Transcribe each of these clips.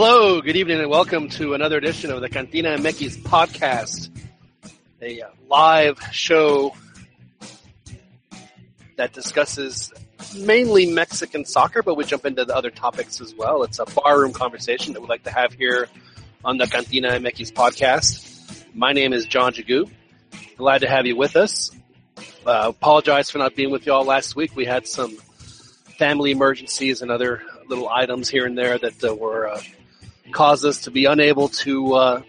Hello, good evening, and welcome to another edition of the Cantina MX podcast, a live show that discusses mainly Mexican soccer, but we jump into the other topics as well. It's a barroom conversation that we'd like to have here on the Cantina MX podcast. My name is John Jagu. Glad to have you with us. Uh, apologize for not being with y'all last week. We had some family emergencies and other little items here and there that uh, were uh, caused us to be unable to uh,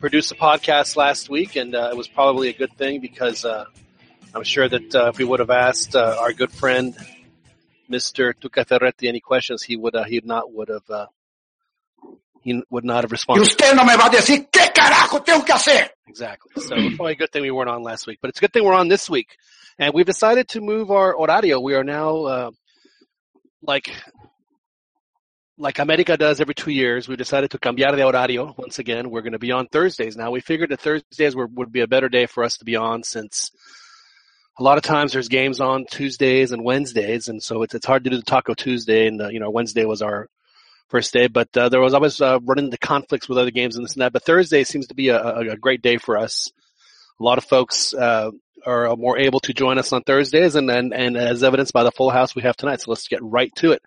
produce a podcast last week, and uh, it was probably a good thing because uh, I'm sure that uh, if we would have asked uh, our good friend Mr. Tuca Ferretti any questions, he would uh, he not would have uh, he would not have responded. usted no me va a decir qué carajo tengo que hacer. Exactly. So it's probably a good thing we weren't on last week, but it's a good thing we're on this week. And we've decided to move our horario. We are now, uh, like, like America does every two years. We decided to cambiar de horario once again. We're going to be on Thursdays now. We figured that Thursdays were, would be a better day for us to be on since a lot of times there's games on Tuesdays and Wednesdays. And so it's, it's hard to do the Taco Tuesday and, uh, you know, Wednesday was our first day, but uh, there was always uh, running into conflicts with other games and this and that. But Thursday seems to be a, a, great day for us. A lot of folks uh, are more able to join us on Thursdays, and, and and as evidenced by the full house we have tonight. So let's get right to it.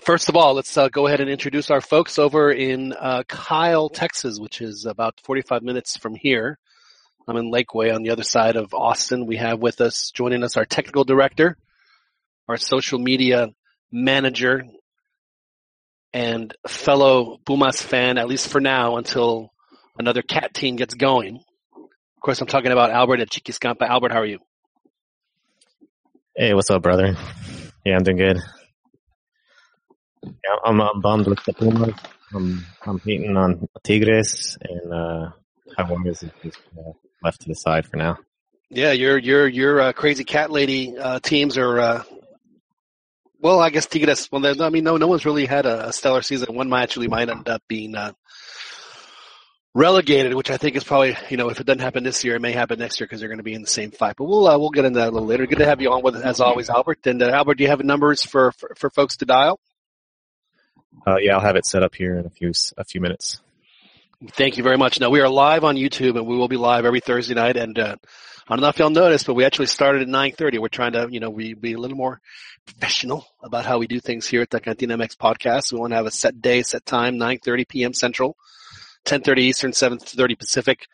First of all, let's uh, go ahead and introduce our folks over in uh, Kyle, Texas, which is about 45 minutes from here. I'm in Lakeway on the other side of Austin. We have with us, joining us, our technical director, our social media manager, and fellow Pumas fan, at least for now, until another cat team gets going. Of course, I'm talking about Albert at Chiquiscampa. Albert, how are you? Hey, what's up, brother? Yeah, I'm doing good. Yeah, I'm, I'm bummed with the Pumas. I'm competing on Tigres and uh, Jaguares is just uh, left to the side for now. Yeah, your your your uh, crazy cat lady uh, teams are. Uh, well, I guess Tigres. Well, I mean, no, no one's really had a, a stellar season. One might actually might end up being uh, relegated, which I think is probably you know if it doesn't happen this year, it may happen next year because they're going to be in the same fight. But we'll uh, we'll get into that a little later. Good to have you on with as always, Albert. And uh, Albert, do you have numbers for, for for folks to dial? Uh, yeah, I'll have it set up here in a few s- a few minutes. Thank you very much. Now we are live on YouTube, and we will be live every Thursday night. And uh, I don't know if y'all noticed, but we actually started at 9:30. We're trying to, you know, we be a little more professional about how we do things here at the Cantina MX podcast. We want to have a set day, set time, 9:30 p.m. Central, 10:30 Eastern, 7:30 Pacific,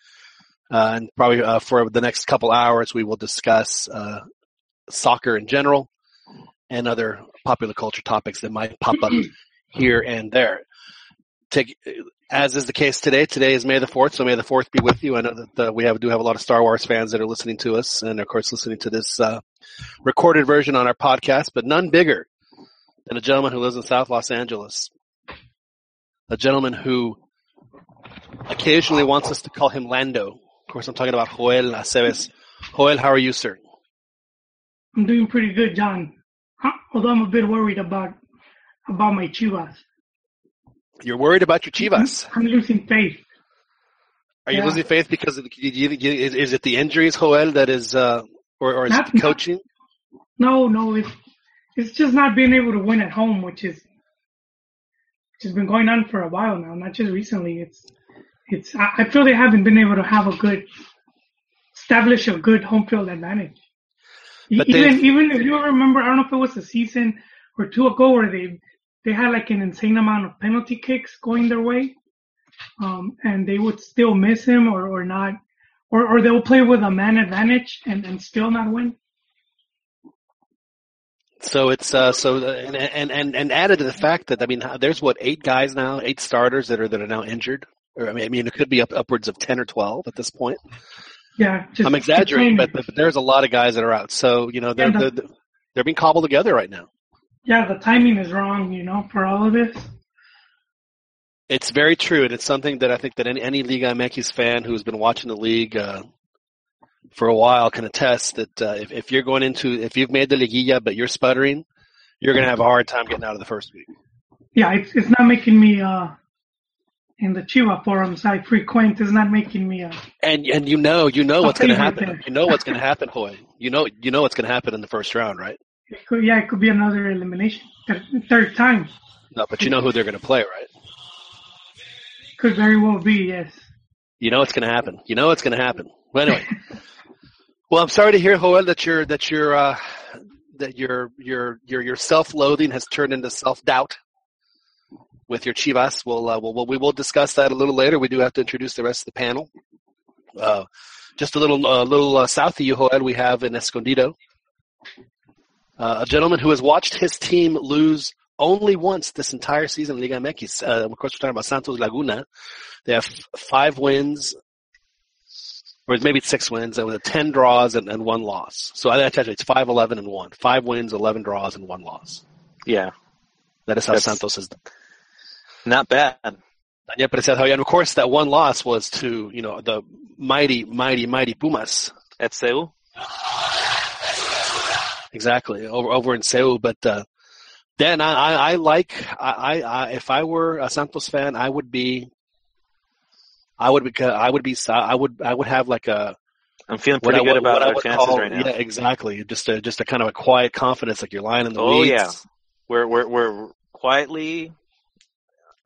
uh, and probably uh, for the next couple hours we will discuss uh, soccer in general and other popular culture topics that might pop up here and there. Take as is the case today. Today is May the fourth, so May the fourth be with you. I know that uh, we have do have a lot of Star Wars fans that are listening to us, and of course listening to this uh, recorded version on our podcast. But none bigger than a gentleman who lives in South Los Angeles, a gentleman who occasionally wants us to call him Lando. Of course, I'm talking about Joel Aceves. Joel, how are you, sir? I'm doing pretty good, John. Although I'm a bit worried about about my Chivas. You're worried about your Chivas. I'm losing faith. Are you Yeah. losing faith because of the, you, you, is, is it the injuries, Joel, that is, uh, or, or is it Not- the coaching? No, no, it's it's just not being able to win at home, which is which has been going on for a while now, not just recently. It's it's I, I feel they haven't been able to have a good establish a good home field advantage. But even even if you remember, I don't know if it was a season or two ago where they they had like an insane amount of penalty kicks going their way, um, and they would still miss him or or not, or or they'll play with a man advantage and and still not win. So it's uh so uh, and and and and added to the fact that I mean there's what eight guys now eight starters that are that are now injured or I mean I mean it could be up upwards of ten or twelve at this point. Yeah, just I'm exaggerating, but, but there's a lot of guys that are out. So you know they're they're, they're being cobbled together right now. Yeah, the timing is wrong, you know, for all of this. It's very true, and it's something that I think that any, any Liga MX fan who's been watching the league uh, for a while can attest that uh, if, if you're going into if you've made the liguilla but you're sputtering, you're going to have a hard time getting out of the first week. Yeah, it's it's not making me uh in the Chiva forums I frequent is not making me uh And and you know you know what's going to happen. there. You know what's going to happen, Hoy. You know you know what's going to happen in the first round, right? It could, yeah, it could be another elimination. Third, third time. No, but you know who they're going to play, right? Could very well be, yes. You know it's going to happen. You know it's going to happen. Well, anyway. well, I'm sorry to hear, Joel, that your that your uh, that your your your your self-loathing has turned into self-doubt with your Chivas. We'll, uh, we'll we will discuss that a little later. We do have to introduce the rest of the panel. Uh, just a little uh, little uh, south of you, Joel, we have in Escondido uh, a gentleman who has watched his team lose only once this entire season in Liga MX. Uh, of course, we're talking about Santos Laguna. They have five wins, or maybe six wins, and with ten draws and, and one loss. So I actually it's five, eleven, and one. Five wins, eleven draws, and one loss. Yeah, That is how That's- Santos is. not bad. Yeah, but it's how, and of course that one loss was to you know the mighty, mighty, mighty Pumas. At Seul, Exactly over over in Seoul, but uh, Dan, I, I, I like I, I, I if I were a Santos fan, I would be. I would be. I would be. I would. I would have like a I'm feeling pretty good what about our chances call- right now. Yeah, exactly. Just a just a kind of a quiet confidence, like you're lying in the Oh, weeds. yeah. We're we're we're quietly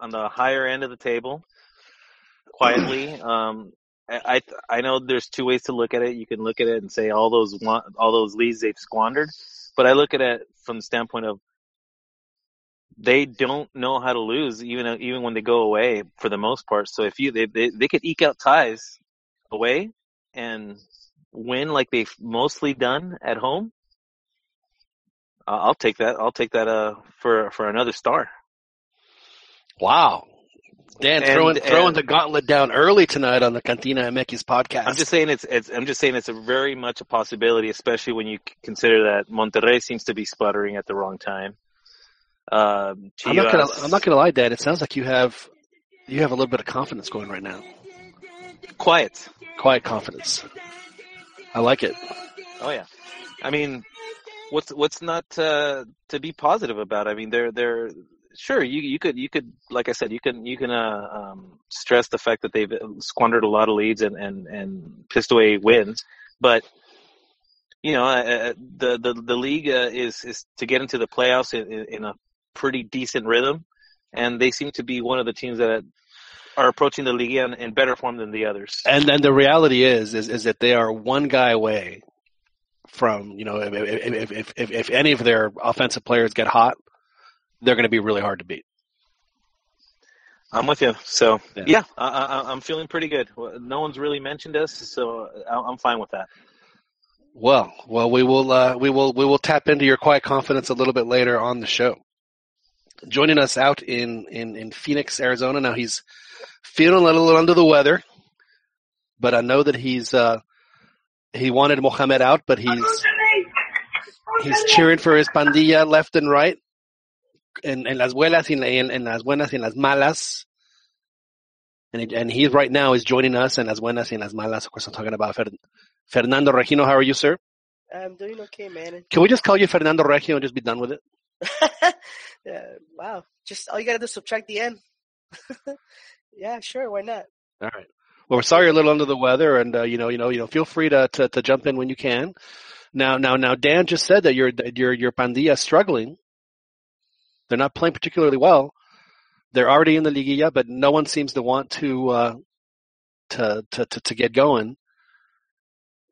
on the higher end of the table. Quietly, um, I I know there's two ways to look at it. You can look at it and say all those all those leads they've squandered, but I look at it from the standpoint of they don't know how to lose even even when they go away for the most part. So if you they they, they could eke out ties away and win like they've mostly done at home. I'll take that. I'll take that uh for for another star. Wow. Dan And- throwing throwing the gauntlet down early tonight on the Cantina MX podcast. I'm just saying it's it's I'm just saying it's a very much a possibility, especially when you consider that Monterrey seems to be sputtering at the wrong time. Um, I'm not gonna I'm not gonna lie, Dan. It sounds like you have you have a little bit of confidence going right now. quiet. Quiet confidence. I like it. Oh yeah, I mean, what's what's not uh, to be positive about? I mean, they're they're sure you you could you could like I said you can you can uh, um, stress the fact that they've squandered a lot of leads and and and pissed away wins, but you know uh, uh, the the the league uh, is is to get into the playoffs in, in a pretty decent rhythm, and they seem to be one of the teams that are approaching the league in, in better form than the others. And then the reality is, is, is that they are one guy away from, you know, if, if, if, if, if any of their offensive players get hot, they're going to be really hard to beat. I'm with you. So Yeah. yeah, I, I, I'm feeling pretty good. No one's really mentioned us, so I- I'm fine with that. Well, well, we will, uh, we will, we will tap into your quiet confidence a little bit later on the show. Joining us out in, in, in Phoenix, Arizona. Now he's feeling a little under the weather, but I know that he's, uh, he wanted Mohamed out, but he's, he's cheering for his pandilla left and right. En, en las buenas y en, en las buenas y en las malas. And, and he right now is joining us in las buenas y en las malas. Of course, I'm talking about Fer, Fernando Regino. How are you, sir? I'm doing okay, man. Can we just call you Fernando Regino and just be done with it? yeah, wow. Just all you gotta do is subtract the N. yeah, sure, why not? All right. Well, we're sorry you're a little under the weather, and uh, you know, you know, you know, feel free to, to to jump in when you can. Now, now, now, Dan just said that your your your pandilla is struggling. They're not playing particularly well. They're already in the liguilla, but no one seems to want to uh, to, to to to get going.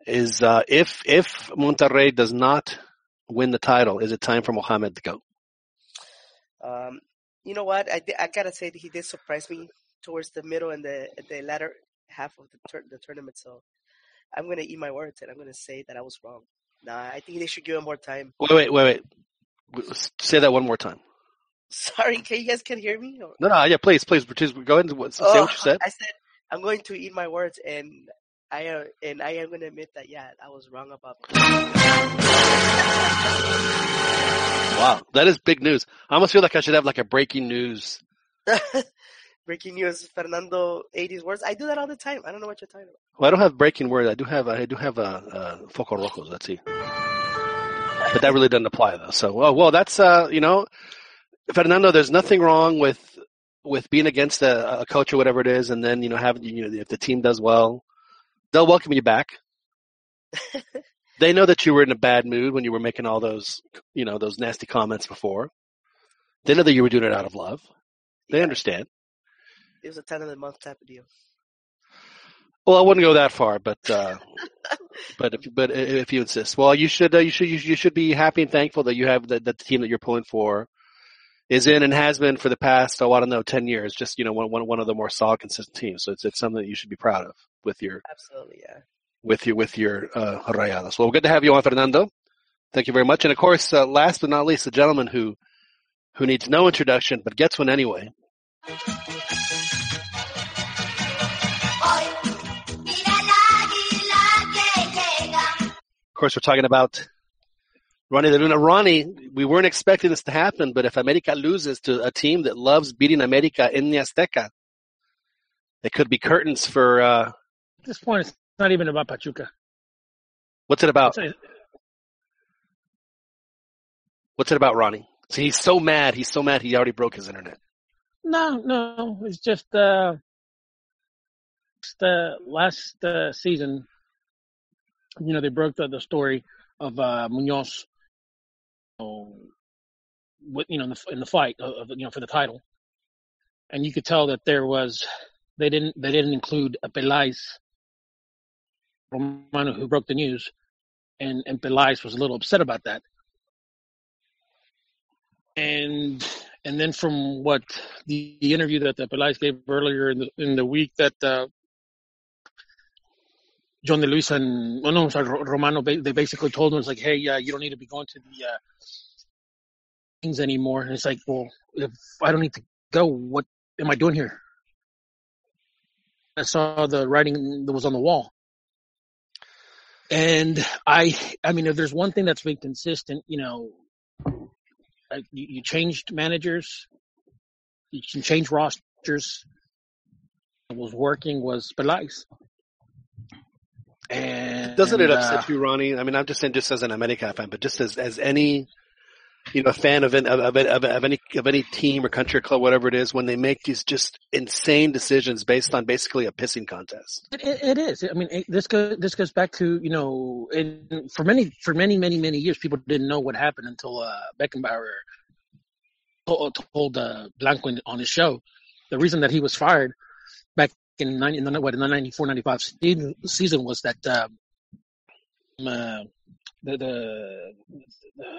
Is uh, if if Monterrey does not win the title, is it time for Mohamed to go? Um, you know what? I, I gotta say that he did surprise me towards the middle and the the latter half of the tur- the tournament. So I'm gonna eat my words and I'm gonna say that I was wrong. Nah, I think they should give him more time. Wait, wait, wait, wait. Say that one more time. Sorry, can you guys can hear me? Or- No, no, yeah, please, please, please go ahead and what- say Oh, what you said. I said I'm going to eat my words, and I uh, and I am going to admit that yeah, I was wrong about. Wow, that is big news. I almost feel like I should have like a breaking news. Breaking news: Fernando 80s words. I do that all the time. I don't know what you're talking about. Well, I don't have breaking word. I do have I do have a, uh foco rojos. Let's see, but that really doesn't apply though. So, well, well, that's uh, you know, Fernando. There's nothing wrong with with being against a, a coach or whatever it is, and then you know having you know if the team does well, they'll welcome you back. they know that you were in a bad mood when you were making all those you know those nasty comments before. They know that you were doing it out of love. They Yeah, understand. It was a ten of the month type of deal. Well, I wouldn't go that far, but uh, but if but if you insist, well, you should uh, you should you should- be happy and thankful that you have that the team that you're pulling for is in and has been for the past oh I don't know ten years, just you know one one one of the more solid, consistent teams. So it's it's something that you should be proud of with your Absolutely, yeah. with your with your uh, Rayadas. Well, good to have you on, Fernando. Thank you very much. And of course, uh, last but not least, the gentleman who who needs no introduction but gets one anyway. Of course, we're talking about Ronnie de Luna. Ronnie, we weren't expecting this to happen, but if America loses to a team that loves beating America in the Azteca, it could be curtains for uh, At this point, it's not even about Pachuca. what's it about? What's it about, Ronnie? See, he's so mad. He's so mad. He already broke his internet. No, no, it's just uh, just, uh last uh, season. You know, they broke the, the story of uh, Munoz, with you know in the in the fight of, you know for the title, and you could tell that there was they didn't they didn't include Pelaez Romano who broke the news, and and Pelaez was a little upset about that. And and then from what the, the interview that the gave earlier in the in the week that uh, Jon de Luisa and well, no, sorry, Romano they basically told him it's like, hey, uh, you don't need to be going to the uh, things anymore. And it's like, well, if I don't need to go, what am I doing here? I saw the writing that was on the wall. And I, I mean, if there's one thing that's been consistent, you know, you, you changed managers, you can change rosters. What was working was Pelaez. And Doesn't it upset uh, you, Ronnie? I mean, I'm just saying, just as an America fan, but just as as any, you know, fan of an, of, of, of, of any of any team or country or club, whatever it is, when they make these just insane decisions based on basically a pissing contest. It, it, it is. I mean, it, this goes this goes back to you know, in, for many for many many many years, people didn't know what happened until uh, Beenhakker told, told uh, Blanco on his show the reason that he was fired back in 90, in the what in the 94 95 season, was that um, uh, the the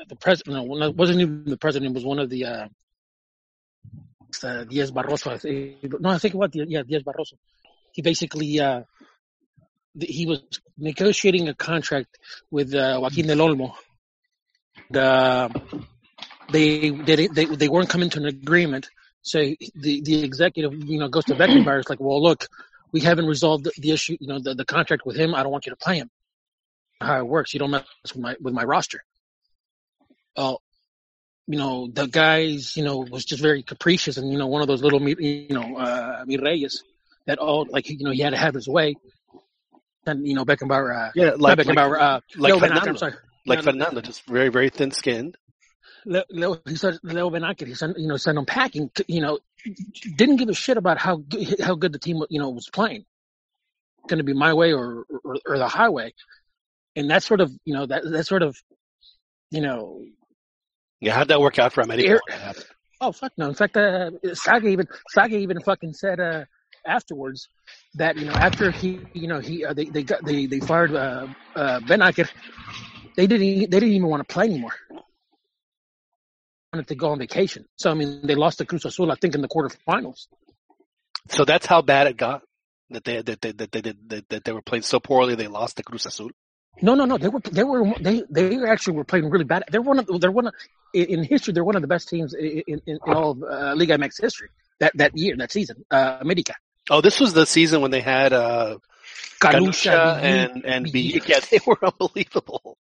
the, president no, wasn't even the president was one of the uh, uh, Diaz Barroso I think, no I think what yeah Diaz Barroso he basically uh, he was negotiating a contract with uh, Joaquin del Olmo. The they they they they weren't coming to an agreement. So the the executive you know goes to Beenhakker. It's like, well, look, we haven't resolved the, the issue. You know, the, the contract with him. I don't want you to play him. How it works? You don't mess with my with my roster. Oh, you know the guys. You know was just very capricious and you know one of those little you know uh, mi reyes that all like you know he had to have his way. And you know Beenhakker. Uh, Yeah, like Beckenbauer. uh, like Beenhakker, Fernando. I'm sorry. like No, no, Fernando, just very very thin skinned. Leo, he said Leo Beenhakker, he said, you know, sent him packing, you know, didn't give a shit about how good, how good the team, you know, was playing. Going to be my way or, or, or the highway. And that sort of, you know, that, that sort of, you know, Yeah, how'd that work out for him? Here- when that happened? oh, fuck no. In fact, uh, Zague even, Zague even fucking said, uh, afterwards that, you know, after he, you know, he, uh, they, they got, they, they fired, uh, uh, Beenhakker, they didn't, they didn't even want to play anymore. Wanted to go on vacation. So, I mean, they lost to Cruz Azul, I think, in the quarterfinals. So that's how bad it got. That they that they that they did that, that they were playing so poorly they lost to Cruz Azul. No, no, no. They were they were they they actually were playing really bad. They're one of they're one of in history. They're one of the best teams in in, in all of uh, Liga MX history. That that year, that season, uh, America, Oh, this was the season when they had uh Kalusha and and. B. Yeah, they were unbelievable.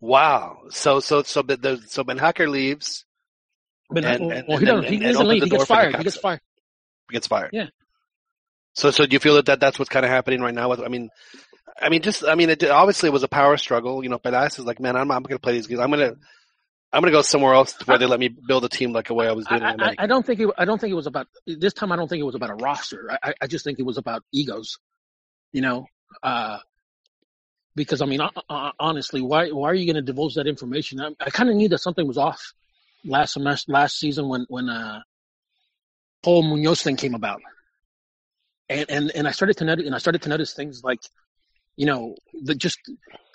Wow. So so so the so Beenhakker leaves, But and- and- well, he doesn't. He doesn't leave. He gets fired. He gets fired. gets fired. Yeah. So so do you feel that, that that's what's kind of happening right now? With I mean, I mean just I mean it obviously it was a power struggle. You know, Pelas is like, man, I'm I'm going to play these games. I'm going to I'm going to go somewhere else where they let me build a team like the way I was I, doing it. in I, I don't think it. I don't think it was about this time. I don't think it was about a roster. I, I- I just think it was about egos. You know, uh, because I mean, honestly, why why are you going to divulge that information? I, I kind of knew that something was off. Last semester, last season when when uh, Paul Munoz thing came about, and and and I started to notice, and I started to notice things like, you know, the just.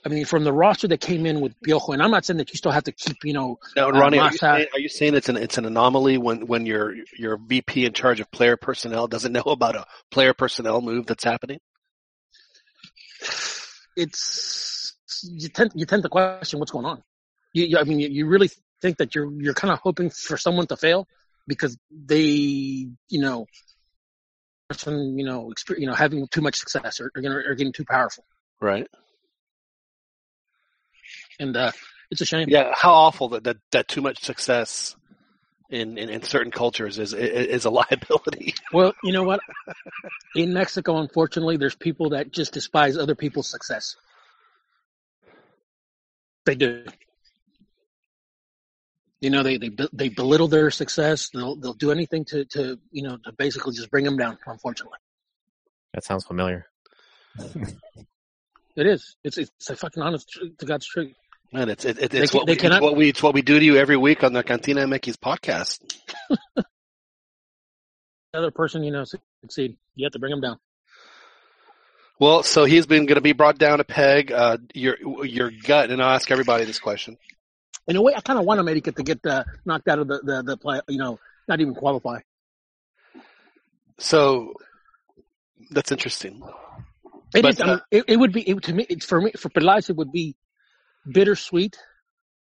I mean, from the roster that came in with Piojo, and I'm not saying that you still have to keep, you know, Now, uh, Ronnie, are you, saying, are you saying it's an it's an anomaly when when your your VP in charge of player personnel doesn't know about a player personnel move that's happening? it's you tend you tend to question what's going on. You, you I mean, you, you really think that you're you're kind of hoping for someone to fail because they, you know, person, you know, exper- you know, having too much success or, or, or getting too powerful, Right. and uh, it's a shame. Yeah. How awful that that, that too much success in, in, in certain cultures is is a liability. Well, you know what? In Mexico, unfortunately, there's people that just despise other people's success. They do. You know, they they they belittle their success. They'll they'll do anything to to you know to basically just bring them down. Unfortunately, That sounds familiar. it is. It's it's a fucking honest tr- to God's truth. Man, it's it, it, They it's, ca- what they we, cannot- it's what we it's what we do to you every week on the Cantina MX podcast. The other person, you know, succeed. You have to bring them down. Well, so he's been going to be brought down a peg. Uh, your your gut, and I'll ask everybody this question. In a way, I kind of want America to get uh, knocked out of the the, the play. You know, not even qualify. So that's interesting. It But, is. I mean, uh, it, it would be it, to me. It's for me for Peláez. It would be bittersweet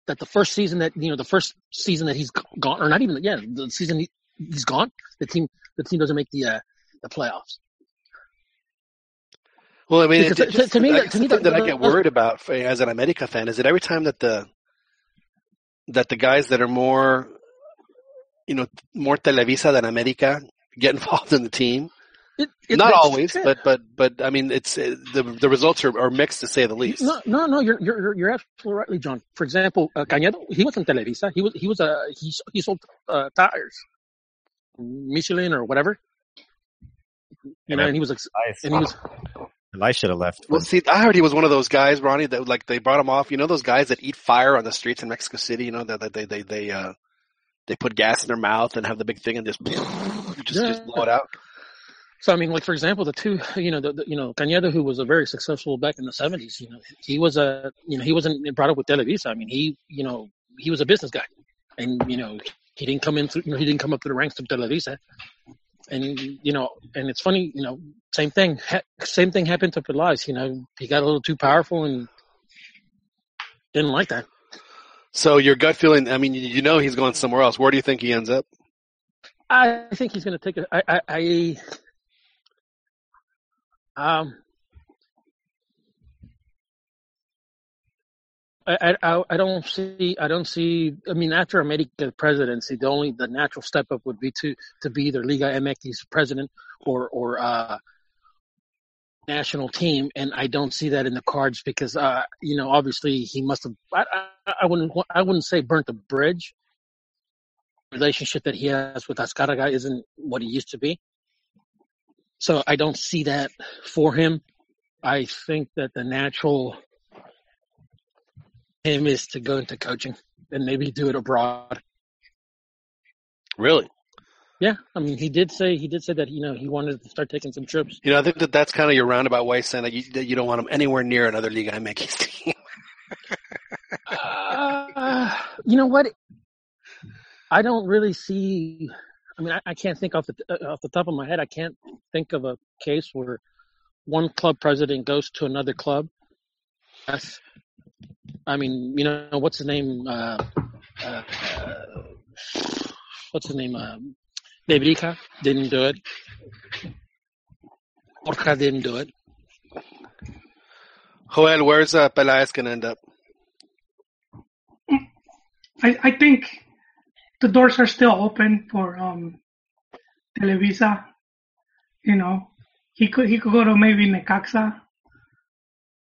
that the first season that you know the first season that he's gone, or not even yeah, the season he, he's gone. The team the team doesn't make the uh, the playoffs. Well, I mean, it, it to- just, to me I to the thing that- that I get worried about as an America fan is that every time that the that the guys that are more, you know, more Televisa than America get involved in the team. It, it, Not always, yeah. but but but I mean, it's uh, the the results are, are mixed to say the least. No, no, no. You're you're you're- you're absolutely rightly, John. For example, uh, Cañedo, he was in Televisa. He was he was a he he sold uh, tires, Michelin or whatever. You know, and he was ex- Elias, and he was Elias should have left. Well, see, I heard he was one of those guys, Ronnie, that like they brought him off. You know, those guys that eat fire on the streets in Mexico City. You know, that that they they they uh they put gas in their mouth and have the big thing and just just just blow it out. So I mean, like for example, the two, you know, the, the you know, Cañedo, who was a very successful back in the seventies, you know, he was a, you know, he wasn't brought up with Televisa. I mean, he, you know, he was a business guy, and you know, he didn't come in through, you know, he didn't come up through the ranks of Televisa, and you know, and it's funny, you know, same thing, ha- same thing happened to Peláez. You know, he got a little too powerful and didn't like that. So your gut feeling, I mean, you- you know, he's going somewhere else. Where do you think he ends up? I think he's going to take a. I, I, I um. I, I don't see I don't see I mean after America presidency the only the natural step up would be to to be either Liga MX president or or uh national team and I don't see that in the cards because uh you know obviously he must have I I, I wouldn't I wouldn't say burnt the bridge relationship that he has with Azcárraga isn't what he used to be. So I don't see that for him. I think that the natural him is to go into coaching and maybe do it abroad. Really? Yeah, I mean, he did say he did say that you know he wanted to start taking some trips. You know, I think that that's kind of your roundabout way of saying that you, that you don't want him anywhere near another Liga MX team. Uh, you know what? I don't really see. I mean, I, I can't think off the uh, off the top of my head. I can't think of a case where one club president goes to another club. That's, I mean, you know, what's his name? Uh, uh, uh, what's his name? Uh, Nebrica didn't do it. Borja didn't do it. Joel, where's uh, Pelaez going to end up? I, I think the doors are still open for um Televisa. You know, he could he could go to maybe Necaxa,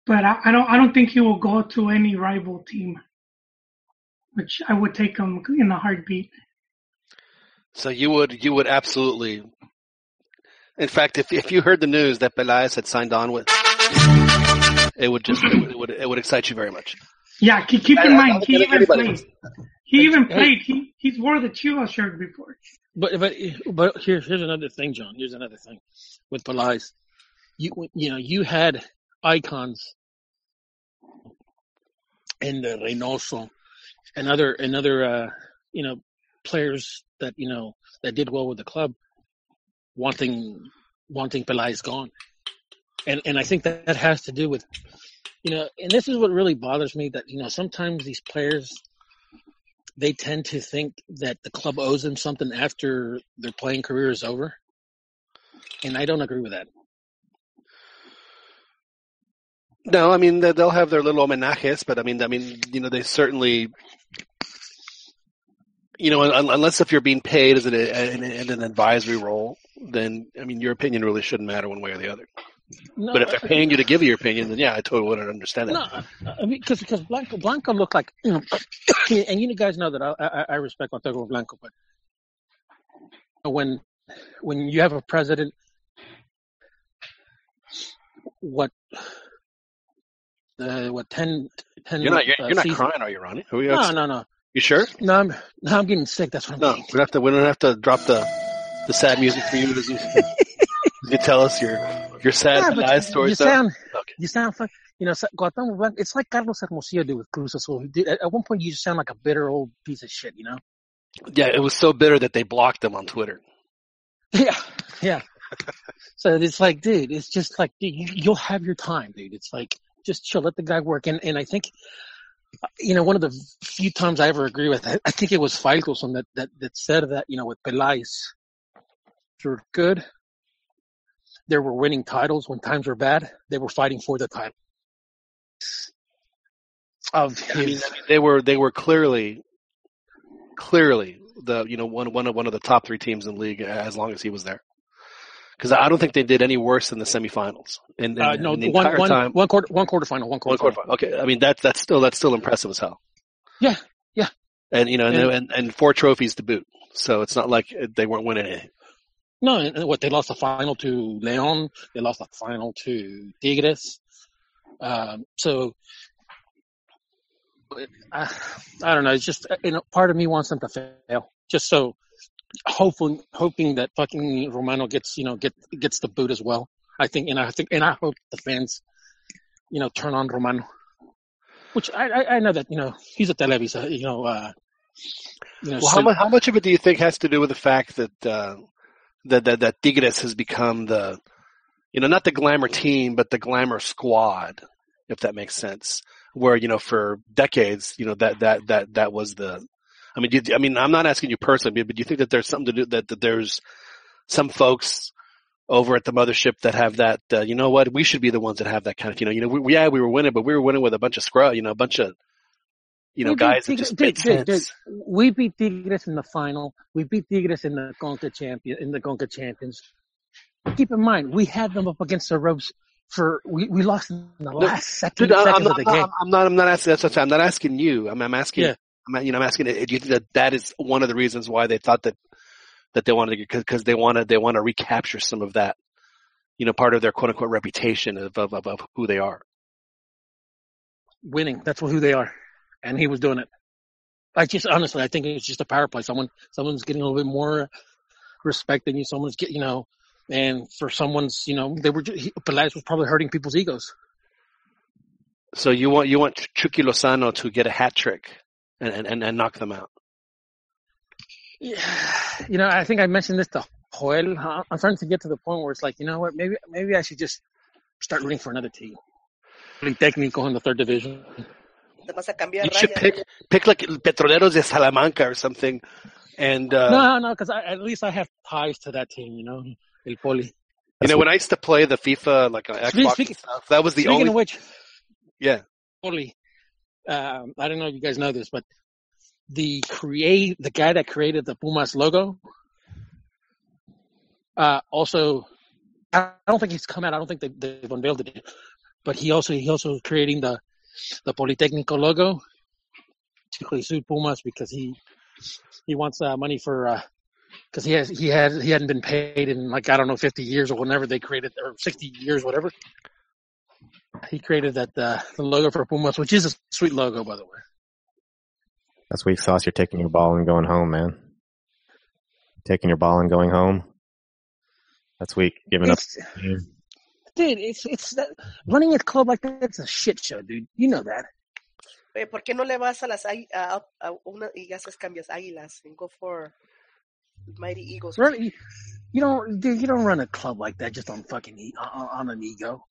but I, I don't I don't think he will go to any rival team. Which I would take him in a heartbeat. So you would you would absolutely. In fact, if if you heard the news that Pelaez had signed on with, it would just it would, it would it would excite you very much. Yeah, keep, keep in I- I- mind I he even everybody played. He even played. He he's wore the Chivas shirt before. But but but here's here's another thing, John. Here's another thing with Pelaez. You you know you had icons and the Reinoso and other and other uh, you know players that you know that did well with the club, wanting wanting Pelaez gone, and and I think that that has to do with you know, and this is what really bothers me that you know sometimes these players they tend to think that the club owes them something after their playing career is over. And I don't agree with that. No, I mean they- they'll have their little homenajes, but I mean, I mean, you know, they certainly, you know, unless if you're being paid as an in, in an advisory role, then I mean, your opinion really shouldn't matter one way or the other. No, But if they're paying you to give your opinion, then yeah, I totally wouldn't understand that. no, I mean, because because Blanco Blanco looked like you know, and you guys know that I I, I respect Cuauhtémoc Blanco, but when when you have a president, what uh, what 10, 10 You're not, you're, uh, you're not seasons- crying, are you, Ronnie? Are we, No, no, no, You sure? no. I'm no, I'm getting sick. That's what I'm No, getting. we don't have to. We don't have to drop the the sad music for you you, you tell us your your sad Yeah, story. you stuff. sound Okay. you sound like you know Blanco. It's like Carlos Hermosillo did with Cruz Azul. At, at one point, you just sound like a bitter old piece of shit. You know? Yeah, it was so bitter that they blocked him on Twitter. Yeah, yeah. so it's like, dude, it's just like, dude, you, you'll have your time, dude. It's like just chill, let the guy work. And and I think, you know, one of the few times I ever agree with, I, I think it was Faitelson that that that said that you know with Pelaez, were good. They were winning titles when times were bad. They were fighting for the title. Of I mean, his, I mean, they were they were clearly clearly the you know one one of one of the top three teams in the league as long as he was there. Because I don't think they did any worse than the semifinals. And, uh, no, and the one, entire one, time, one quarter, one quarterfinal, one one quarterfinal. quarterfinal. Okay, I mean that's that's still that's still impressive as hell. Yeah, yeah. And you know, and, And- and and four trophies to boot. So it's not like they weren't winning anything. No, and and what they lost the final to Leon, they lost the final to Tigres. Um, so I, I don't know. It's just you know, part of me wants them to fail, just so hopefully hoping that fucking Romano gets you know get gets the boot as well. I think, and I think, and I hope the fans, you know, turn on Romano. Which I I, I know that you know he's a Televisa, you know. uh you know, Well, so- how much how much of it do you think has to do with the fact that uh, that that that Tigres has become the you know not the glamour team but the glamour squad, if that makes sense. Where you know for decades you know that that that that was the. I mean, you, I mean, I'm not asking you personally, but do you think that there's something to do that, that there's some folks over at the mothership that have that? Uh, you know what? We should be the ones that have that kind of. You know, you know, we, yeah, we were winning, but we were winning with a bunch of scrub. You know, a bunch of you know We guys that just made dude, sense. we beat Tigres in the final. We beat Tigres in the Conca champion in the Conca champions. Keep in mind, we had them up against the ropes for we, we lost in the last second Dude, I- seconds I'm of the I'm game. I'm not, I'm not asking, that's what I'm, I'm not asking you. I'm, I'm asking, Yeah. I'm, you know, I'm asking, do you think that that is one of the reasons why they thought that, that they wanted to, cause, cause they want to, they want to recapture some of that, you know, part of their quote unquote reputation of, of, of, of who they are. Winning, that's who they are, and he was doing it. I just honestly, I think it was just a power play. Someone, someone's getting a little bit more respect than you. Someone's get, you know, and for someone's, you know, they were. He, Pelaez was probably hurting people's egos. So you want, you want Chucky Lozano to get a hat trick and, and, and, and knock them out. Yeah, you know, I think I mentioned this to Joel. huh? I'm starting to get to the point where it's like, you know what? Maybe, maybe I should just start rooting for another team. Técnico in the third division. Te vas You should pick, pick like Petroleros de Salamanca or something. And, uh, no, no, because at least I have ties to that team. You know, El Poli. you know, when I used to play the FIFA, like on Xbox speaking- and stuff, that was the Speaking only, of which, yeah. Poli. Um, I don't know if you guys know this, but the create the guy that created the Pumas logo, uh, also, I don't think he's come out. I don't think they, they've unveiled it, but he also he also creating the the Politecnico logo to sued Pumas because he he wants uh, money for because he has he had he hadn't been paid in like I don't know fifty years or whenever they created or sixty years whatever. He created that uh, the logo for Pumas, which is a sweet logo by the way. That's weak sauce. You're taking your ball and going home, man. Taking your ball and going home. That's weak. Giving up. It's, dude, it's it's that, running a club like that. It's a shit show, dude. You know that. Oye, ¿por qué no le vas a las águi- a, a una y haces cambios águilas and go for mighty eagles? Run, you, you don't, dude. You don't run a club like that just on fucking e- on, on an ego.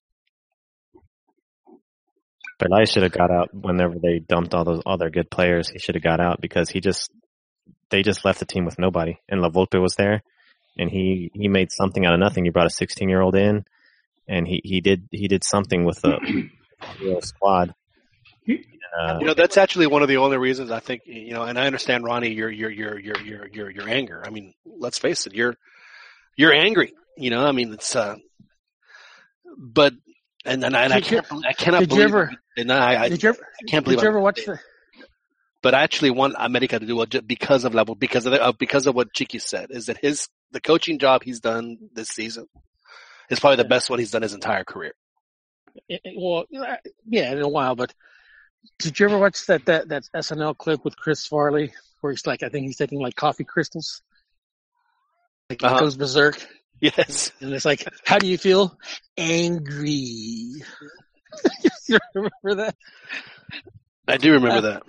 But I should have got out whenever they dumped all those other good players. He should have got out because he just they just left the team with nobody. And La Volpe was there, and he he made something out of nothing. He brought a 16 year old in, and he he did he did something with the real squad. Uh, You know, that's actually one of the only reasons I think you know, and I understand Ronnie your your your your your your your anger. I mean, let's face it, you're you're angry. You know, I mean, it's uh, but and and, I- and I can't bel- I cannot did you believe ever- and I, I, Did you ever? I can't believe Did you ever watch the? but I actually want America to do well because of level because of the, uh, because of what Chiqui said is that his the coaching job he's done this season is probably the best one he's done his entire career. it- it- Well, yeah, in a while. But did you ever watch that that that SNL clip with Chris Farley where he's like, I think he's taking like coffee crystals, like Uh-huh. goes berserk, Yes. and it's like, how do you feel? Angry. you remember that? I do remember that.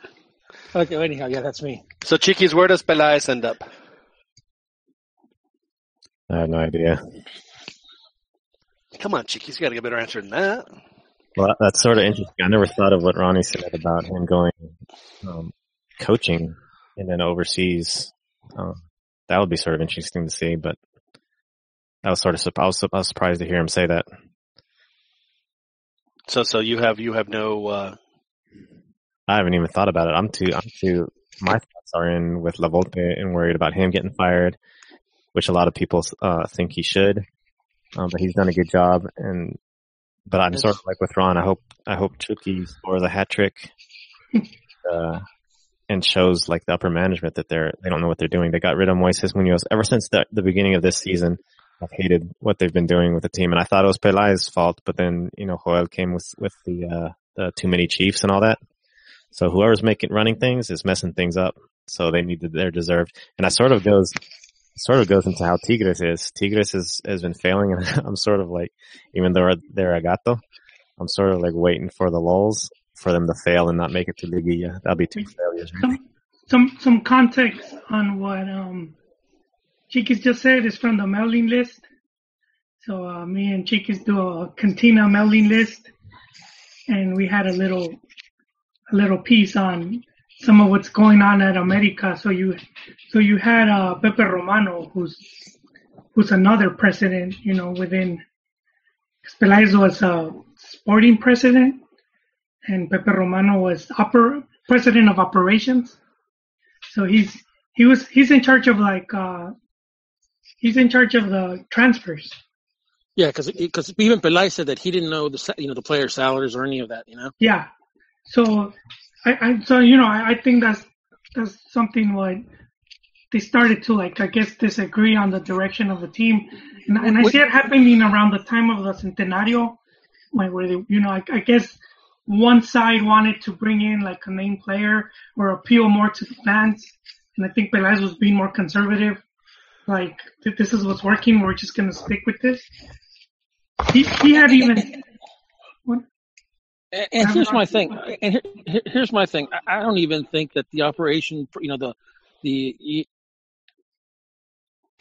Okay. well, Anyhow, yeah, that's me. So Chiquis, where does Pelaez end up? I have no idea. Come on, Chiquis, you got to get a better answer than that. Well, that's sort of interesting. I never thought of what Ronnie said about him going um, coaching and then overseas. Um, that would be sort of interesting to see, but that was sort of I was, I was surprised to hear him say that. So so you have you have no uh, I haven't even thought about it. I'm too, I'm too, my thoughts are in with La Volpe and worried about him getting fired, which a lot of people, uh, think he should. Um, but he's done a good job and, but I'm sort of like with Ron. I hope, I hope Chucky scores a hat trick, uh, and shows like the upper management that they're, they don't know what they're doing. They got rid of Moises Munoz ever since the, the beginning of this season. I've hated what they've been doing with the team and I thought it was Pelaez's fault, but then, you know, Joel came with, with the, uh, the too many chiefs and all that. So whoever's making running things is messing things up. So they need to, they're deserved. And I sort of goes, sort of goes into how Tigres is. Tigres has, has been failing and I'm sort of like, even though they're a gato, I'm sort of like waiting for the lulls for them to fail and not make it to Liguilla. That'll be two failures. Some some some context on what um Chiquis just said is from the mailing list. So uh, me and Chiquis do a cantina mailing list, and we had a little a little piece on some of what's going on at America. So you so you had uh, Pepe Romano, who's who's another president, you know, within. Pelaez was a sporting president, and Pepe Romano was upper president of operations. So he's he was he's in charge of like uh he's in charge of the transfers. Yeah, because because even Pelay said that he didn't know the you know the player salaries or any of that. You know. Yeah. So I, I so you know I, I think that's that's something what they started to like I guess disagree on the direction of the team, and, and I see it happening around the time of the centenario, like where they you know I, I guess one side wanted to bring in like a name player or appeal more to the fans, and I think Pelaez was being more conservative. Like th- this is what's working, we're just gonna stick with this. He he had even And, and here's my thing. And here, here- here's my thing. I, I don't even think that the operation, you know, the the.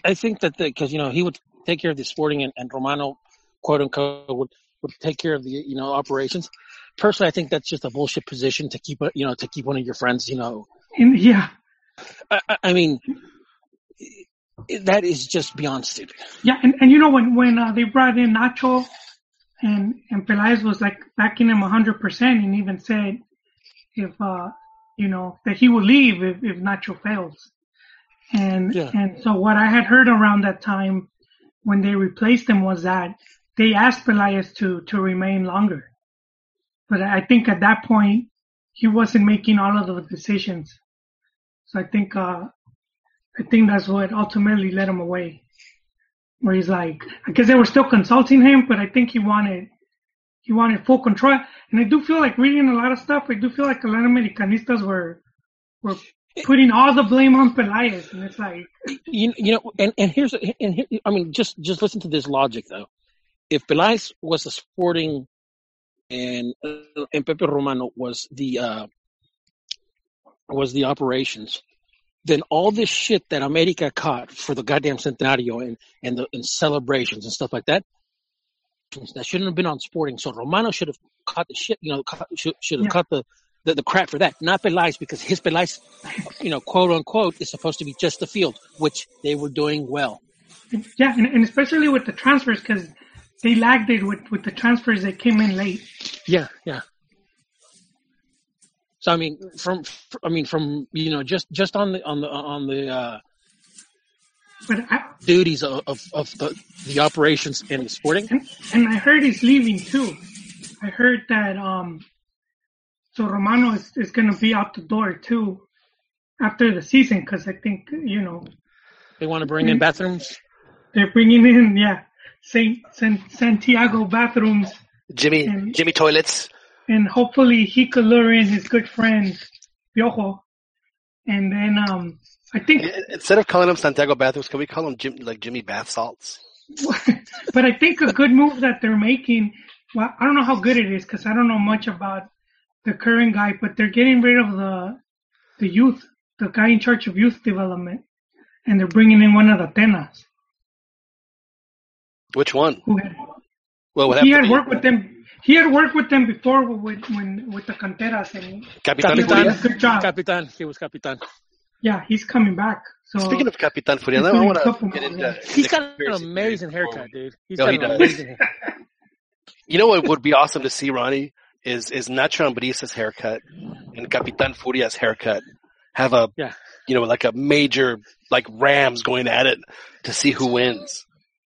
I think that the because you know he would take care of the sporting and, and Romano, quote unquote, would would take care of the you know operations. Personally, I think that's just a bullshit position to keep you know to keep one of your friends. You know, and yeah. I, I- I mean, that is just beyond stupid. Yeah, and, and you know when when uh, they brought in Nacho, and and Pelaez was like backing him hundred percent, and even said if uh you know that he would leave if if Nacho fails, and Yeah. and so what I had heard around that time when they replaced him was that they asked Pelaez to to remain longer, but I think at that point he wasn't making all of the decisions, so I think uh I think that's what ultimately led him away where he's like, I guess they were still consulting him, but I think he wanted, he wanted full control. And I do feel like reading a lot of stuff, I do feel like a lot of Americanistas were, were putting all the blame on Pelaez, and it's like, you, you know, and, and here's, and here, I mean, just, just listen to this logic though. If Pelaez was a sporting and, uh, and Pepe Romano was the, uh, was the operations, then all this shit that America caught for the goddamn Centenario and, and the, and celebrations and stuff like that, that shouldn't have been on sporting. So Romano should have caught the shit, you know, caught, should, should have Yeah. caught the, the, the crap for that, not Pelaez because his Pelaez, you know, quote unquote, is supposed to be just the field, which they were doing well. yeah, and, and especially with the transfers because they lagged it with with the transfers that came in late. Yeah, yeah. So I mean, from I mean, from you know, just just on the on the on the uh, But I, duties of, of of the the operations and the sporting. and, and I heard he's leaving too. I heard that um, so Romano is, is going to be out the door too after the season because I think you know They want to bring in bathrooms. they're bringing in yeah Saint, Saint Santiago bathrooms Jimmy, And- Jimmy toilets. And hopefully he could lure in his good friend Piojo, and then um I think Instead of calling them Santiago bathrooms, can we call them Jim, like Jimmy bath salts? but I think a good move that they're making. Well, I don't know how good it is because I don't know much about the current guy, but they're getting rid of the the youth, the guy in charge of youth development, and they're bringing in one of the Tenas Which one? who had Well, what he had worked with them. He had worked with them before with when with the canteras, and Capitan he Capitan. did good job. Capitan, he was Capitan. Yeah, he's coming back. So Speaking of Capitan Furia, I want to couple get into. yeah. He's into got an amazing haircut, before dude. He's No, got he an does. amazing haircut. You know what would be awesome to see, Ronnie, is is Nacho Ambriz's haircut and Capitan Furia's haircut have a Yeah. you know like a major like Rams going at it to see who wins.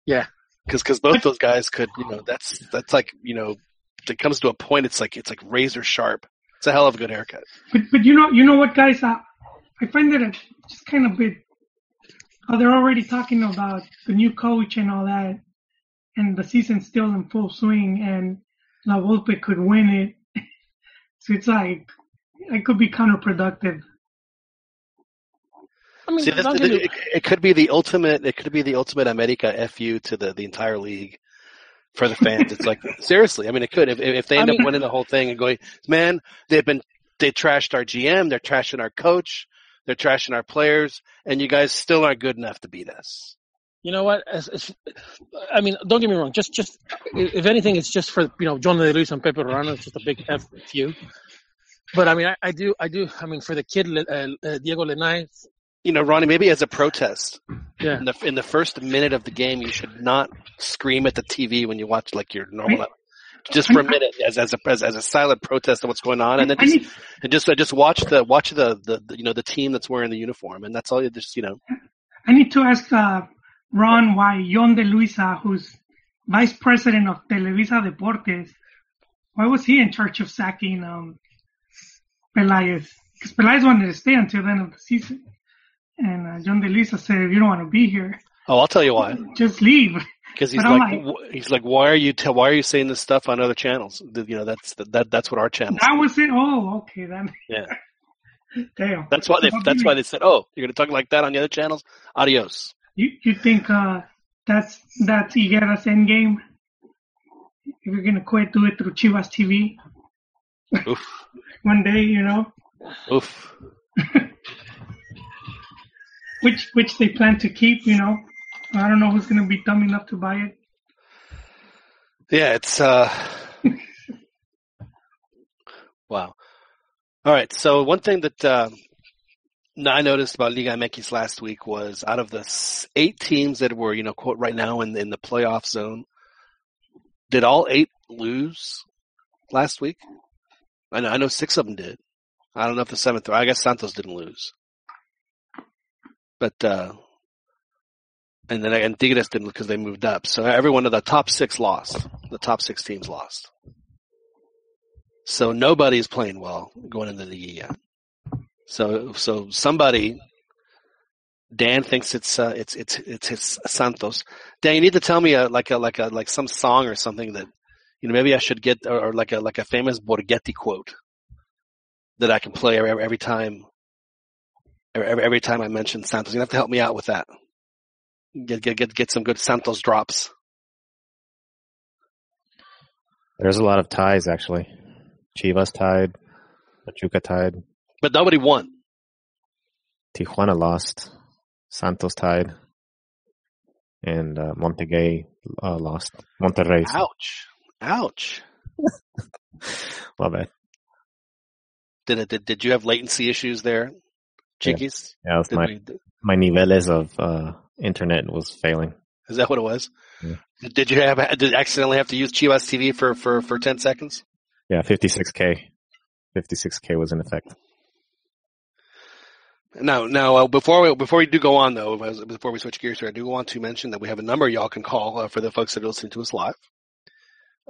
Yeah. Because both those guys could you know that's that's like you know it comes to a point it's like it's like razor sharp. It's a hell of a good haircut. But but you know you know what guys uh, I find that a, just kind of bit how they're already talking about the new coach and all that and the season's still in full swing and La Volpe could win it. so it's like it could be counterproductive. I mean, See, this, don't it, it could be the ultimate. It could be the ultimate America fu to the the entire league for the fans. It's like seriously. I mean, it could if if they I end mean- up winning the whole thing and going, man, they've been they trashed our GM, they're trashing our coach, they're trashing our players, and you guys still aren't good enough to beat us. You know what? As, as, I mean, don't get me wrong. Just, just if anything, it's just for you know John De Luis and Pepe Romano. It's just a big F you. But I mean, I, I do, I do. I mean, for the kid uh, uh, Diego Lainez, You know, Ronnie, maybe as a protest yeah, in the in the first minute of the game, you should not scream at the TV when you watch like your normal. Just for a minute, as as a as, as a silent protest of what's going on, and then just and just uh, just watch the watch the, the the you know the team that's wearing the uniform, and that's all. You just you know, I need to ask uh, Ron why Jon de Luisa, who's vice president of Televisa Deportes, why was he in charge of sacking um, Pelaez? Because Pelaez wanted to stay until the end of the season. And uh, Jon de Luisa said, you don't want to be here, oh, I'll tell you why. just leave. Because he's like, like- he's like, why are you te- why are you saying this stuff on other channels? You know, that's that that's what our channel. That was it. Oh, okay then. Yeah. Damn. That's why they that's why they said, oh, you're gonna talk like that on the other channels. Adios. You you think uh, that's that's Vergara's end game? If you're gonna quit, do it through Chivas TV Oof, one day, you know. oof. Which which they plan to keep. You know, I don't know who's going to be dumb enough to buy it. Yeah, it's uh. wow. All right. So one thing that uh, I noticed about Liga MX last week was out of the eight teams that were, you know, quote right now in in the playoff zone, did all eight lose last week? I know, I know six of them did. I don't know if the seventh. I guess Santos didn't lose, but uh, and then and Tigres didn't because they moved up. So every one of the top six lost. The top six teams lost. So nobody's playing well going into the year. So so somebody. Dan thinks it's uh, it's it's it's his Santos. Dan, you need to tell me a, like a like a like some song or something that you know maybe I should get or, or like a like a famous Borgetti quote that I can play every, every time every, every time I mention Santos. You're gonna have to help me out with that. Get get get get some good Santos drops. There's a lot of ties actually. Chivas tied, Pachuca tied, But nobody won. Tijuana lost, Santos tied, and uh, Montegay uh, lost. Monterrey. Ouch. Ouch. My bad. Did it did, did you have latency issues there? Chiquis? Yeah, yeah was my, we... my niveles of uh, internet was failing. Is that what it was? Yeah. Did you have did you accidentally have to use Chivas TV for, for, for 10 seconds? Yeah, 56K. 56K was in effect. Now, now, uh, before we before we do go on though, before we switch gears here, I do want to mention that we have a number y'all can call uh, for the folks that are listening to us live.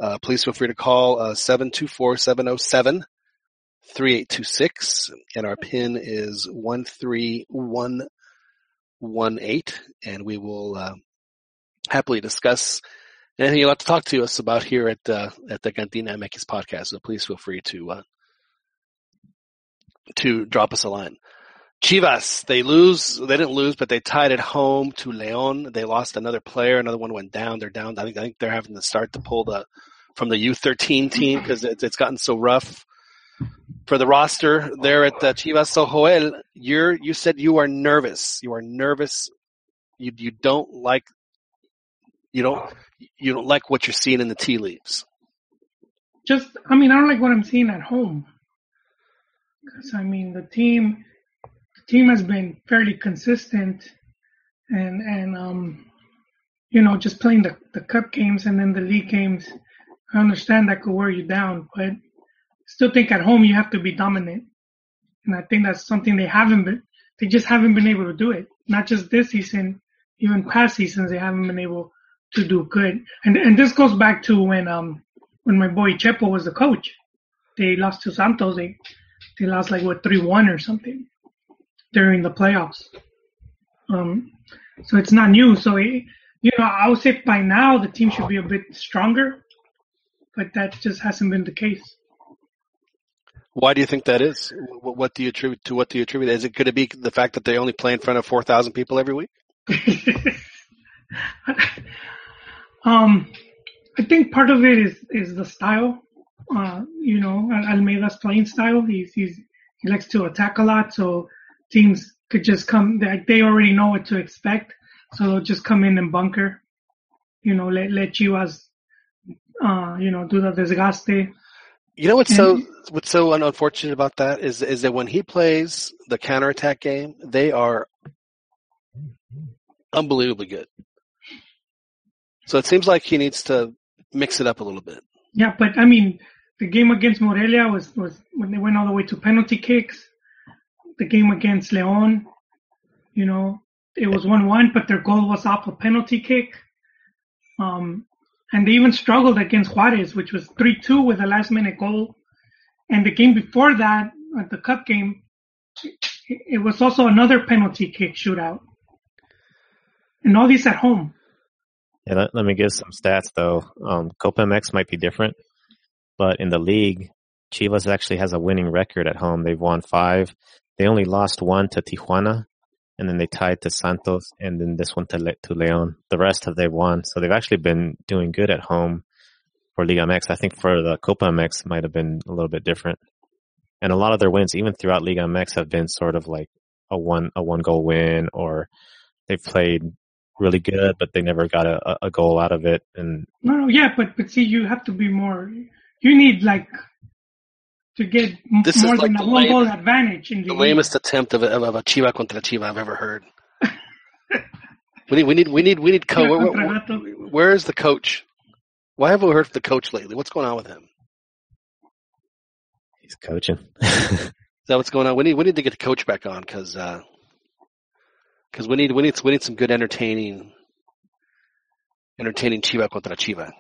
Uh, please feel free to call uh, 724 707 3826 and our pin is 13118 and we will uh, happily discuss anything you'd like to talk to us about here at uh, at the Gandina MX podcast. So please feel free to uh, to drop us a line. Chivas, they lose. They didn't lose, but they tied at home to Leon. They lost another player. Another one went down. They're down. I think. I think they're having to start to pull the from the U13 team because it's, it's gotten so rough for the roster there at uh, Chivas. So Joel, you're, you said you are nervous. You are nervous. You, you don't like, you don't, you don't like what you're seeing in the tea leaves. Just, I mean, I don't like what I'm seeing at home. Because I mean, the team, the team has been fairly consistent, and and um, you know, just playing the the cup games and then the league games. I understand that could wear you down, but still think at home you have to be dominant, and I think that's something they haven't been. They just haven't been able to do it. Not just this season, even past seasons they haven't been able to do good. And and this goes back to when um when my boy Chepo was the coach. They lost to Santos. They they lost like what three one or something during the playoffs. Um, so it's not new. So it, you know, I would say by now the team should be a bit stronger, but that just hasn't been the case. Why do you think that is? What, what do you attribute to what do you attribute? Is it could it be the fact that they only play in front of four thousand people every week? um, I think part of it is is the style. Uh, you know, Almeyda's playing style. He's he's he likes to attack a lot, so teams could just come. They they already know what to expect, so they'll just come in and bunker. You know, let let Chivas, uh, you know, do the desgaste. You know what's so what's so unfortunate about that is is that when he plays the counterattack game, they are unbelievably good. So it seems like he needs to mix it up a little bit. Yeah, but I mean, the game against Morelia was was when they went all the way to penalty kicks. The game against Leon, you know, it was one one, but their goal was off a penalty kick. Um, and they even struggled against Juarez, which was three two with a last minute goal. And the game before that, at the cup game, it, was also another penalty kick shootout. And all these at home. Yeah, let, let me give some stats though. Um, Copa MX might be different, but in the league, Chivas actually has a winning record at home. They've won five. They only lost one to Tijuana, and then they tied to Santos, and then this one to Le- to Leon. The rest have they won, so they've actually been doing good at home for Liga MX. I think for the Copa MX might have been a little bit different, and a lot of their wins, even throughout Liga MX, have been sort of like a one a one goal win, or they've played really good, but they never got a, a goal out of it. And No, no, yeah, but but see, you have to be more. You need like to get This is more like than the a one goal lamest- advantage in the, The lamest attempt of a, of a Chiva contra Chiva I've ever heard. we need we need we need we need co- Chiva where, where- where is the coach? Why haven't we heard from the coach lately? What's going on with him? he's coaching. Is that what's going on? We need we need to get the coach back on because because we need we need we need some good entertaining entertaining Chiva contra Chiva.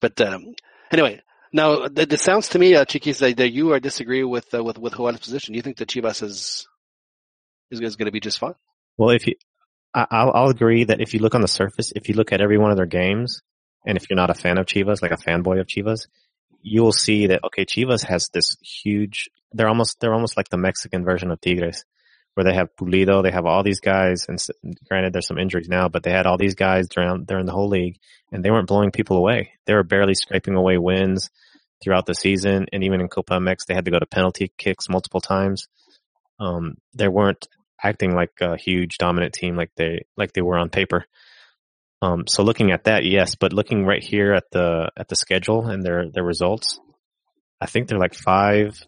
But um, anyway, now it, sounds to me, uh, Chiquis, that, that you are disagree with uh, with with Joel's position. You think that Chivas is is, is going to be just fine? well, if you, I, I'll, I'll agree that if you look on the surface, if you look at every one of their games, and if you're not a fan of Chivas, like a fanboy of Chivas, you'll see that okay, Chivas has this huge. They're almost they're almost like the Mexican version of Tigres, where they have Pulido, they have all these guys, and granted there's some injuries now, but they had all these guys during during the whole league, and they weren't blowing people away. They were barely scraping away wins throughout the season, and even in Copa MX, they had to go to penalty kicks multiple times. Um, they weren't acting like a huge dominant team like they like they were on paper. Um, so looking at that, yes, but looking right here at the at the schedule and their their results, I think they're like five,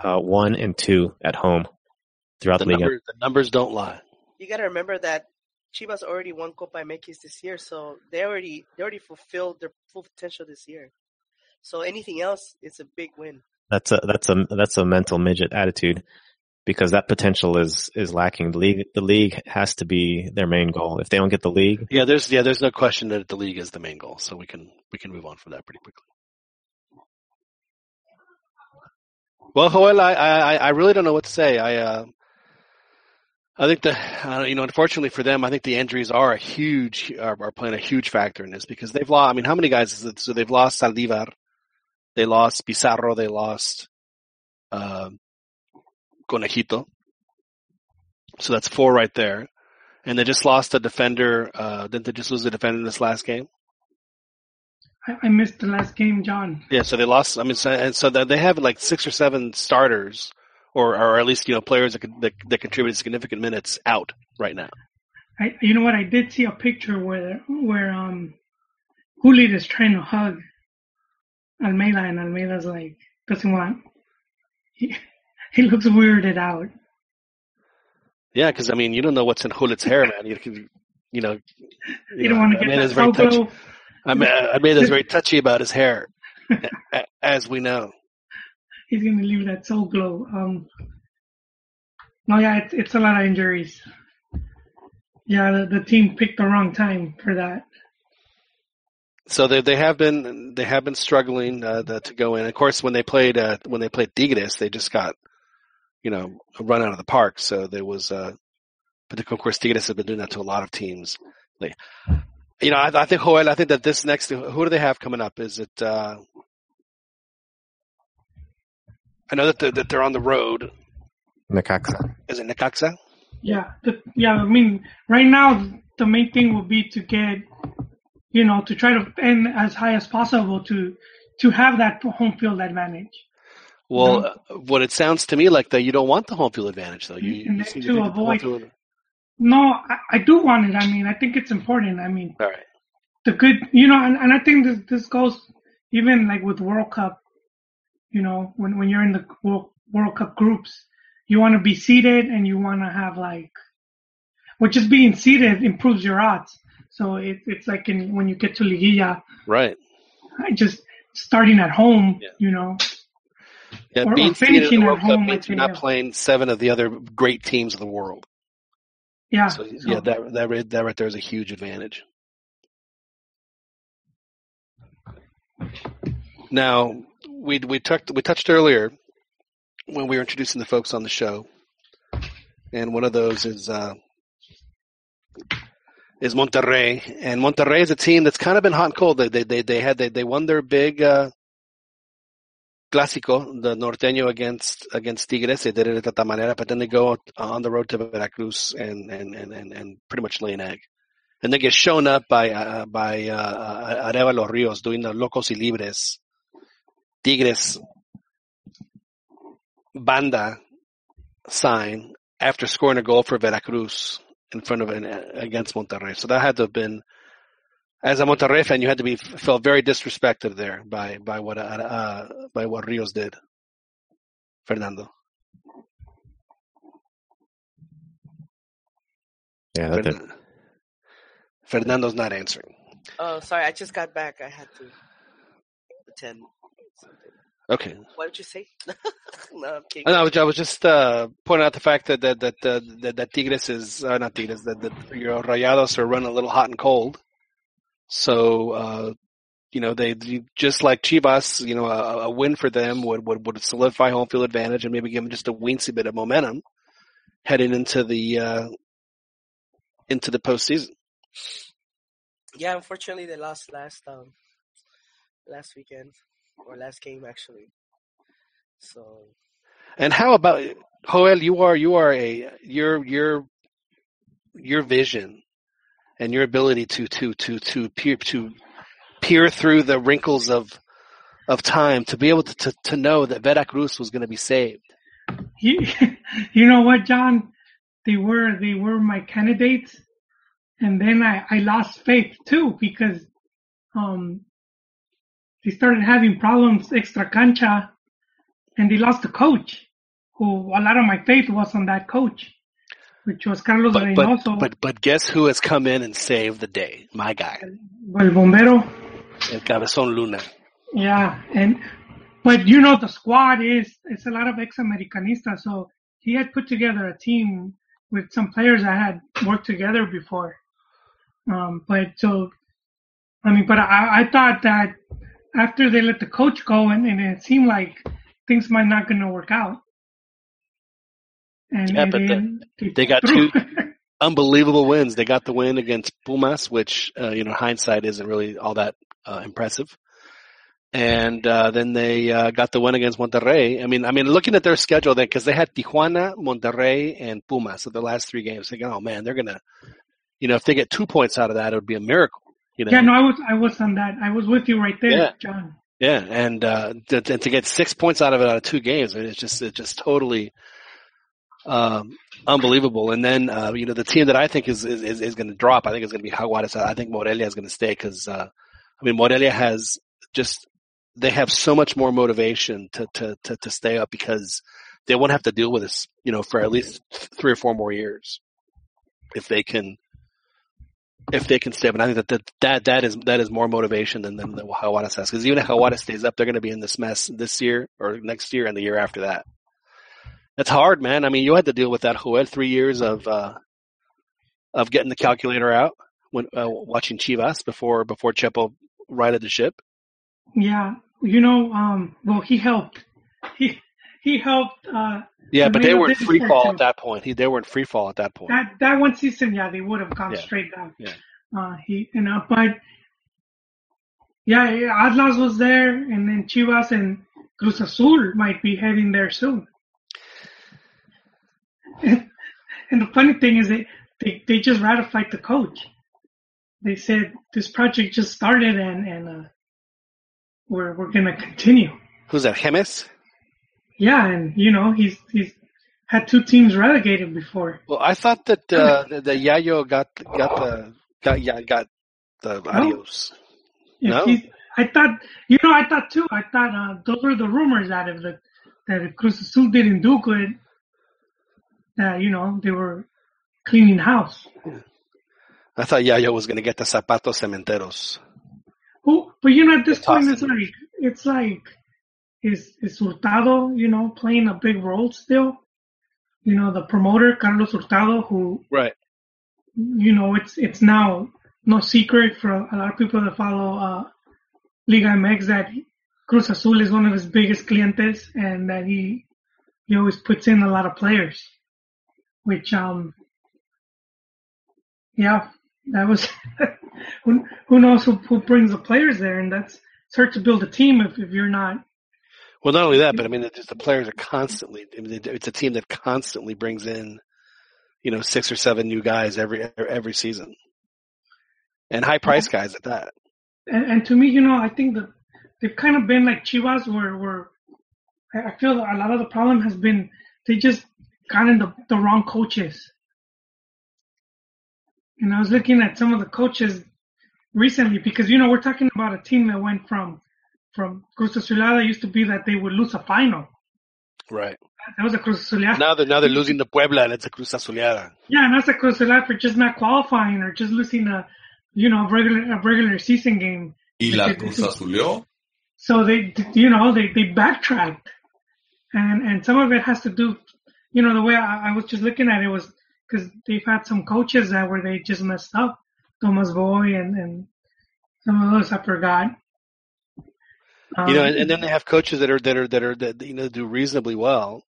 uh, one and two at home throughout The, the, league. the numbers don't lie. You gotta remember that Chivas already won Copa MX this year, so they already they already fulfilled their full potential this year. So anything else, it's a big win. That's a that's a that's a mental midget attitude because that potential is is lacking. The league the league has to be their main goal. If they don't get the league, Yeah, there's yeah, there's no question that the league is the main goal, so we can we can move on from that pretty quickly. Well, Joel, I I, I really don't know what to say. I uh, I think the uh, you know unfortunately for them, I think the injuries are a huge are, are playing a huge factor in this because they've lost. I mean, how many guys is it? So they've lost Zaldívar, they lost Pizarro, they lost uh, Conejito. So that's four right there. And they just lost a defender. Uh, didn't they just lose a defender in this last game? I, I missed the last game, John. Yeah, so they lost. I mean, so, and so they have like six or seven starters, or or at least you know players that could, that, that contributed significant minutes out right now. I, you know what? I did see a picture where where um, Juli is trying to hug Almeyda, and Almeyda's like doesn't want. He, he looks weirded out. Yeah, because I mean, you don't know what's in Hulit's hair, man. You can, you know, You don't want to get that very touchy. photo. I mean, I mean, it's very touchy about his hair, as we know. He's gonna leave that soul glow. Um, no, yeah, it's it's a lot of injuries. Yeah, the, the team picked the wrong time for that. So they they have been they have been struggling uh, the, to go in. Of course, when they played uh, when they played Tigres, they just got you know run out of the park. So there was, uh, but of course, Tigres has been doing that to a lot of teams. They, you know, I, I think Joel. I think that this next who do they have coming up? Is it? Uh, I know that they're, that they're on the road. Necaxa. Is it Necaxa? Yeah, the, yeah. I mean, right now the main thing would be to get, you know, to try to end as high as possible to to have that home field advantage. Well, No. uh, what it sounds to me like that you don't want the home field advantage though. You, you to think that the home avoid- field- No, I, I do want it. I mean, I think it's important. I mean, All right. the good, you know, and, and I think this this goes even like with World Cup. You know, when when you're in the World, World Cup groups, you want to be seated and you want to have like, well, just being seated improves your odds. So it, it's like in when you get to Liguilla, Right. I just starting at home, Yeah. you know, Yeah, Or- or being in finishing at Cup home, means you're not playing seven of the other great teams of the world. yeah. So, so- yeah, that that right, that right there is a huge advantage. Now we we touched we touched earlier when we were introducing the folks on the show, and one of those is uh, is Monterrey, and Monterrey is a team that's kind of been hot and cold. They they they, they had they, they won their big uh, clásico, the norteño against against Tigres. They did it at Tata Manera, but then they go on the road to Veracruz and and and and, and pretty much lay an egg. And they get shown up by uh, by uh, Arevalo Rios doing the Locos y Libres. Tigres banda sign after scoring a goal for Veracruz in front of an, against Monterrey. So that had to have been, as a Monterrey fan, you had to be felt very disrespected there by by what uh, uh, by what Rios did. Fernando. Yeah, that did. Fern- Fernando's not answering. Oh, sorry, I just got back. I had to attend something. Okay. What did you say? no, I'm kidding. I, know, I was- just uh, pointing out the fact that that that uh, that, that Tigres is uh, not Tigres that that you know, Rayados are running a little hot and cold. So uh, you know they they- just like Chivas, you know, a, a win for them would, would would solidify home field advantage and maybe give them just a weensy bit of momentum heading into the uh, into the postseason. Yeah, unfortunately, they lost last um last weekend. Or last game actually. So And how about Joel? You are you are a your your your vision and your ability to to to to peer to peer through the wrinkles of of time to be able to to, to know that Veracruz was going to be saved. You, you know what, John? They were they were my candidates, and then I I lost faith too because um they started having problems extra cancha, and they lost the coach, who a lot of my faith was on that coach, which was Carlos But but Reinoso, but but guess who has come in and saved the day? My guy, el bombero. El Cabezón Luna. Yeah, and but you know the squad is it's a lot of ex-Americanistas, so he had put together a team with some players that had worked together before. Um, but so, I mean, but I, I thought that after they let the coach go, and, and it seemed like things might not going to work out. And, Yeah, but the- then they got two Unbelievable wins. They got the win against Pumas, which uh, you know hindsight isn't really all that uh, impressive. And uh, then they uh, got the win against Monterrey. I mean, I mean, looking at their schedule, then because they had Tijuana, Monterrey, and Pumas, so the last three games. Thinking, oh man, they're gonna, you know, if they get two points out of that, it would be a miracle. You know, yeah, no, I was I was on that. I was with you right there, Yeah. John. Yeah, and uh, to, to get six points out of it out of two games, it's just it's just totally um, unbelievable. And then uh, you know the team that I think is is, is, is going to drop, I think is going to be Jaguares. I think Morelia is going to stay because uh, I mean Morelia has just they have so much more motivation to to to, to stay up because they won't have to deal with this you know for at least three or four more years if they can if they can stay up. And I think that that, that, that is that is more motivation than, than the Jaguares has. Because even if Jaguares stays up, they're going to be in this mess this year or next year and the year after that. It's hard, man. I mean, you had to deal with that Joel three years of uh, of getting the calculator out when uh, watching Chivas before before Chepo righted the ship. Yeah, you know, um, well, he helped. He he helped. Uh, Yeah, but they were in free fall too. at that point. He, they were in free fall at that point. that that one season, yeah, they would have gone Yeah. straight down. Yeah. Uh, he, you know, but yeah, Atlas was there, and then Chivas and Cruz Azul might be heading there soon. and the funny thing is, they, they they just ratified the coach. They said this project just started, and and uh, we're we're gonna continue. Who's that? Jémez? Yeah, and you know he's he's had two teams relegated before. Well, I thought that uh, the, the Yayo got got the got yeah, got the adios. If No? I thought, you know, I thought too. I thought uh, those were the rumors that if the that if Cruz Azul didn't do good, that you know they were cleaning house. I thought Yayo was going to get the zapatos cementeros. Well, but you know, at this point, it's like it's like is is Hurtado, you know, playing a big role still. You know, the promoter Carlos Hurtado, who Right. you know, it's it's now no secret for a lot of people that follow uh, Liga MX that Cruz Azul is one of his biggest clientes, and that he he always puts in a lot of players. Which um, yeah, that was who who knows who, who brings the players there, and that's it's hard to build a team if if you're not. Well, not only that, but I mean, just the players are constantly. I mean, it's a team that constantly brings in, you know, six or seven new guys every every season, and high price guys at that. And, and to me, you know, I think that they've kind of been like Chivas, where where I feel a lot of the problem has been they just gotten the the wrong coaches. And I was looking at some of the coaches recently because you know we're talking about a team that went from from Cruz Azulada used to be that they would lose a final. Right. That was a Cruz Azulada. Now they're now they're losing to Puebla, and it's a Cruz Azulada. Yeah, and that's a Cruz Azulada for just not qualifying or just losing a you know regular a regular season game. ¿Y la Like, Cruz Azuleó? So they, you know, they, they backtracked. And, and some of it has to do, you know, the way I, I was just looking at it was because they've had some coaches that where they just messed up. Tomás Boy and, and some of those I forgot. Um, You know, and, and then they have coaches that are that are that are that you know do reasonably well,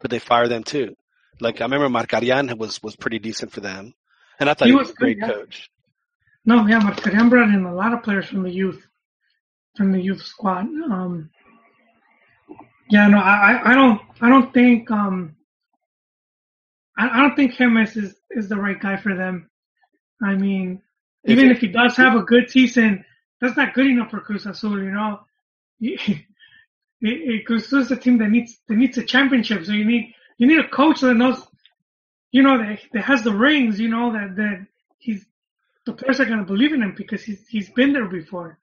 but they fire them too. Like I remember Markarián was was pretty decent for them, and I thought He he was was a great yeah. coach. no, yeah, Markarián brought in a lot of players from the youth. from the youth squad. Um, yeah, no, I, I- don't, I don't think, um, I, I don't think Jimenez is, is the right guy for them. I mean, If even you- if he does have a good season, that's not good enough for Cruz Azul, you know. It, it, Cruz Azul is a team that needs, that needs a championship, so you need, you need a coach that knows, you know, that, that has the rings, you know, that, that he's, the players are going to believe in him because he's, he's been there before.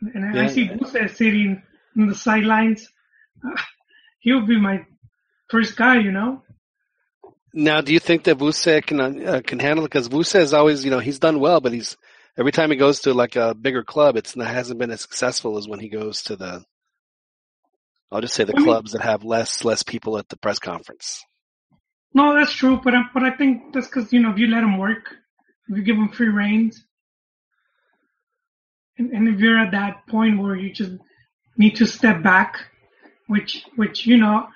And I see Vuce sitting on the sidelines. Uh, he would be my first guy, you know. Now, do you think that Vuce can uh, can handle it? Because Vuce is always, you know, he's done well, but he's every time he goes to like a bigger club, it's not, hasn't been as successful as when he goes to the. I'll just say the I mean- clubs that have less less people at the press conference. No, that's true, but I, but I think that's because you know if you let him work, if you give him free reins, and, and if you're at that point where you just need to step back, which which you know,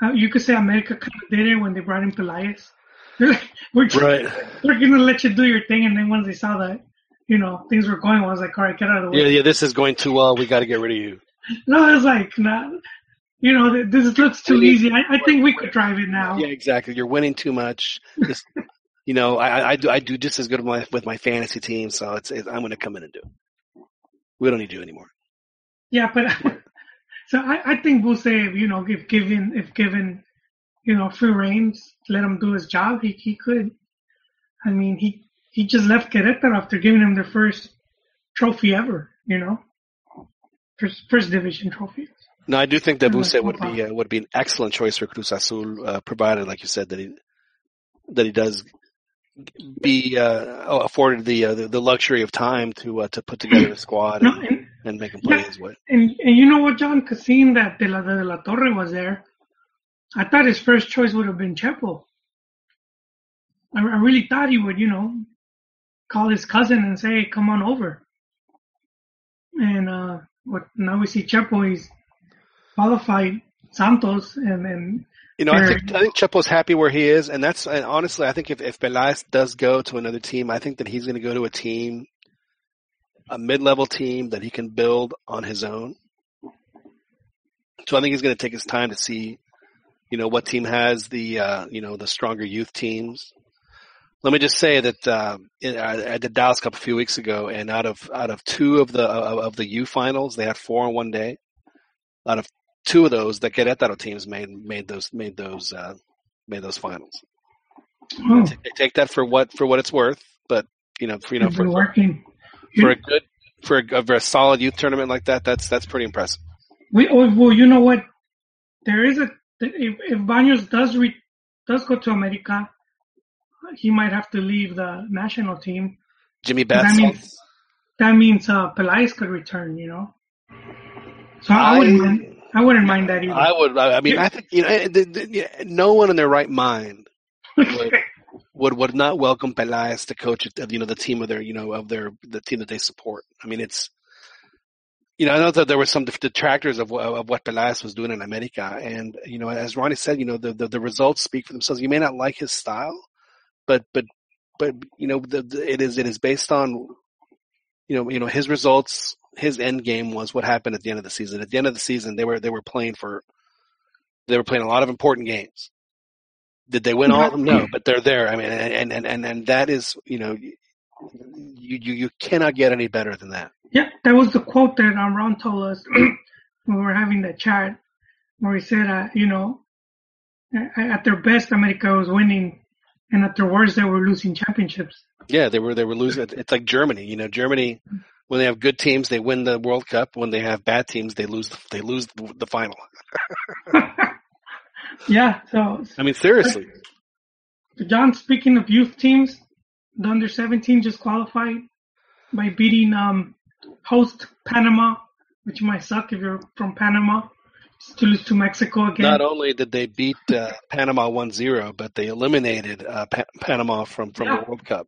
uh, you could say America kind of did it when they brought in like, we're just, Right. we're gonna let you do your thing, and then once they saw that, you know, things were going, well, I was like, all right, get out of the way. Yeah, yeah. This is going too well. We got to get rid of you. No, it's like, nah, you know, this looks too easy. I, I think we could drive it now. Yeah, exactly. You're winning too much. Just, you know, I, I- do I do just as good with my with my fantasy team, so it's, it's I'm going to come in and do. it. We don't need you anymore. Yeah, but so I, I think we'll say, you know, if given if given, you know, free reins, let him do his job, he he could. I mean, he he just left Querétaro after giving him their first trophy ever, you know, first first division trophy. No, I do think that Vuce would be uh, would be an excellent choice for Cruz Azul, uh, provided, like you said, that he that he does be uh, afforded the, uh, the the luxury of time to uh, to put together a squad No, and, and, and make him play Yeah. his way. and and you know what, John, because seeing that De La De La Torre was there, I thought his first choice would have been Chepo. I, I really thought he would, you know, call his cousin and say, hey, "Come on over." And uh, what now we see Chepo, he's qualified Santos, and and You know, I think I think Chepo's happy where he is, and that's and honestly, I think if if Pelaez does go to another team, I think that he's going to go to a team, a mid-level team that he can build on his own. So I think he's going to take his time to see, you know, what team has the uh, you know the stronger youth teams. Let me just say that uh, in- I I did Dallas Cup a few weeks ago, and out of out of two of the of, of the U finals, they had four in one day. Out of two of those, the Querétaro teams made made those made those uh, made those finals. oh, They take that for what for what it's worth, but you know, for, you know, for, working. for a good for a, for a solid youth tournament like that, that's that's pretty impressive. We oh, well, you know what? There is a if, if Baños does re, does go to America, he might have to leave the national team. Jimmy That means that means uh, Pelaez could return. You know, so I, wouldn't mind, I wouldn't mind that either. I would. I I mean, I think you know, eh, no one in their right mind would would would not welcome Pelaez to coach you know the team of their you know of their the team that they support. I mean, it's you know I know that there were some detractors of what- of what Pelaez was doing in America, and you know as Ronnie said, you know the the, the results speak for themselves. You may not like his style, but but but you know the, the, it is it is based on you know you know his results. His end game was what happened at the end of the season. At the end of the season, they were they were playing for they were playing a lot of important games. Did they win all of them? No, but they're there. I mean, and and and and that is, you know, you you you cannot get any better than that. yeah, that was the quote that um, Ron told us when we were having that chat, where he said, uh, you know, at their best, America was winning, and at their worst, they were losing championships. Yeah, they were they were losing. It's like Germany. You know, Germany when they have good teams, they win the World Cup. When they have bad teams, they lose they lose the, the final. yeah, so I mean, seriously. John, speaking of youth teams, the under 17 just qualified by beating um, host Panama, which might suck if you're from Panama, to lose to Mexico again. Not only did they beat uh, Panama 1-0, but they eliminated uh, pa- Panama from from Yeah. the World Cup.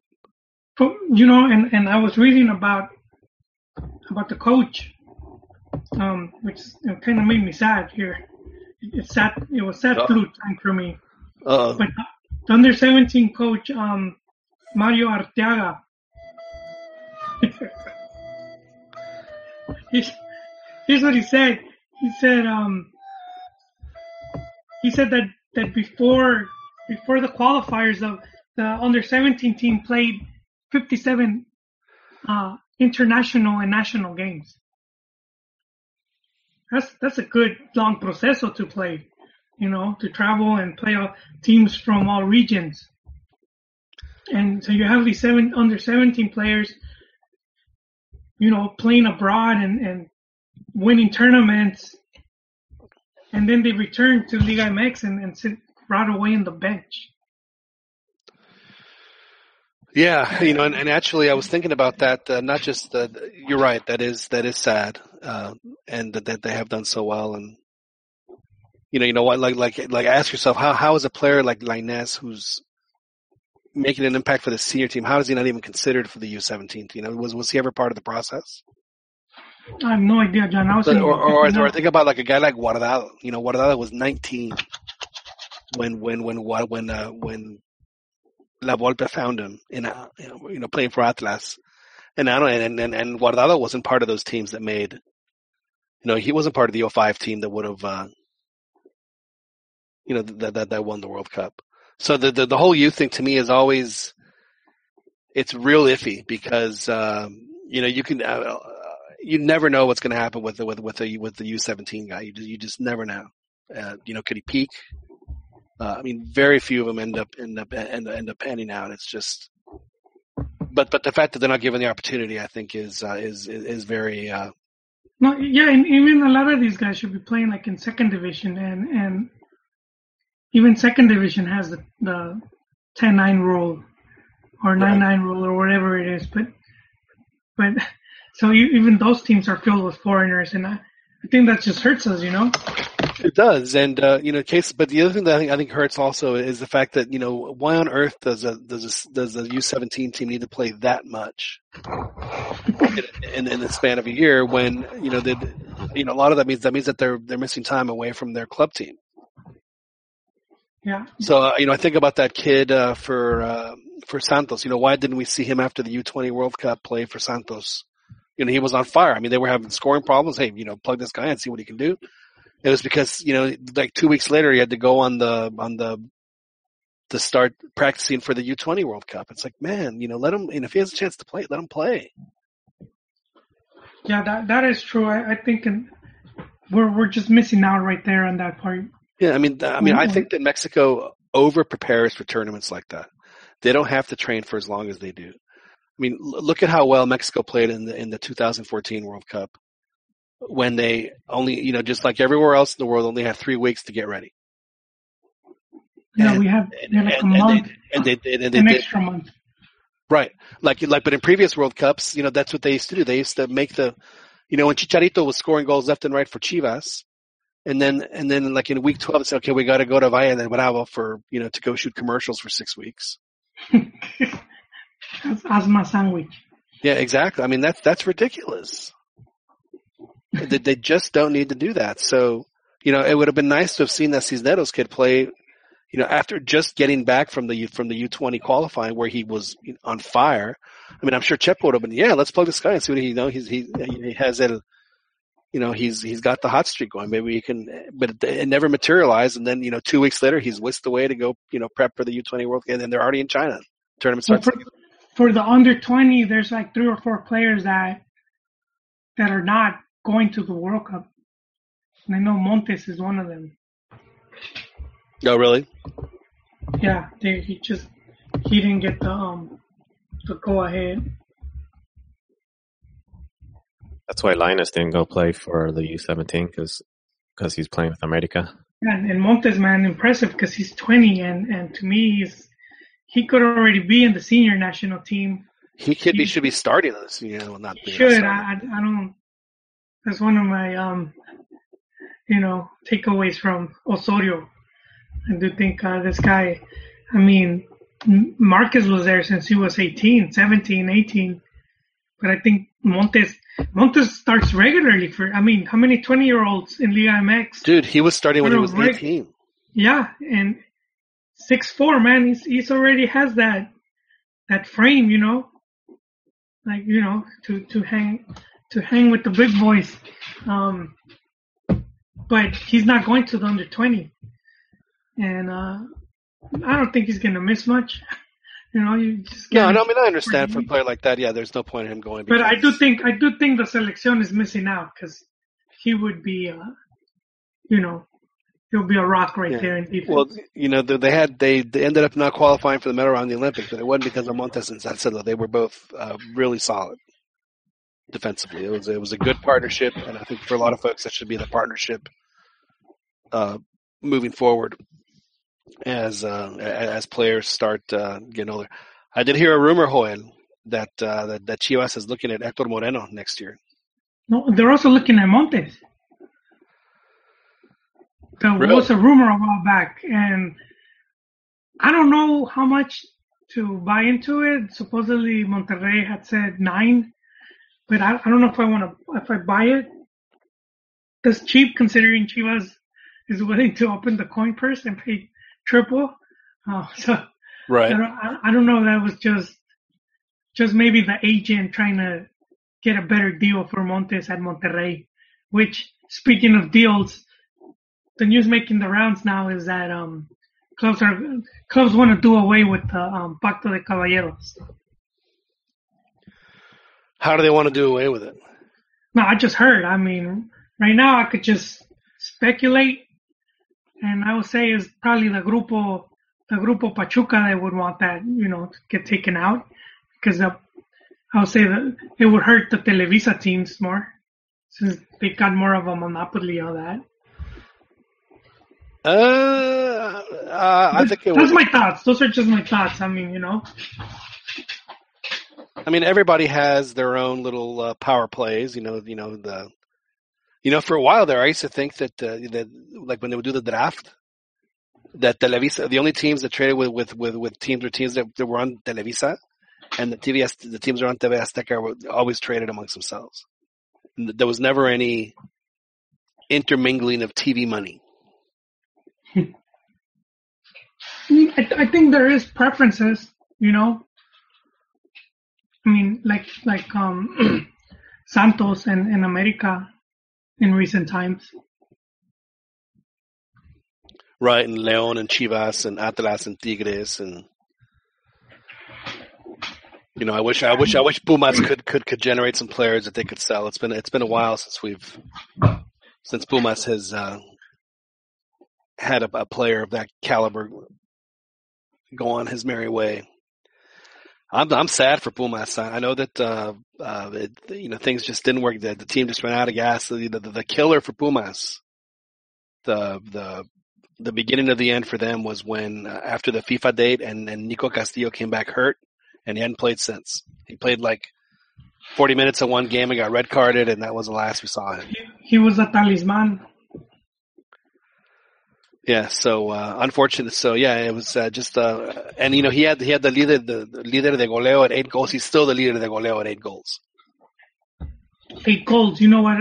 But, you know, and, and I was reading about about the coach, um, which you know, kind of made me sad here. It, it's sad. It was sad Oh. flute time for me. Uh, But the under 17 coach, um, Mario Arteaga, he's, here's what he said. He said, um, he said that that before before the qualifiers of the under 17 team played 57 uh, international and national games. That's that's a good long proceso to play, you know, to travel and play all teams from all regions. And so you have these seven under 17 players, you know, playing abroad and, and winning tournaments, and then they return to Liga MX and, and sit right away in the bench. Yeah, you know, and, and actually, I was thinking about that. Uh, not just the, you're right. That is that is sad, uh, and that, that they have done so well. And you know, you know what? Like, like, like, ask yourself how how is a player like Lainez, who's making an impact for the senior team, how is he not even considered for the U17? You know, was was he ever part of the process? I have no idea, John. I was But, thinking or, or, or think about like a guy like Guardado. You know, Guardado was 19 when when when when when uh, when La Volpe found him in uh, you know, you know playing for Atlas, and I don't and and and Guardado wasn't part of those teams that made. You know, he wasn't part of the 05 team that would have, uh, you know, that that that won the World Cup. So the the, the whole youth thing to me is always, it's real iffy because um, you know you can uh, you never know what's going to happen with the with with the with the U17 guy. You just, you just never know. Uh, you know, could he peak? Uh, I mean, very few of them end up end up end, end up panning out. It's just, but but the fact that they're not given the opportunity, I think, is uh, is is is very. Uh, No, yeah, and even a lot of these guys should be playing like in second division, and and even second division has the the 10-9 rule or 9-9 rule or whatever it is. But but so you, even those teams are filled with foreigners, and I, I think that just hurts us, you know. It does, and uh, you know, case. But the other thing that I think I think hurts also is the fact that you know why on earth does a does a, does the U seventeen team need to play that much in, in the span of a year when you know they you know a lot of that means that means that they're they're missing time away from their club team. Yeah, So uh, you know, I think about that kid uh, for uh, for Santos. You know, why didn't we see him after the U twenty World Cup play for Santos? You know, he was on fire. I mean, they were having scoring problems. Hey, you know, plug this guy and see what he can do. It was because you know, like two weeks later, he had to go on the on the to start practicing for the U twenty World Cup. It's like, man, you know, let him. And if he has a chance to play, let him play. yeah, that that is true. I, I think in, we're we're just missing out right there on that part. Yeah, I mean, I mean, I Mhm. think that Mexico over prepares for tournaments like that. They don't have to train for as long as they do. I mean, look at how well Mexico played in the in the 2014 World Cup when they only, you know, just like everywhere else in the world, only had three weeks to get ready. Yeah, And- we have And, we have like a and, and month, they and they and they an did extra month. right. Like like, but in previous World Cups, you know, that's what they used to do. They used to make the, you know, when Chicharito was scoring goals left and right for Chivas. And then, and then, like in week twelve, it's okay. We got to go to Valle de Bravo for you know to go shoot commercials for six weeks. That's asthma sandwich. Yeah, exactly. I mean, that's that's ridiculous. they, they just don't need to do that. So, you know, it would have been nice to have seen that Cisneros kid play, you know, after just getting back from the from the U twenty qualifying where he was on fire. I mean, I'm sure Chepo would have been, yeah, let's plug this guy and see what he you know he's he he has it. You know, he's he's got the hot streak going. Maybe he can, but it, never materialized. And then, you know, two weeks later, he's whisked away to go, you know, prep for the U twenty World, Cup, and then they're already in China. Tournament starts. for, for the under 20, there's like three or four players that that are not going to the World Cup. And I know Montes is one of them. Oh, really? Yeah, they, he just he didn't get the um the go ahead. That's why Lainez didn't go play for the U17 because because he's playing with America. And, and Montes, man, impressive because he's 20, and and to me, he's he could already be in the senior national team. He could be should be starting this, you know, not He should. I, I I don't. That's one of my um, you know, takeaways from Osorio. I do think uh, this guy. I mean, Marcus was there since he was 18, 17, 18. But I think Montes Montes starts regularly for. I mean, how many 20 year olds in Liga MX? Dude, he was starting when he was Right. 18. Yeah, and six four man, he's he's already has that that frame, you know, like you know, to to hang to hang with the big boys. Um, but he's not going to the under 20. And, uh, I don't think he's going to miss much. You know, you just No, get no, I mean I understand for a player like that. Yeah, there's no point in him going. But I do think I do think the selection is missing out because he would be, uh, you know, he'll be a rock right Yeah. there in defense. Well, you know, they they had they, they ended up not qualifying for the medal round in the Olympics, but it wasn't because of Montes and Salcedo. They were both uh, really solid defensively. It was it was a good partnership, and I think for a lot of folks that should be the partnership uh, moving forward as uh, as players start uh, getting older. I did hear a rumor, Joel, that uh, that, that Chivas is looking at Hector Moreno next year. no, they're also looking at Montes. There Really? was a rumor a while back, and I don't know how much to buy into it. Supposedly Monterrey had said nine, but I, I don't know if I want to if I buy it. That's cheap considering Chivas is willing to open the coin purse and pay triple. Uh, so I Right. don't, I, I don't know. That was just, just maybe the agent trying to get a better deal for Montes at Monterrey. Which, speaking of deals, the news making the rounds now is that um, clubs are clubs want to do away with the um, Pacto de Caballeros. How do they want to do away with it? No, I just heard. I mean, right now I could just speculate, and I would say is probably the Grupo, the Grupo Pachuca that would want that, you know, to get taken out, because I would say that it would hurt the Televisa teams more, since they got more of a monopoly on that. Uh, uh, I think it That's was. my thoughts. Those are just my thoughts. I mean, you know, I mean, everybody has their own little uh, power plays. You know, you know the, you know, for a while there, I used to think that uh, that like when they would do the draft, that Televisa, the only teams that traded with with with, with teams or teams that, that were on Televisa, and the TVS, the teams that were on TV Azteca were always traded amongst themselves. There was never any intermingling of TV money. I, mean, I, I think there is preferences, you know. I mean, like like um, Santos and, in America in recent times. Right, and León and Chivas and Atlas and Tigres and you know, I wish I wish I wish Pumas could could could generate some players that they could sell. It's been it's been a while since we've since Pumas has uh, had a, a player of that caliber go on his merry way. I'm I'm sad for Pumas. I I know that uh, uh, it, you know things just didn't work. The, the team just ran out of gas. The, the, the killer for Pumas, the the the beginning of the end for them was when uh, after the FIFA date and, and Nico Castillo came back hurt and he hadn't played since. He played like 40 minutes of one game and got red carded and that was the last we saw him. He, he was a talisman. Yeah, so uh, unfortunate. So yeah, it was uh, just uh, and you know he had he had the leader the, the leader de goleo at eight goals. He's still the leader de goleo at eight goals. Eight goals. You know what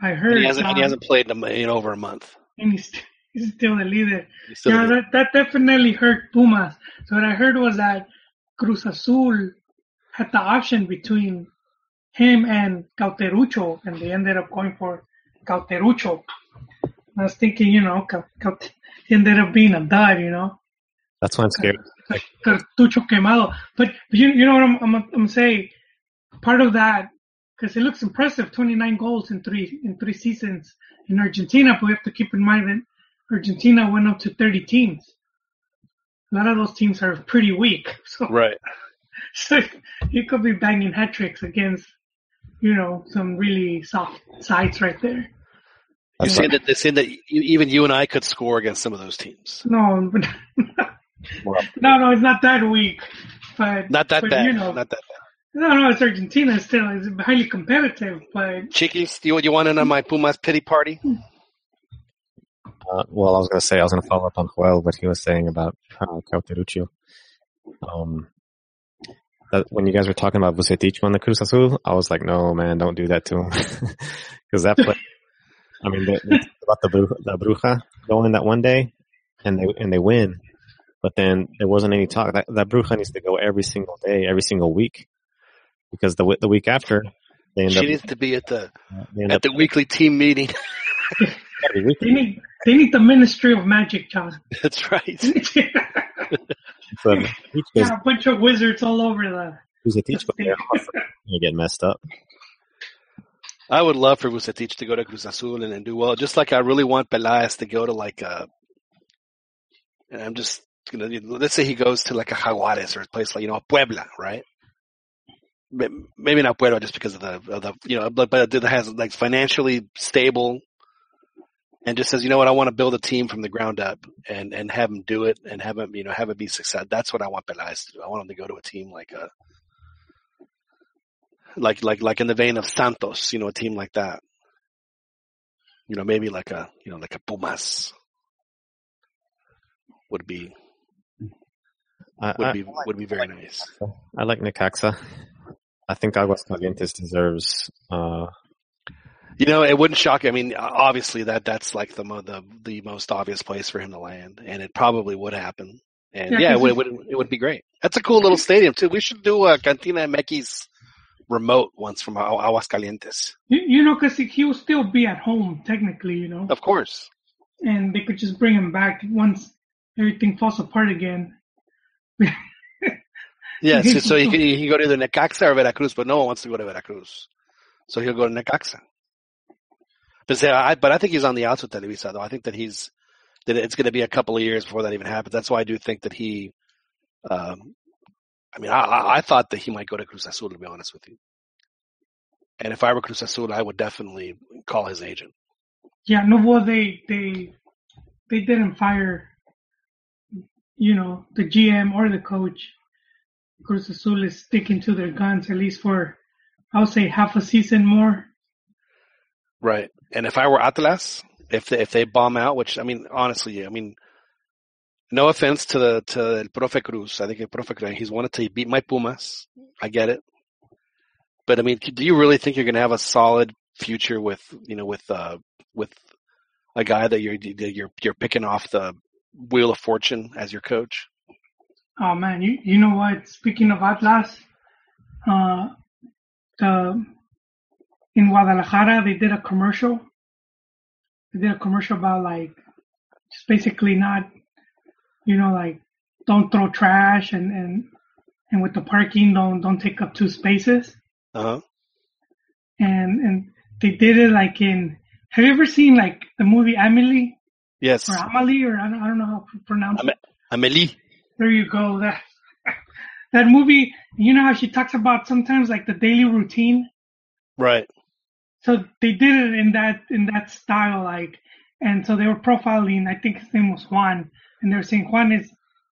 I heard? And he hasn't and he uh, hasn't played in, in over a month. and he's, he's still the leader. Still the yeah, leader. that, that definitely hurt Pumas. So what I heard was that Cruz Azul had the option between him and Cauteruccio, and they ended up going for Cauteruccio. I was thinking, you know, Cau- Caut- ended up being a dud, you know, That's why I'm scared. Cartucho quemado. But you, you know what I'm, I'm, I'm gonna say? Part of that, because it looks impressive, 29 goals in three in three seasons in Argentina. But we have to keep in mind that Argentina went up to 30 teams. A lot of those teams are pretty weak, so, Right. so he could be banging hat tricks against, you know, some really soft sides right there. You're saying that they're saying that even you and I could score against some of those teams. No, but no, no, it's not that weak. But Not that but, bad. You know, Not that bad. No, no, it's Argentina still. It's highly competitive, but Chiquis, do you, you want in on my Pumas pity party? Uh, well, I was going to say I was going to follow up on Joel what he was saying about uh, Cauteruccio. Um, that when you guys were talking about Vucetich on the Cruz Azul, I was like, no, man, don't do that to him because that play. I mean, they, they talked about the the Bruja going that one day, and they and they win, but then there wasn't any talk that that Bruja needs to go every single day, every single week, because the the week after They end up She up, needs to be at the at up the weekly team meeting. every week. They need they need the Ministry of Magic, John. That's right. So each goes, Got a bunch of wizards all over the. who's a teach, but they're get messed up. I would love for Vucetich to go to Cruz Azul and, and do well. Just like I really want Pelaez to go to like a. And I'm just gonna let's say he goes to like a Jaguares or a place like you know a Puebla, right? Maybe not Puebla just because of the of the you know, but but it has like financially stable, and just says you know what I want to build a team from the ground up and and have him do it and have him you know have it be success. That's what I want Pelaez to do. I want him to go to a team like a like like like in the vein of Santos, you know, a team like that. You know, maybe like a you know like a Pumas would be I, would I, be would be very nice. I like Necaxa. I think Aguascalientes deserves. Uh, You know, it wouldn't shock. I mean, obviously that that's like the mo- the the most obvious place for him to land, and it probably would happen. And Yeah, yeah, it 'cause would, it would it would be great. That's a cool little stadium too. We should do a Cantina MX remote once from Agu- Aguascalientes. You, you know, because he will still be at home technically, you know, Of course. and they could just bring him back once everything falls apart again. Yeah, so, so he can, he can go to either Necaxa or Veracruz, but no one wants to go to Veracruz. So he'll go to Necaxa. But, say, I, but I think he's on the outs with Televisa, though. I think that he's, that it's going to be a couple of years before that even happens. That's why I do think that he, um, I mean, I, I, I thought that he might go to Cruz Azul, to be honest with you. And if I were Cruz Azul, I would definitely call his agent. Yeah, no, well, they they they didn't fire, you know, the GM or the coach. Cruz Azul is sticking to their guns at least for, I would say, half a season more. Right. And if I were Atlas, if they, if they bomb out, which I mean, honestly, I mean, no offense to the to El Profe Cruz, I think El Profe Cruz, he's wanted to beat my Pumas. I get it, but I mean, do you really think you're going to have a solid future with you know with uh with a guy that you're that you're you're picking off the wheel of fortune as your coach? Oh man, you you know what? Speaking of Atlas, uh, the in Guadalajara they did a commercial. They did a commercial about like just basically not, you know, like don't throw trash and and and with the parking don't don't take up two spaces. Uh huh. And and they did it like in. Have you ever seen like the movie Amelie Yes, or Amelie or I don't, I don't know how to pronounce it. Amelie. There you go. That that movie. You know how she talks about sometimes like the daily routine. Right. So they did it in that in that style, like, and so they were profiling. I think his name was Juan, and they were saying Juan is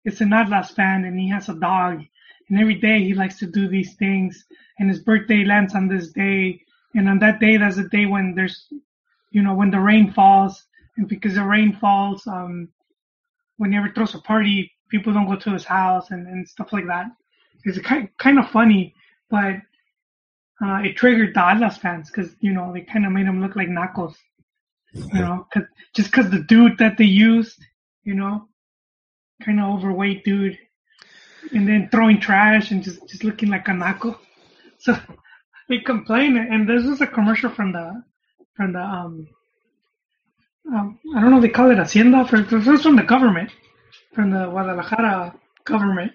is an Atlas fan, and he has a dog, and every day he likes to do these things, and his birthday lands on this day, and on that day, that's the day when there's, you know, when the rain falls, and because the rain falls, um, when he ever throws a party, people don't go to his house and, and stuff like that. It's kind kind of funny, but uh, it triggered the Atlas fans because you know they kind of made him look like Knuckles, you know, cause, just because the dude that they used, you know, kind of overweight dude, and then throwing trash and just just looking like a knuckle. So they complain, and this was a commercial from the from the um, um I don't know they call it Hacienda, for this was from the government, from the Guadalajara government.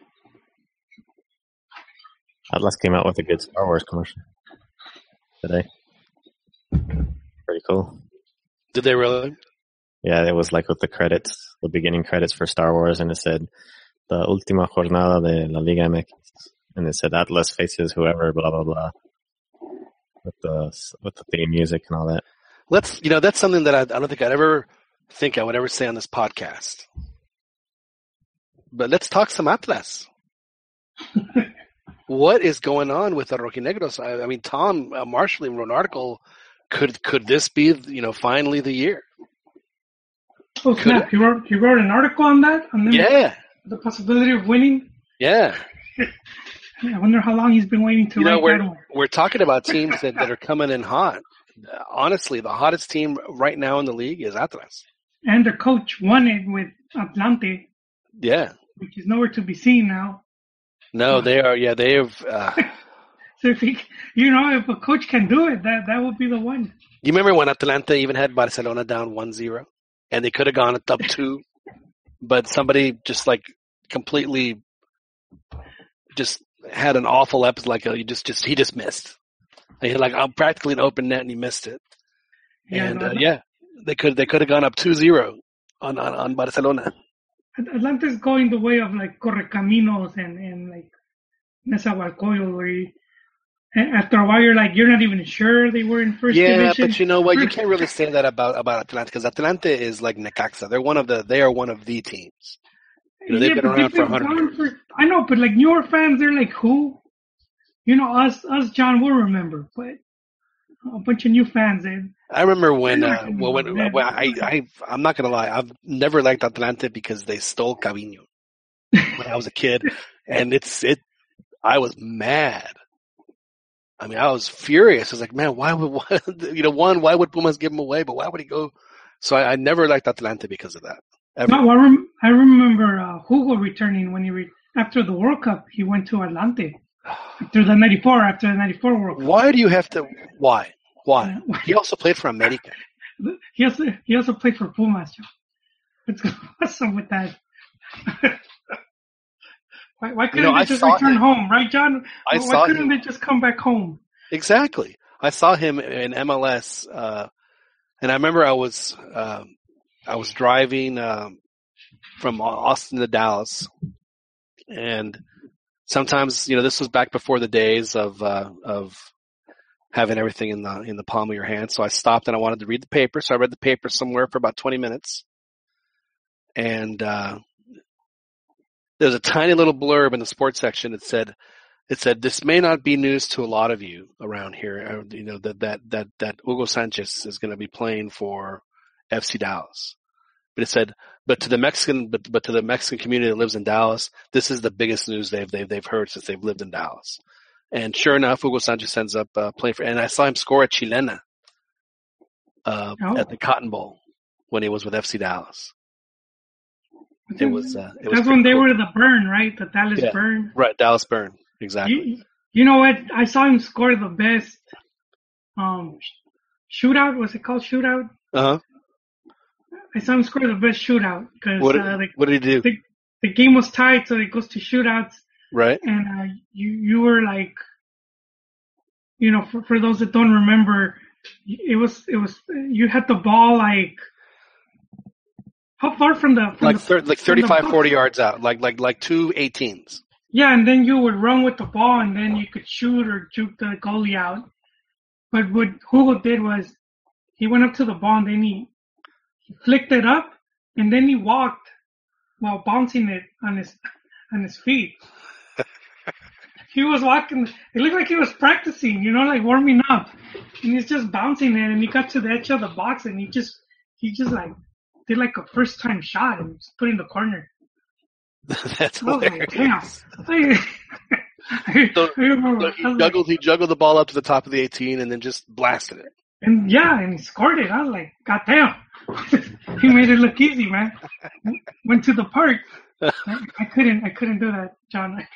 Atlas came out with a good Star Wars commercial today. Pretty cool. Did they really? Yeah, it was like with the credits, the beginning credits for Star Wars, and it said the última jornada de la Liga MX, and it said Atlas faces whoever, blah blah blah, with the with the theme music and all that. Let's, you know, that's something that I, I don't think I'd ever think I would ever say on this podcast. But let's talk some Atlas. what is going on with the Rojinegros? I, I mean, Tom uh, Marshall wrote an article. Could could this be, you know, finally the year? Oh snap! He wrote he wrote an article on that on them, Yeah, the possibility of winning. yeah. I wonder how long he's been waiting to You know, we're we're talking about teams that, that are coming in hot. Honestly, the hottest team right now in the league is Atlas. And their coach won it with Atlante, Yeah. which is nowhere to be seen now. No, they are. Yeah, they have. Uh, So if he, you know, if a coach can do it, that that would be the one. You remember when Atlante even had Barcelona down 1-0 and they could have gone up two, but somebody just like completely just had an awful episode. Like uh, you just just he just missed. He had like uh, practically an open net and he missed it. Yeah, and no, uh, yeah, they could they could have gone up 2-0 on, on on Barcelona. Atlante's going the way of like Correcaminos and and like Nezahualcóyotl, where and after a while you're like you're not even sure they were in first yeah, division. but you know what? You can't really say that about about Atlante because Atlante is like Necaxa. They're one of the they are one of the teams. You know, they've Yeah, been but around they've for been 100 years. for- I know, but like newer fans, they're like, who? You know, us, us, John will remember, but a bunch of new fans, they, I remember when, uh, well, when, when I, I, I'm not gonna lie, I've never liked Atlante because they stole Cavino when I was a kid, and it's it. I was mad. I mean, I was furious. I was like, man, why would why, you know one? Why would Pumas give him away? But why would he go? So I, I never liked Atlante because of that. Ever. no, I, rem- I remember uh, Hugo returning when he re- after the World Cup, he went to Atlante after the '94, after the '94 World Cup. Why do you have to? Why? Why? He also played for America. He also he also played for Pumas. What's, what's up with that? Why, why couldn't know, they I just return him. home, right, John? I why couldn't him. they just come back home? Exactly. I saw him in MLS, uh, and I remember I was um, I was driving um, from Austin to Dallas, and sometimes you know this was back before the days of uh, of having everything in the in the palm of your hand. So I stopped and I wanted to read the paper, so I read the paper somewhere for about twenty minutes, and uh, there was a tiny little blurb in the sports section that said it said this may not be news to a lot of you around here. uh, You know that that that that Hugo Sanchez is going to be playing for FC Dallas, but it said, but to the Mexican, but but to the Mexican community that lives in Dallas, this is the biggest news they've they've they've heard since they've lived in Dallas. And sure enough, Hugo Sanchez ends up uh, playing for, and I saw him score at Chilena uh, Oh. at the Cotton Bowl when he was with FC Dallas. It was uh, it was That's when they cool. were the burn, right? The Dallas Yeah. burn. right Dallas Burn exactly. You, you know what? I saw him score the best um shootout. Was it called shootout? Uh huh. I saw him score the best shootout because What uh, the, what did he do? the the game was tied, so it goes to shootouts, Right. and uh, you you were like, you know, for for those that don't remember, it was it was you had the ball like how far from the from like the, thir- like from 35, 40 yards out, like like like two 18s. Yeah, and then you would run with the ball, and then you could shoot or juke the goalie out. But what Hugo did was he went up to the ball, and then he, he flicked it up, and then he walked while bouncing it on his on his feet. he was walking. It looked like he was practicing, you know, like warming up, and he's just bouncing it. And he got to the edge of the box, and he just he just like did like a first time shot and just put in the corner. That's oh, I was like, damn. So-. So he juggled he juggled the ball up to the top of the 18 and then just blasted it. and yeah, and he scored it. I was like, God damn. he made it look easy, man. Went to the park. I, I couldn't. I couldn't do that, John. I,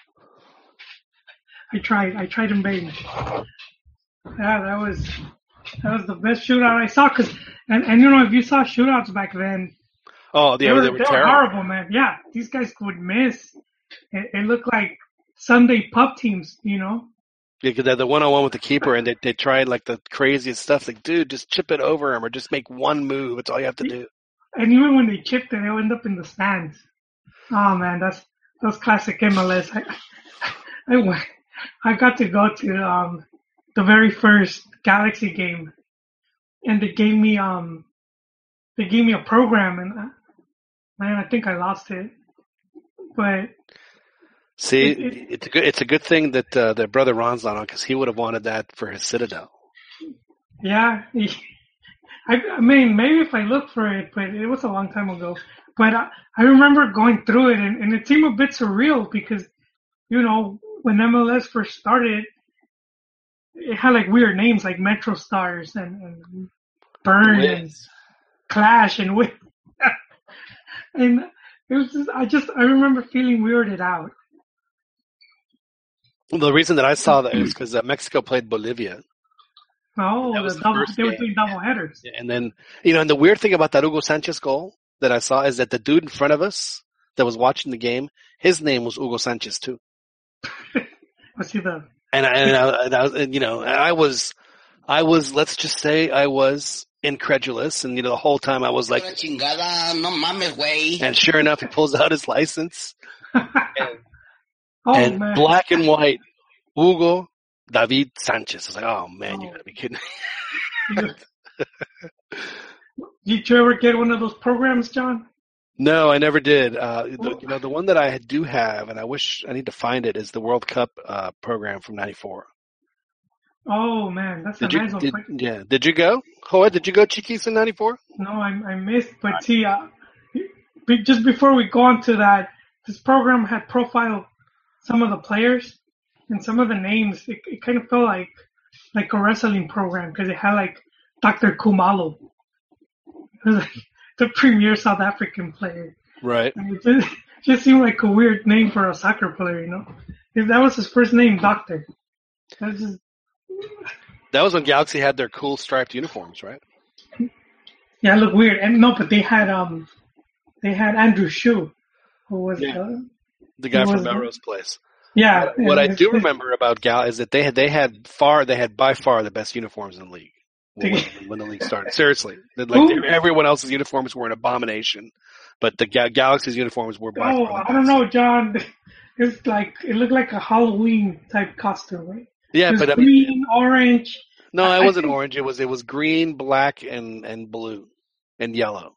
I tried. I tried in vain. Yeah, that was that was the best shootout I saw. Cause and and you know if you saw shootouts back then, Oh, they yeah, were, they were they were terrible. horrible, man. Yeah, these guys would miss. It, it looked like Sunday pub teams, you know. Yeah, because they had the one on one with the keeper, and they they tried like the craziest stuff. Like, dude, just chip it over him, or just make one move. That's all you have to do. And even when they chipped it, they'll end up in the stands. Oh man, that's that's classic MLS. I, I I got to go to um the very first Galaxy game, and they gave me um they gave me a program, and uh, man, I think I lost it. But See, It- it- it's a good it's a good thing that uh, that brother Ron's not on because he would have wanted that for his Citadel. yeah, I, I mean maybe if I look for it, but it was a long time ago. But I, I remember going through it, and, and it seemed a bit surreal because you know when MLS first started, it had like weird names like Metro Stars and, and Burn and Clash and Wiz. and it was just I just I remember feeling weirded out. The reason that I saw that is because uh, Mexico played Bolivia, Oh, That was the the double, first they were doing double headers. and then you know, and the weird thing about that Hugo Sanchez goal that I saw is that the dude in front of us that was watching the game, his name was Hugo Sanchez too. I see the And I, and I, and I was, and, you know, I was, I was, let's just say, I was incredulous, and you know, the whole time I was like, chingada, no mames, güey. and sure enough, he pulls out his license, oh and man. black and white, Hugo David Sanchez. I was like, oh man, you Oh. gotta be kidding. me. Did you ever get one of those programs, John? No, I never did. Uh, the, you know, the one that I do have, and I wish I need to find it, is the World Cup uh, program from '94. Oh man, that's Did a you? nice one. Did, But- yeah. Did you go? Hoa, did you go Chiquis in '94? No, I, I missed. But see, uh, just before we go on to that, this program had profiled some of the players and some of the names. It, it kind of felt like like a wrestling program because it had like Dr. Khumalo, it was like the premier South African player. Right. It just, just seemed like a weird name for a soccer player, you know. If that was his first name, Doctor. That's just That was when Galaxy had their cool striped uniforms, right? yeah, it looked weird. And no, but they had um, they had Andrew Shue, who was Yeah. uh, The guy from was- Melrose Place. yeah. What, what I do remember about Gal is that they had they had far they had by far the best uniforms in the league when, when the league started. Seriously, like everyone else's uniforms were an abomination, but the Ga- Galaxy's uniforms were by Oh, I don't know, John. It's like it looked like a Halloween type costume, right? Yeah, It was but I mean, green, orange. no, it I wasn't think- orange. It was it was green, black, and and blue, and yellow.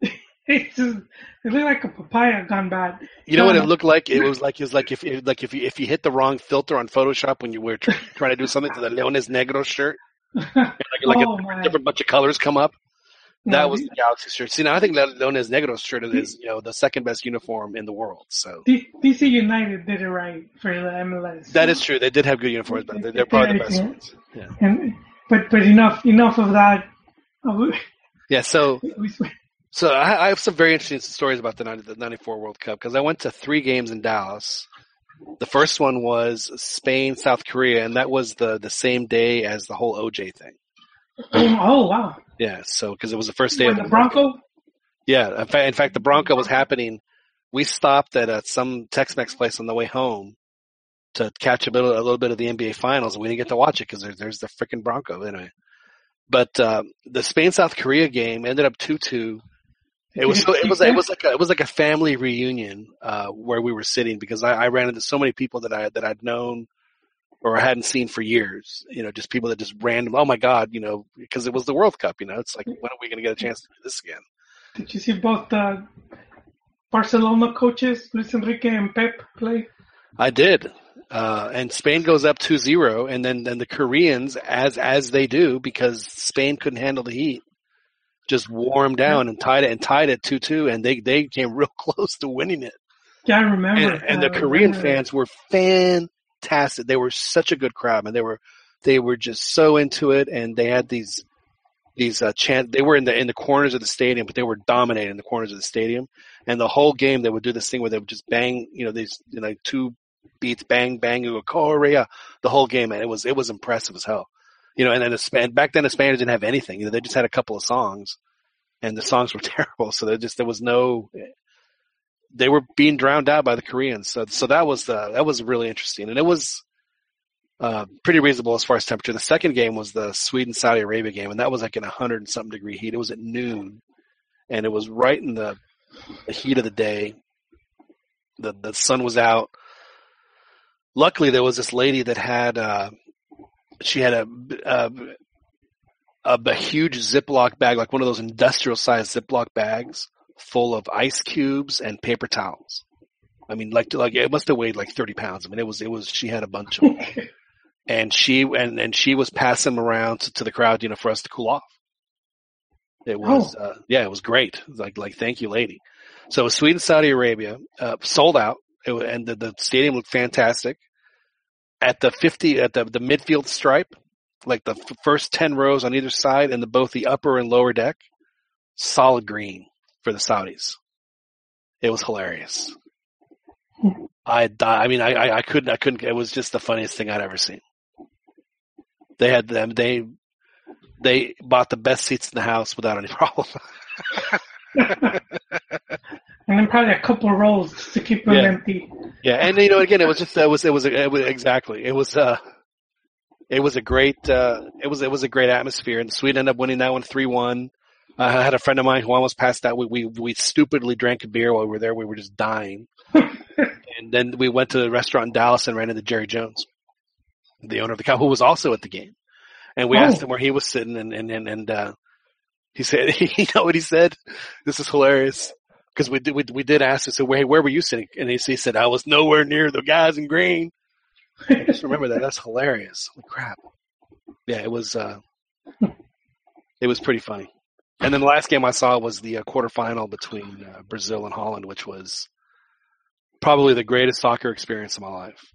It just it looked like a papaya gone bad. You know what it looked like? It was like it was like if it, like if you if you hit the wrong filter on Photoshop when you were tr- trying to do something to the Leones Negros shirt, like like oh a different bunch of colors come up. That No, was the Galaxy shirt. See, now I think Le- Leones Negros shirt is you know the second best uniform in the world. So DC United did it right for the MLS. that is true. They did have good uniforms, but they're, they're probably the best ones. Yeah. And but but enough enough of that. Yeah. So so I, I have some very interesting stories about the 90, the '94 World Cup because I went to three games in Dallas. The first one was Spain, South Korea, and that was the the same day as the whole OJ thing. oh wow, Yeah. So because it was the first day of the Bronco. Yeah, in fact, in fact, the Bronco was happening. We stopped at uh, some Tex-Mex place on the way home to catch a bit, of, a little bit of the NBA Finals, and we didn't get to watch it because there's there's the freaking Bronco anyway. But uh, the Spain South Korea game ended up two two. It was so, it was it was like a, it was like a family reunion uh, where we were sitting because I, I ran into so many people that I that I'd known or I hadn't seen for years. You know, just people that just random. Oh my God, you know, because it was the World Cup. You know, it's like when are we going to get a chance to do this again? Did you see both the Barcelona coaches, Luis Enrique and Pep, play? I did. Uh, and Spain goes up 2-0 and then, then the Koreans, as, as they do, because Spain couldn't handle the heat, just wore them down and tied it and tied it 2-2 and they, they came real close to winning it. Yeah, I remember. And, and the I Korean fans were fantastic. They were such a good crowd and they were, they were just so into it and they had these, these, uh, chant, they were in the, in the corners of the stadium, but they were dominating the corners of the stadium. And the whole game they would do this thing where they would just bang, you know, these, you know, two beats, bang, bang, you go, Korea, the whole game. And it was, it was impressive as hell. You know, and then the Span, back then the Spaniards didn't have anything. You know, they just had a couple of songs and the songs were terrible. So there just, there was no, they were being drowned out by the Koreans. So, so that was the, that was really interesting. And it was, uh, pretty reasonable as far as temperature. The second game was the Sweden Saudi Arabia game, and that was like in a hundred and something degree heat. It was at noon, and it was right in the, the heat of the day. The the sun was out. Luckily, there was this lady that had uh, she had a, a a, a huge Ziploc bag, like one of those industrial sized Ziploc bags, full of ice cubes and paper towels. I mean, like like it must have weighed like thirty pounds. I mean, it was it was she had a bunch of them and she and and she was passing them around to, to the crowd, you know, for us to cool off. It was, uh, yeah, it was great. It was like, like, thank you, lady. So it was Sweden, Saudi Arabia, uh, sold out, it, and the, the stadium looked fantastic. At the fifty, at the the midfield stripe, like the f- first ten rows on either side, and the both the upper and lower deck, solid green for the Saudis. It was hilarious. Hmm. I die. I mean, I, I, I couldn't, I couldn't, it was just the funniest thing I'd ever seen. They had them, they, they bought the best seats in the house without any problem. And then probably a couple of rolls to keep them Yeah. empty. yeah. And you know, again, it was just, it was, it was, it was exactly, it was, uh, it was a great, uh, it was, it was a great atmosphere and Sweden ended up winning that one three one. 3-1. I had a friend of mine who almost passed out. We, we, we stupidly drank a beer while we were there. We were just dying. and then we went to a restaurant in Dallas and ran into Jerry Jones, the owner of the cow, who was also at the game. And we Oh. asked him where he was sitting and, and, and, and, uh, he said, you know what he said? This is hilarious. Cause we did, we, we did ask him, so where, where were you sitting? And he, he said, I was nowhere near the guys in green. I just remember that. That's hilarious. Holy crap. Yeah, it was, uh, it was pretty funny. And then the last game I saw was the uh, quarterfinal between uh, Brazil and Holland, which was probably the greatest soccer experience of my life.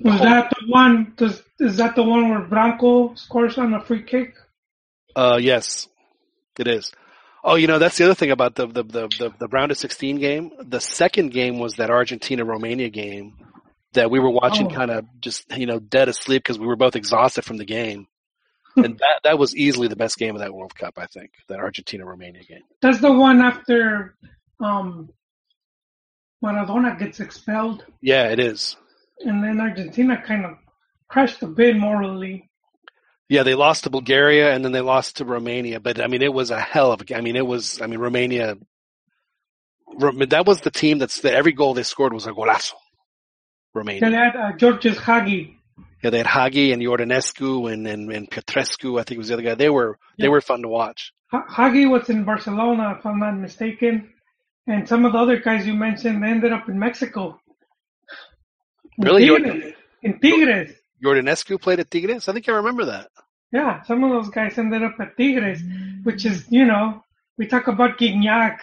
Was that the one? Does, is that the one where Branco scores on a free kick? Uh, yes, it is. Oh, you know, that's the other thing about the, the, the, the, the round of 16 game. The second game was that Argentina Romania game that we were watching Oh. kind of just, you know, dead asleep because we were both exhausted from the game. and that, that was easily the best game of that World Cup, I think, that Argentina Romania game. That's the one after um, Maradona gets expelled, Yeah, it is. and then Argentina kind of crashed a bit morally. Yeah, they lost to Bulgaria and then they lost to Romania, but I mean, it was a hell of a, I mean, it was, I mean, Romania, that was the team that's, the, every goal they scored was a golazo. Romania. They had uh, Gheorghe Hagi. Yeah, they had Hagi and Jordanescu and, and, and Petrescu, I think was the other guy. They were, they were fun to watch. Hagi was in Barcelona, if I'm not mistaken, and some of the other guys you mentioned ended up in Mexico. In Really? Tigres. In Tigres. Jordanescu played at Tigres? I think I remember that. Yeah, some of those guys ended up at Tigres, which is, you know, we talk about Gignac,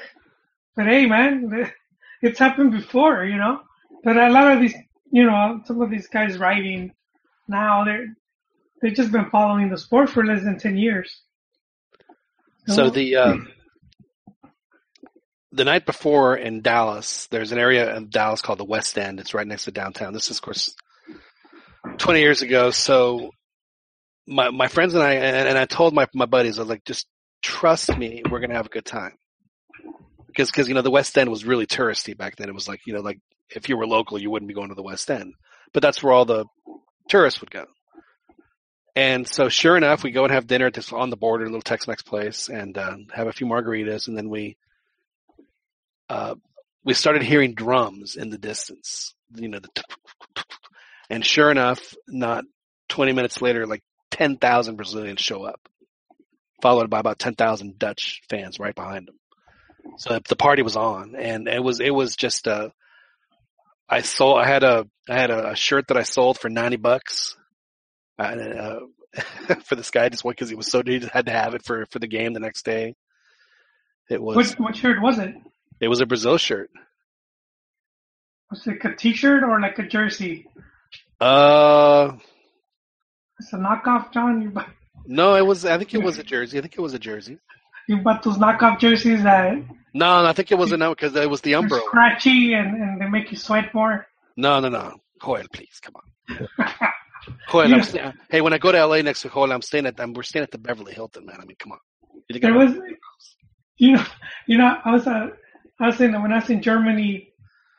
but hey, man, it's happened before, you know. But a lot of these, you know, some of these guys writing now, they're they've just been following the sport for less than ten years. So know? the, uh, the night before in Dallas, there's an area in Dallas called the West End. It's right next to downtown. This is, of course, 20 years ago. So my, my friends and I, and, and I told my, my buddies, I was like, just trust me, we're going to have a good time. Because, cause, you know, the West End was really touristy back then. It was like, you know, like if you were local, you wouldn't be going to the West End, but that's where all the tourists would go. And so sure enough, we go and have dinner at this on the border, little Tex-Mex place and, uh, have a few margaritas. And then we, uh, we started hearing drums in the distance, you know, the, and sure enough, not 20 minutes later, like 10,000 Brazilians show up, followed by about 10,000 Dutch fans right behind them. So the party was on and it was, it was just, uh, I sold, I had a, I had a, a shirt that I sold for 90 bucks. Uh, for this guy just because he was so he just had to have it for for the game the next day. It was what what shirt was it? it was a Brazil shirt. Was it like a T-shirt or like a jersey? Uh, It's a knockoff, John. You buy no, it was. I think it was a jersey. I think it was a jersey. you bought those knockoff jerseys that No, I think it was a no because it was the Umbro. scratchy and, and they make you sweat more. No, no, no. Joel, please come on. Joel, Yeah. I'm sta- hey, when I go to LA next to Joel, I'm staying at. I'm, we're staying at the Beverly Hilton, man. I mean, come on. You There was, you know, you know, I was, uh, I was in when I was in Germany,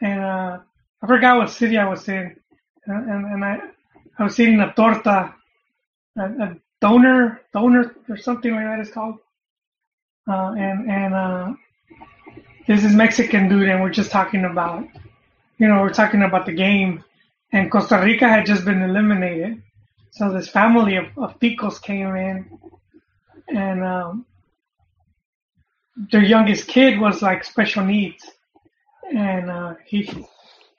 and uh, I forgot what city I was in, and and, and I, I was eating a torta, a, a donor, donor or something like that is called, uh, and and uh, this is Mexican dude, and we're just talking about, you know, we're talking about the game, and Costa Rica had just been eliminated, so this family of, of ticos came in, and um, their youngest kid was like special needs, and uh, he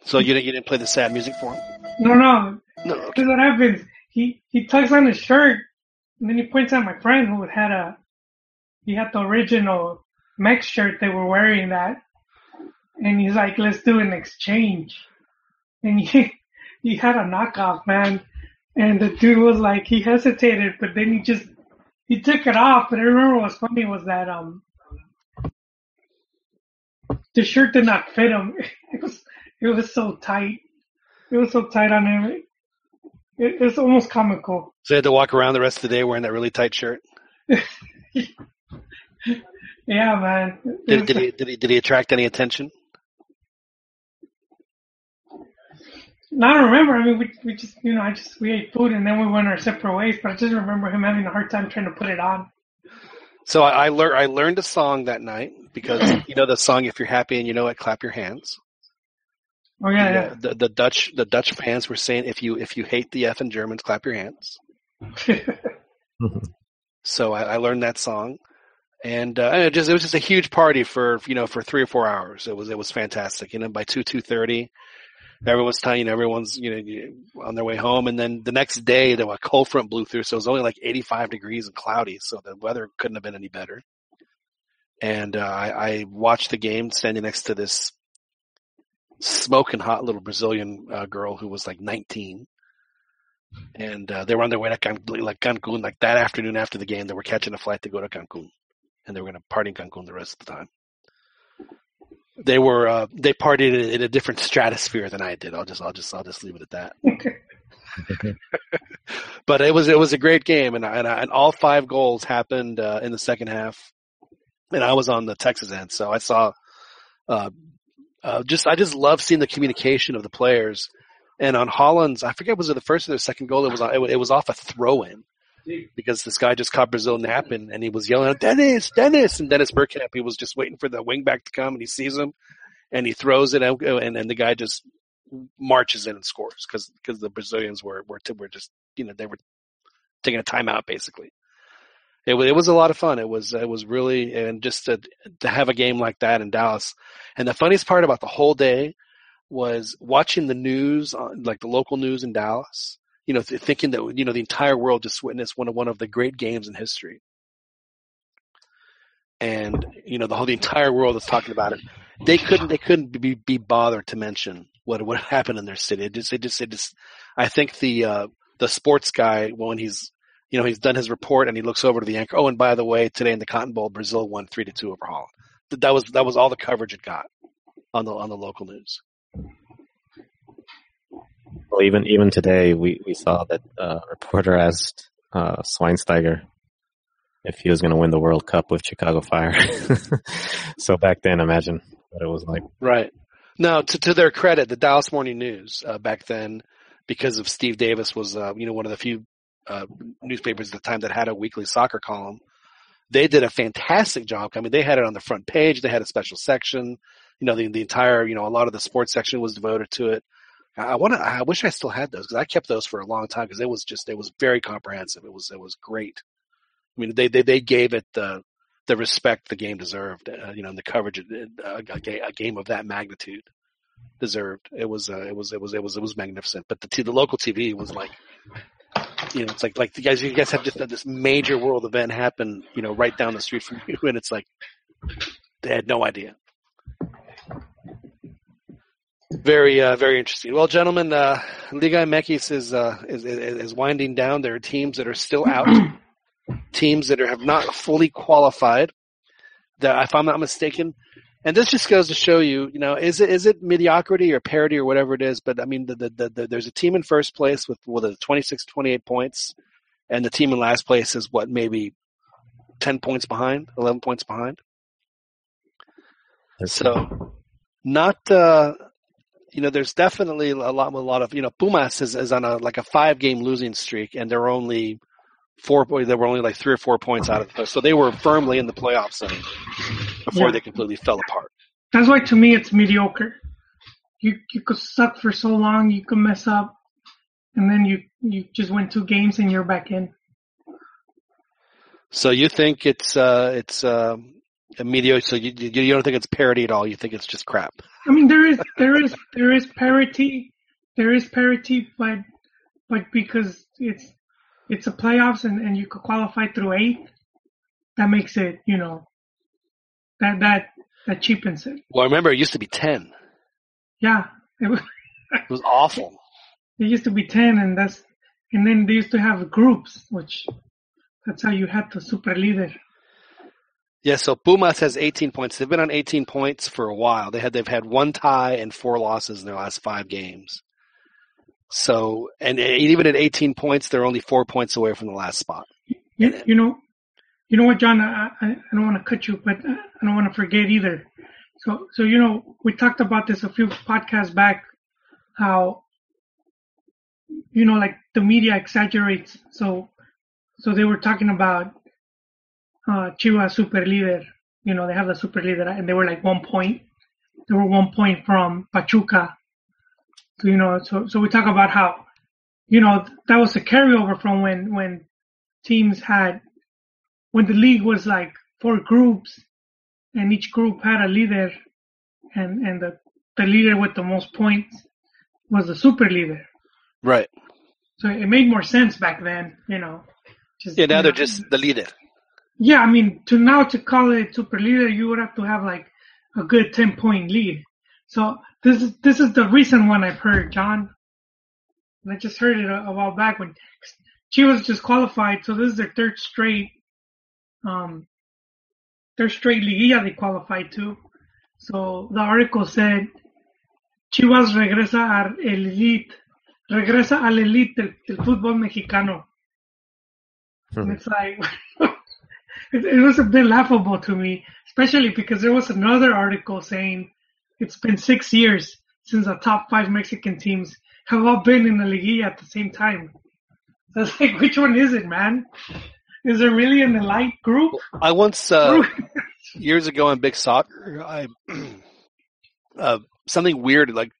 so you didn't you didn't play the sad music for him? No no. No. Okay. because what happens he he tugs on his shirt and then he points at my friend who had a he had the original Mex shirt they were wearing that. And he's like let's do an exchange. And he he had a knockoff man. And the dude was like he hesitated but then he just he took it off. But I remember what was funny was that um the shirt did not fit him. It was it was so tight it was so tight on him. It, it's almost comical. So you had to walk around the rest of the day wearing that really tight shirt. Yeah, man. Did, did he did he did he attract any attention? No, I don't remember. I mean, we we just you know I just we ate food and then we went our separate ways. But I just remember him having a hard time trying to put it on. So I, I learned I learned a song that night because you know the song if you're happy and you know it, clap your hands. Oh yeah, You yeah. the, the Dutch the Dutch fans were saying if you if you hate the effing Germans, clap your hands. So I, I learned that song, and, uh, and it just it was just a huge party for you know for three or four hours. It was it was fantastic. You know, by two two thirty, everyone's telling you know, everyone's you know on their way home, and then the next day the cold front blew through, so it was only like eighty five degrees and cloudy, so the weather couldn't have been any better. And uh, I, I watched the game standing next to this smoking hot little Brazilian uh, girl who was like nineteen and uh, they were on their way to Cancun, like Cancun, like that afternoon after the game, they were catching a flight to go to Cancun, and they were going to party in Cancun the rest of the time. They were uh, they partied in, in a different stratosphere than I did. I'll just I'll just I'll just leave it at that. but it was it was a great game, and and, and all five goals happened uh, in the second half, and I was on the Texas end, so I saw. Uh, uh, just I just love seeing the communication of the players. And on Holland's, I forget was it the first or the second goal? It was it, it was off a throw in because this guy just caught Brazil napping and he was yelling out Dennis, Dennis, and Dennis Bergkamp. He was just waiting for the wing back to come and he sees him and he throws it out and and the guy just marches in and scores because because the Brazilians were were were just you know they were taking a timeout basically. It it was a lot of fun. It was it was really and just to to have a game like that in Dallas. And the funniest part about the whole day was watching the news, on, like the local news in Dallas. You know, th- thinking that you know the entire world just witnessed one of one of the great games in history, and you know the whole the entire world is talking about it. They couldn't they couldn't be be bothered to mention what what happened in their city. It just it just it just I think the uh, the sports guy when he's you know he's done his report and he looks over to the anchor. Oh, and by the way, today in the Cotton Bowl, Brazil won three to two over Holland. That was that was all the coverage it got on the on the local news. Well, even even today, we, we saw that uh, a reporter asked uh, Schweinsteiger if he was going to win the World Cup with Chicago Fire. so back then, imagine what it was like. Right. Now, to, to their credit, the Dallas Morning News uh, back then, because of Steve Davis, was uh, you know one of the few uh, newspapers at the time that had a weekly soccer column. They did a fantastic job. I mean, they had it on the front page. They had a special section. You know, the the entire you know a lot of the sports section was devoted to it. I want to. I wish I still had those because I kept those for a long time because it was just it was very comprehensive. It was it was great. I mean, they they they gave it the the respect the game deserved. Uh, you know, and the coverage uh, a, game of that magnitude deserved. It was uh, it was it was it was it was magnificent. But the t- the local TV was like, you know, it's like like you guys you guys have just had this major world event happen, you know, right down the street from you, and it's like they had no idea. Very, uh, very interesting. Well, gentlemen, uh, Liga MX is, uh, is, is, is winding down. There are teams that are still out, teams that are, have not fully qualified. That, if I'm not mistaken, and this just goes to show you, you know, is it is it mediocrity or parity or whatever it is? But I mean, the, the, the, the, there's a team in first place with with a 26, 28 points, and the team in last place is what maybe ten points behind, eleven points behind. So, not uh, you know, there's definitely a lot, a lot of you know, Pumas is, is on a like a five game losing streak, and they're only four. They were only like three or four points out of the so they were firmly in the playoff zone before Yeah. they completely fell apart. That's why to me it's mediocre. You you could suck for so long, you could mess up, and then you you just win two games and you're back in. So you think it's uh, it's uh, a mediocre? So you you don't think it's parity at all? You think it's just crap? I mean, there is there is there is parity, there is parity, but but because it's it's a playoffs and, and you could qualify through eight, that makes it you know that that that cheapens it. Well, I remember it used to be ten. Yeah, it, was, It was awful. it used to be ten, and that's and then they used to have groups, which that's how you had the super leader. Yeah, so Pumas has 18 points. They've been on 18 points for a while. They had they've had one tie and four losses in their last five games. So, and even at 18 points, they're only four points away from the last spot. You, you know, you know what, John? I, I, don't want to cut you, but I don't want to forget either. So, so you know, we talked about this a few podcasts back, how you know, like the media exaggerates. So, so they were talking about uh, Chivas super leader. You know, they have the super leader, and they were like one point. They were one point from Pachuca. So, you know, so so we talk about how, you know, that was a carryover from when when teams had when the league was like four groups, and each group had a leader, and and the the leader with the most points was the super leader. Right. So it made more sense back then, you know. Just, Yeah, now you they're just the leader. Yeah, I mean, to now to call it super leader, you would have to have like a good ten point lead. So this is this is the recent one I've heard, John. And I just heard it a, a while back when Chivas just qualified. So this is their third straight, um, third straight liguilla they qualified to. So the article said Chivas regresa al elite, regresa al elite del, del fútbol mexicano. And it's like, it, it was a bit laughable to me, especially because there was another article saying it's been six years since the top five Mexican teams have all been in the Liguilla at the same time. So it's like, which one is it, man? Is there really an elite group? I once, uh, years ago on Big Soccer, I, uh, something weird, like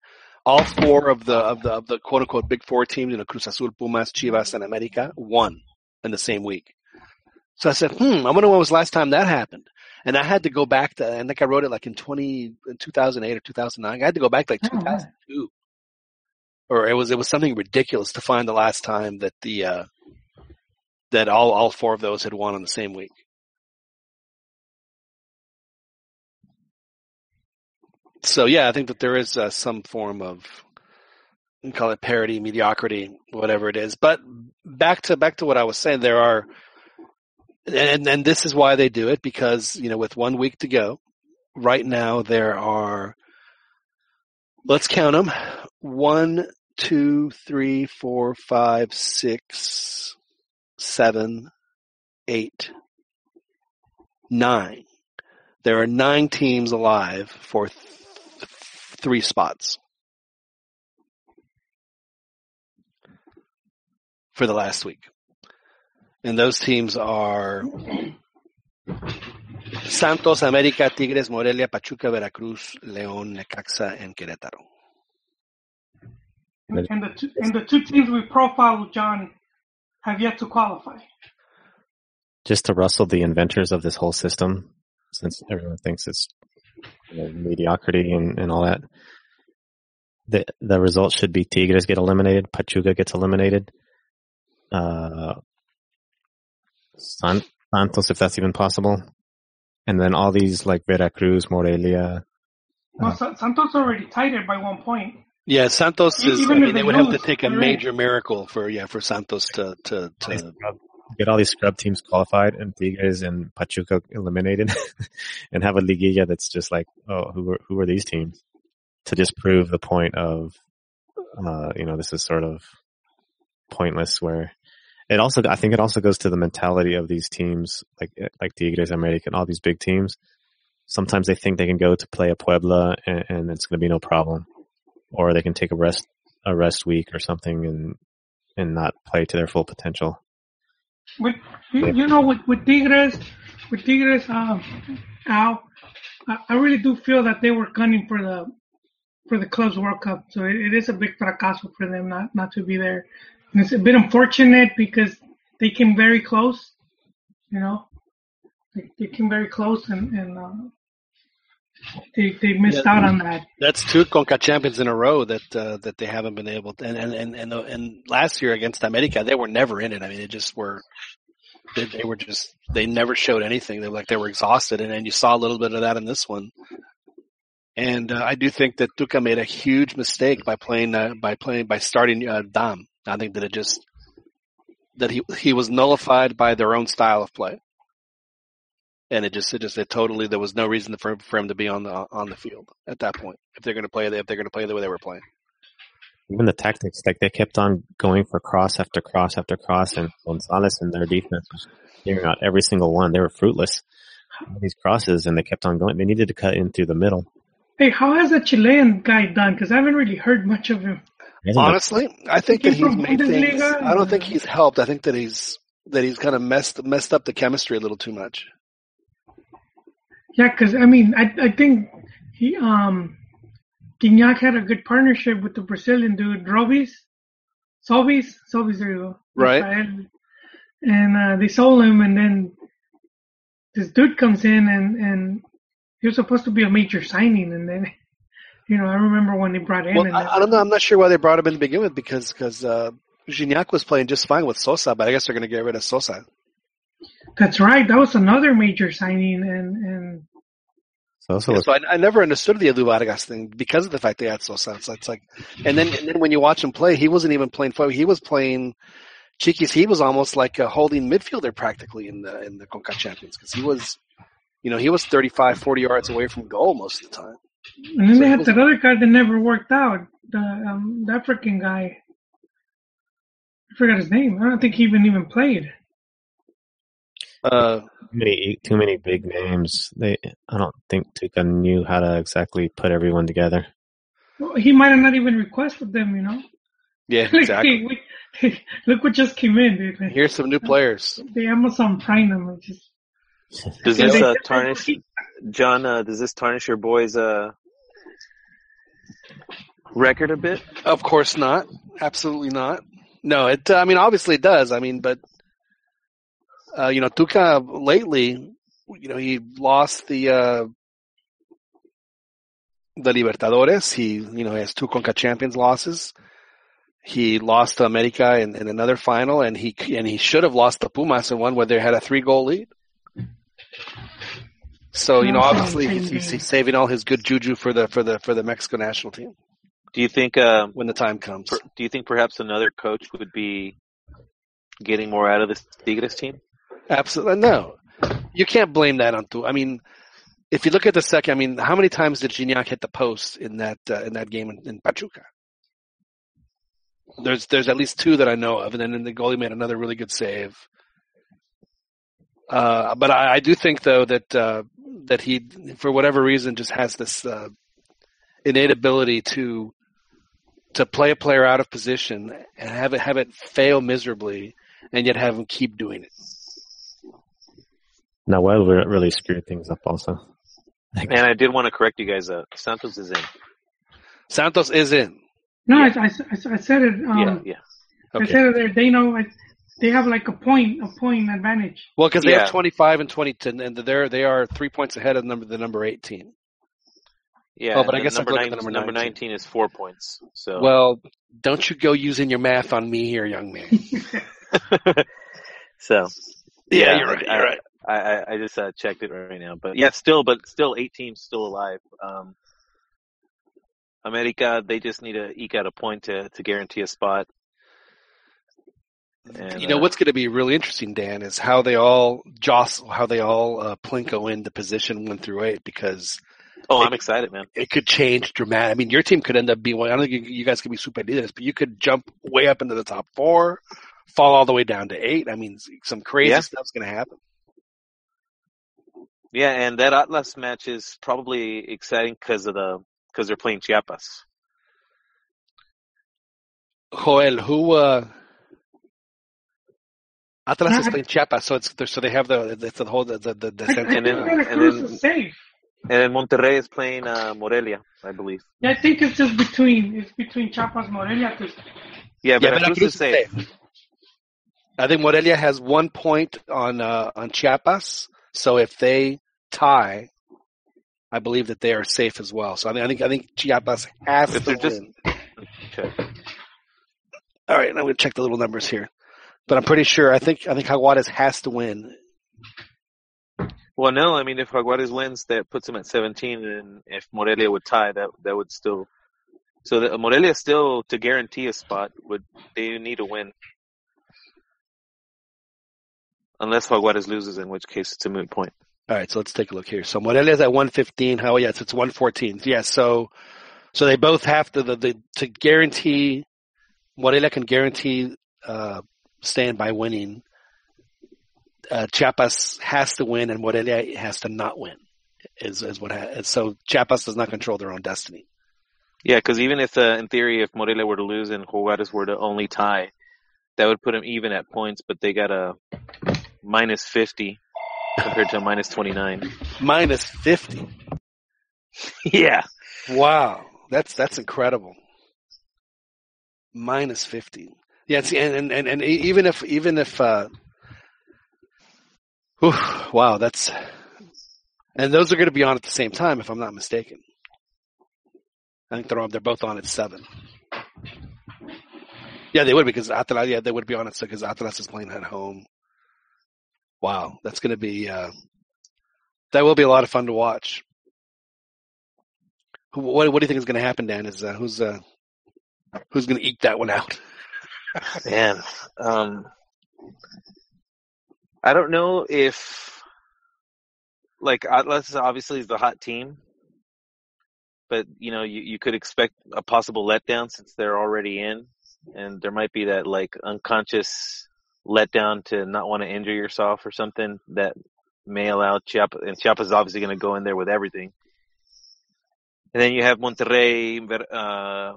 all four of the, of the, of the quote unquote big four teams, you know, Cruz Azul, Pumas, Chivas, and America won in the same week. So I said, hmm, I wonder when was the last time that happened. And I had to go back to, I think I wrote it like in 20, in 2008 or 2009. I had to go back to like Oh, wow. 2002. Or it was, it was something ridiculous to find the last time that the, uh, that all, all four of those had won in the same week. So yeah, I think that there is uh, some form of, call it parody, mediocrity, whatever it is. But back to, back to what I was saying, there are, and, and this is why they do it because, you know, with one week to go, right now there are, let's count them. One, two, three, four, five, six, seven, eight, nine. There are nine teams alive for th- three spots for the last week. And those teams are Santos, América, Tigres, Morelia, Pachuca, Veracruz, León, Necaxa, and Querétaro. And, the two, and the two teams we profiled, John, have yet to qualify. Just to rustle the inventors of this whole system, since everyone thinks it's you know, mediocrity and, and all that. The the result should be Tigres get eliminated, Pachuca gets eliminated, uh, San, Santos if that's even possible, and then all these like Veracruz, Morelia. No, Uh, Santos already tied it by one point. Yeah, Santos is. I mean, if they they would have to take a major miracle for yeah for Santos to to to. get all these scrub teams qualified and Tigres and Pachuca eliminated, and have a liguilla that's just like, oh, who are who are these teams? To just prove the point of, uh, you know, this is sort of pointless. Where it also, I think, it also goes to the mentality of these teams, like like Tigres, America, and all these big teams. Sometimes they think they can go to play a Puebla and, and it's going to be no problem, or they can take a rest a rest week or something and and not play to their full potential. With you, know, with with Tigres, with Tigres, um, Al, I, I really do feel that they were gunning for the for the club's World Cup. So it, it is a big fracaso for them not not to be there. And it's a bit unfortunate because they came very close. You know, they, they came very close and and uh, they they missed Yeah. out on that. That's two Conca champions in a row that uh, that they haven't been able to. And and and and, uh, and last year against America, they were never in it. I mean, they just were. They, they were just. They never showed anything. They were like they were exhausted, and, and you saw a little bit of that in this one. And uh, I do think that Tuca made a huge mistake by playing uh, by playing by starting uh, Damm. I think that it just that he he was nullified by their own style of play, and it just it just it totally there was no reason for for him to be on the on the field at that point if they're going to play if they're going to play the way they were playing. even the tactics, like they kept on going for cross after cross after cross, and Gonzalez and their defense was figuring out every single one. They were fruitless. These crosses, and they kept on going. They needed to cut in through the middle. Hey, how has the Chilean guy done? Because I haven't really heard much of him. Honestly, I think that he's made things. I don't think he's helped. I think that he's that he's kind of messed messed up the chemistry a little too much. Yeah, because I mean, I I think he um, Gignac had a good partnership with the Brazilian dude Robis, Sobis, Sobis. There you go. Right. Rafael. And uh, they sold him, and then this dude comes in, and and he was supposed to be a major signing, and then. You know, I remember when they brought in. Well, and I, I don't know. I'm not sure why they brought him in to begin with because because uh, Gignac was playing just fine with Sosa, but I guess they're going to get rid of Sosa. That's right. That was another major signing, and and So also Yeah, so I, I never understood the Edu Vargas thing because of the fact they had so It's, it's like, and then and then when you watch him play, he wasn't even playing forward. He was playing Chiquis. He was almost like a holding midfielder practically in the in the Conca Champions because he was, you know, he was 35, 40 yards away from goal most of the time. and then So they had was- that other guy that never worked out. The um, the African guy. I forgot his name. I don't think he even even played. Uh, too many too many big names. They I don't think Tuca knew how to exactly put everyone together. Well, he might have not even requested them. You know. yeah, Like, exactly. hey, we- look what just came in, dude. Like, Here's some new players. the Amazon Prime them. It's Just Does this uh, tarnish, John? Uh, does this tarnish your boys' uh, record a bit? Of course not. Absolutely not. No, it. I mean, obviously it does. I mean, but uh, you know, Tuca lately, you know, he lost the uh, the Libertadores. He, you know, has two Conca Champions losses. He lost to America in, in another final, and he and he should have lost to Pumas in one where they had a three goal lead. So you know, obviously he's, he's, he's saving all his good juju for the for the for the Mexico national team Do you think? Um, when the time comes. per, do you think perhaps another coach would be getting more out of this Tigres team? Absolutely no. You can't blame that on Tu. I mean, if you look at the second, I mean, how many times did Gignac hit the post in that uh, in that game in, in Pachuca? There's there's at least two that I know of, and then the goalie made another really good save. Uh, but I, I do think though that uh, that he, for whatever reason, just has this uh, innate ability to to play a player out of position and have it have it fail miserably, and yet have him keep doing it. Nahuel re- really screwed things up also. And I did want to correct you guys. Uh, Santos is in. Santos is in. no, Yeah. I, I, I said it. Um, yeah, yeah. I said it there. They know I, they have like a point, a point advantage. Well, because they Yeah. have 25 and 20, and they're they are three points ahead of the number the number 18. Yeah, Oh, but I guess I'm number, looking nine, at number number 19. 19 is four points. So Well, don't you go using your math on me here, young man. so Yeah, Yeah, you're right. You're right. I, I, I just uh, checked it right now. But yeah, still, but still, eight teams still alive. Um, America, they just need to eke out a point to, to guarantee a spot. And, you know uh, what's going to be really interesting, Dan, is how they all jostle, how they all uh, plinko into position one through eight, because Oh, I'm excited, man. it could change dramatic. I mean, your team could end up being one. I don't think you, you guys could be super this, but you could jump way up into the top four, fall all the way down to eight. I mean, some crazy Yeah. stuff's going to happen. Yeah, and that Atlas match is probably exciting because of the because they're playing Chiapas. Joel, who uh Atlas is playing Chiapas, so it's so they have the it's the whole the the, the I, I think And then- Veracruz and then- safe. And then Monterrey is playing uh, Morelia, I believe. Yeah, I think it's just between it's between Chiapas Morelia. 'cause Yeah, yeah, Veracruz Veracruz is safe. I think Morelia has one point on uh on Chiapas, so if they tie, I believe that they are safe as well. So I think I think I think Chiapas has If to they're just- win. Okay. All right, I'm going to check the little numbers here, but I'm pretty sure I think I think Jaguares has to win. Well, no, I mean, if Jaguares wins, that puts them at 17, and if Morelia would tie, that that would still. So the, Morelia still to guarantee a spot would they need a win, unless Jaguares loses, in which case it's a moot point. All right, so let's take a look here. So Morelia is at 115. How? Yes, it's 114. Yes. So So they both have to the, the to guarantee Morelia can guarantee uh, stand by winning. Uh, Chiapas has to win and Morelia has to not win. Is is what ha- so Chiapas does not control their own destiny. Yeah, because even if, uh, in theory, if Morelia were to lose and Jaguares were to only tie, that would put them even at points, but they got a minus 50 compared to a minus 29. Minus fifty. yeah. Wow, that's that's incredible. Minus fifty. Yeah, see, and, and, and, even if even if uh, whew, wow, that's and those are going to be on at the same time, if I'm not mistaken. I think they're on. They're both on at seven. Yeah, they would because Atlas. Yeah, they would be on it because Atlas is playing at home. Wow, that's going to be. Uh, that will be a lot of fun to watch. Who- What What do you think is going to happen, Dan? Is uh, who's uh, who's going to eat that one out? Man, um, I don't know if like Atlas obviously is the hot team, but you know you, you could expect a possible letdown since they're already in, and there might be that like unconscious letdown to not want to injure yourself or something that may allow Chiapas, and Chiapas is obviously going to go in there with everything. And then you have Monterrey uh,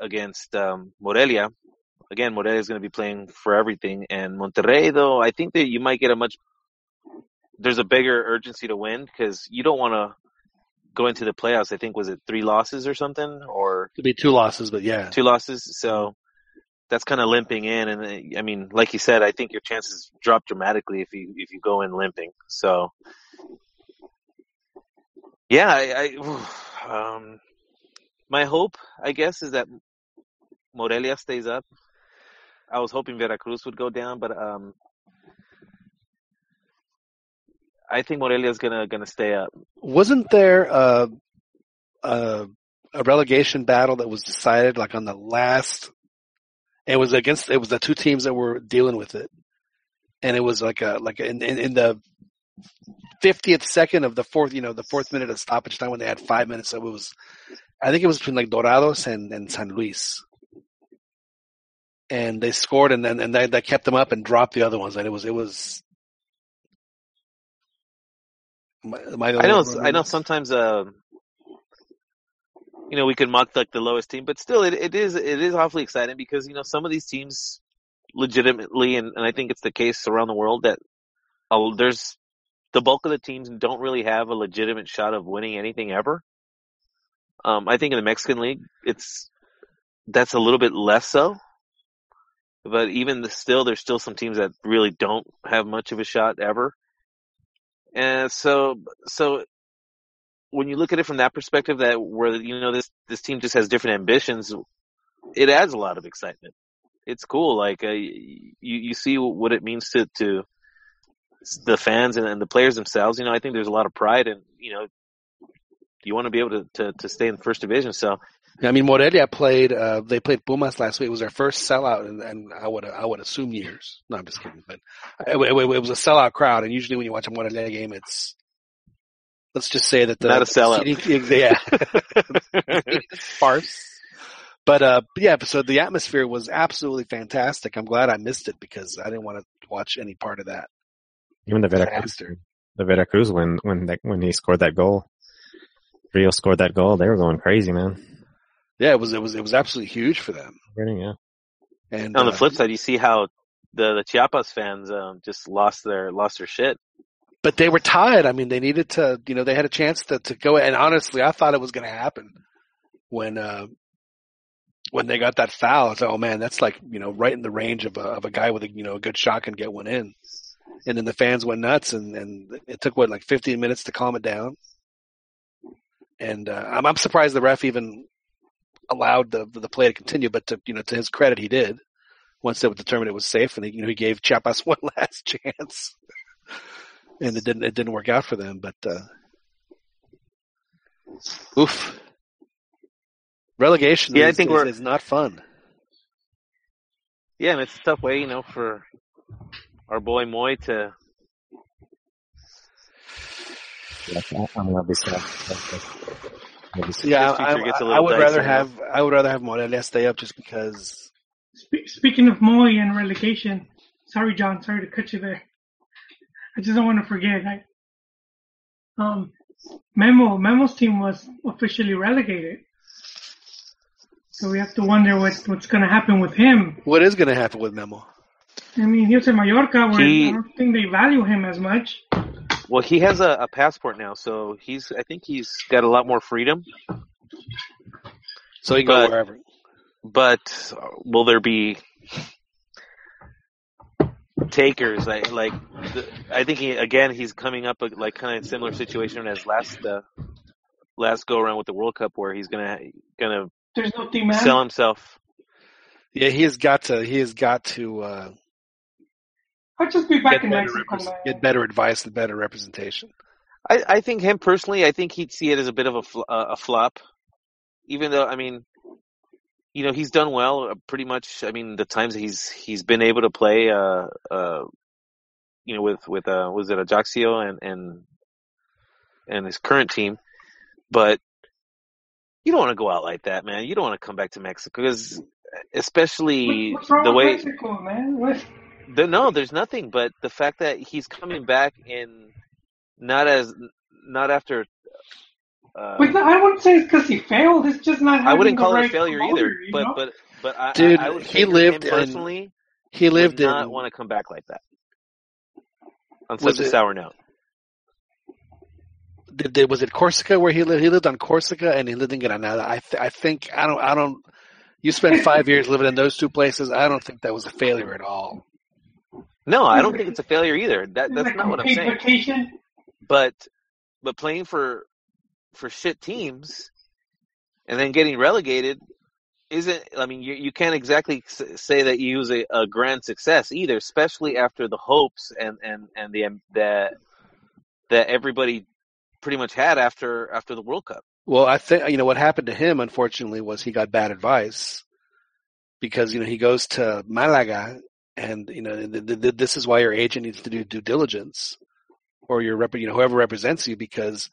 against um, Morelia, again, Morelia is going to be playing for everything. And Monterrey, though, I think that you might get a much, there's a bigger urgency to win because you don't want to go into the playoffs. I think was it three losses or something or It'll be two losses, but yeah, two losses. So that's kind of limping in. And uh, I mean, like you said, I think your chances drop dramatically if you, if you go in limping. So yeah, I, I um, my hope, I guess, is that Morelia stays up. I was hoping Veracruz would go down, but um, I think Morelia's gonna gonna stay up. wasn't there a, a a relegation battle that was decided like on the last? It was against it was the two teams that were dealing with it, and it was like a like in in, in the fiftieth second of the fourth, you know, the fourth minute of stoppage time when they had five minutes. So it was, I think it was between like Dorados and and San Luis. And they scored, and then and they, they kept them up and dropped the other ones, and it was it was. I I know, I know. Sometimes, uh, you know, we can mock like the lowest team, but still, it, it is it is awfully exciting because you know some of these teams, legitimately, and, and I think it's the case around the world that uh, there's the bulk of the teams don't really have a legitimate shot of winning anything ever. Um, I think in the Mexican League, it's that's a little bit less so. But even the, still, there's still some teams that really don't have much of a shot ever. And so, so when you look at it from that perspective, that where you know this this team just has different ambitions, it adds a lot of excitement. It's cool. Like uh, you you see what it means to to the fans and, and the players themselves. You know, I think there's a lot of pride, and you know, you want to be able to to, to stay in the first division. So I mean, Morelia played. Uh, they played Pumas last week. It was their first sellout, and, and I would I would assume years. No, I'm just kidding. But it, it, it was a sellout crowd, and usually when you watch a Morelia game, it's let's just say that the Not a sellout. seating- yeah, farce. But uh, yeah, so the atmosphere was absolutely fantastic. I'm glad I missed it because I didn't want to watch any part of that. Even the Veracruz, the Veracruz when when that when he scored that goal, Rio scored that goal. They were going crazy, man. Yeah, it was it was it was absolutely huge for them. Yeah. And on the uh, flip side, you see how the the Chiapas fans um, just lost their lost their shit. But they were tied. I mean, they needed to, you know, they had a chance to, to go. And honestly, I thought it was going to happen when, uh, when they got that foul. Thought, oh man, that's like, you know, right in the range of a, of a guy with a, you know, a good shot can get one in. And then the fans went nuts and, and it took what, like 15 minutes to calm it down. And, uh, I'm, I'm surprised the ref even allowed the, the play to continue, but to, you know, to his credit, he did once they would determine it was safe. And he, you know, he gave Chiapas one last chance and it didn't it didn't work out for them. But uh, oof, relegation. Yeah, I is, think is, we're- is not fun. Yeah, and it's a tough way, you know, for our boy Moy to. Yeah, I'm gonna be Yeah, His I, future gets a I, I little would rather now. have I would rather have Morelia stay up just because. Spe- speaking of Moy and relegation, sorry, John, sorry to cut you there. I just don't want to forget. I, um, Memo, Memo's team was officially relegated. So we have to wonder what, what's going to happen with him. What is going to happen with Memo? I mean, he was in Mallorca where He- I don't think they value him as much. Well, he has a, a passport now, so he's. I think he's got a lot more freedom. So he can go wherever. But uh, will there be takers? Like, like the, I think he again he's coming up a, like kind of similar situation as last uh, last go around with the World Cup, where he's gonna gonna There's no team sell himself. Yeah, he has got to. He has got to uh, I'll just be back get in better, Mexico, repres- man. get better advice and better representation. I, I think him personally, I think he'd see it as a bit of a fl- uh, a flop, even though I mean, you know, he's done well uh, pretty much. I mean, the times he's he's been able to play, uh, uh, you know, with with uh, was it Ajaccio and and and his current team, but you don't want to go out like that, man. You don't want to come back to Mexico because, especially What- what's wrong the with way Mexico, man? The, no, there's nothing, but the fact that he's coming back in not as not after. Uh, Wait, I wouldn't say it's because he failed. It's just not. I wouldn't call the it a failure promoter, either, you but know? but but I, Dude, I, I he lived him in- personally. He lived would not in. want to come back like that on Was such a it- sour note. Did, did, was it Corsica where he lived? He lived on Corsica and he lived in Granada. I th- I think I don't I don't. You spent five years living in those two places. I don't think that was a failure at all. No, I don't think it's a failure either. That that's not what I'm saying. But but playing for for shit teams and then getting relegated isn't. I mean, you you can't exactly say that you was a, a grand success either, especially after the hopes and and and the um, that that everybody pretty much had after after the World Cup. Well, I think you know what happened to him. Unfortunately, was he got bad advice because you know he goes to Malaga, and you know th- th- this is why your agent needs to do due diligence, or your rep- you know whoever represents you, because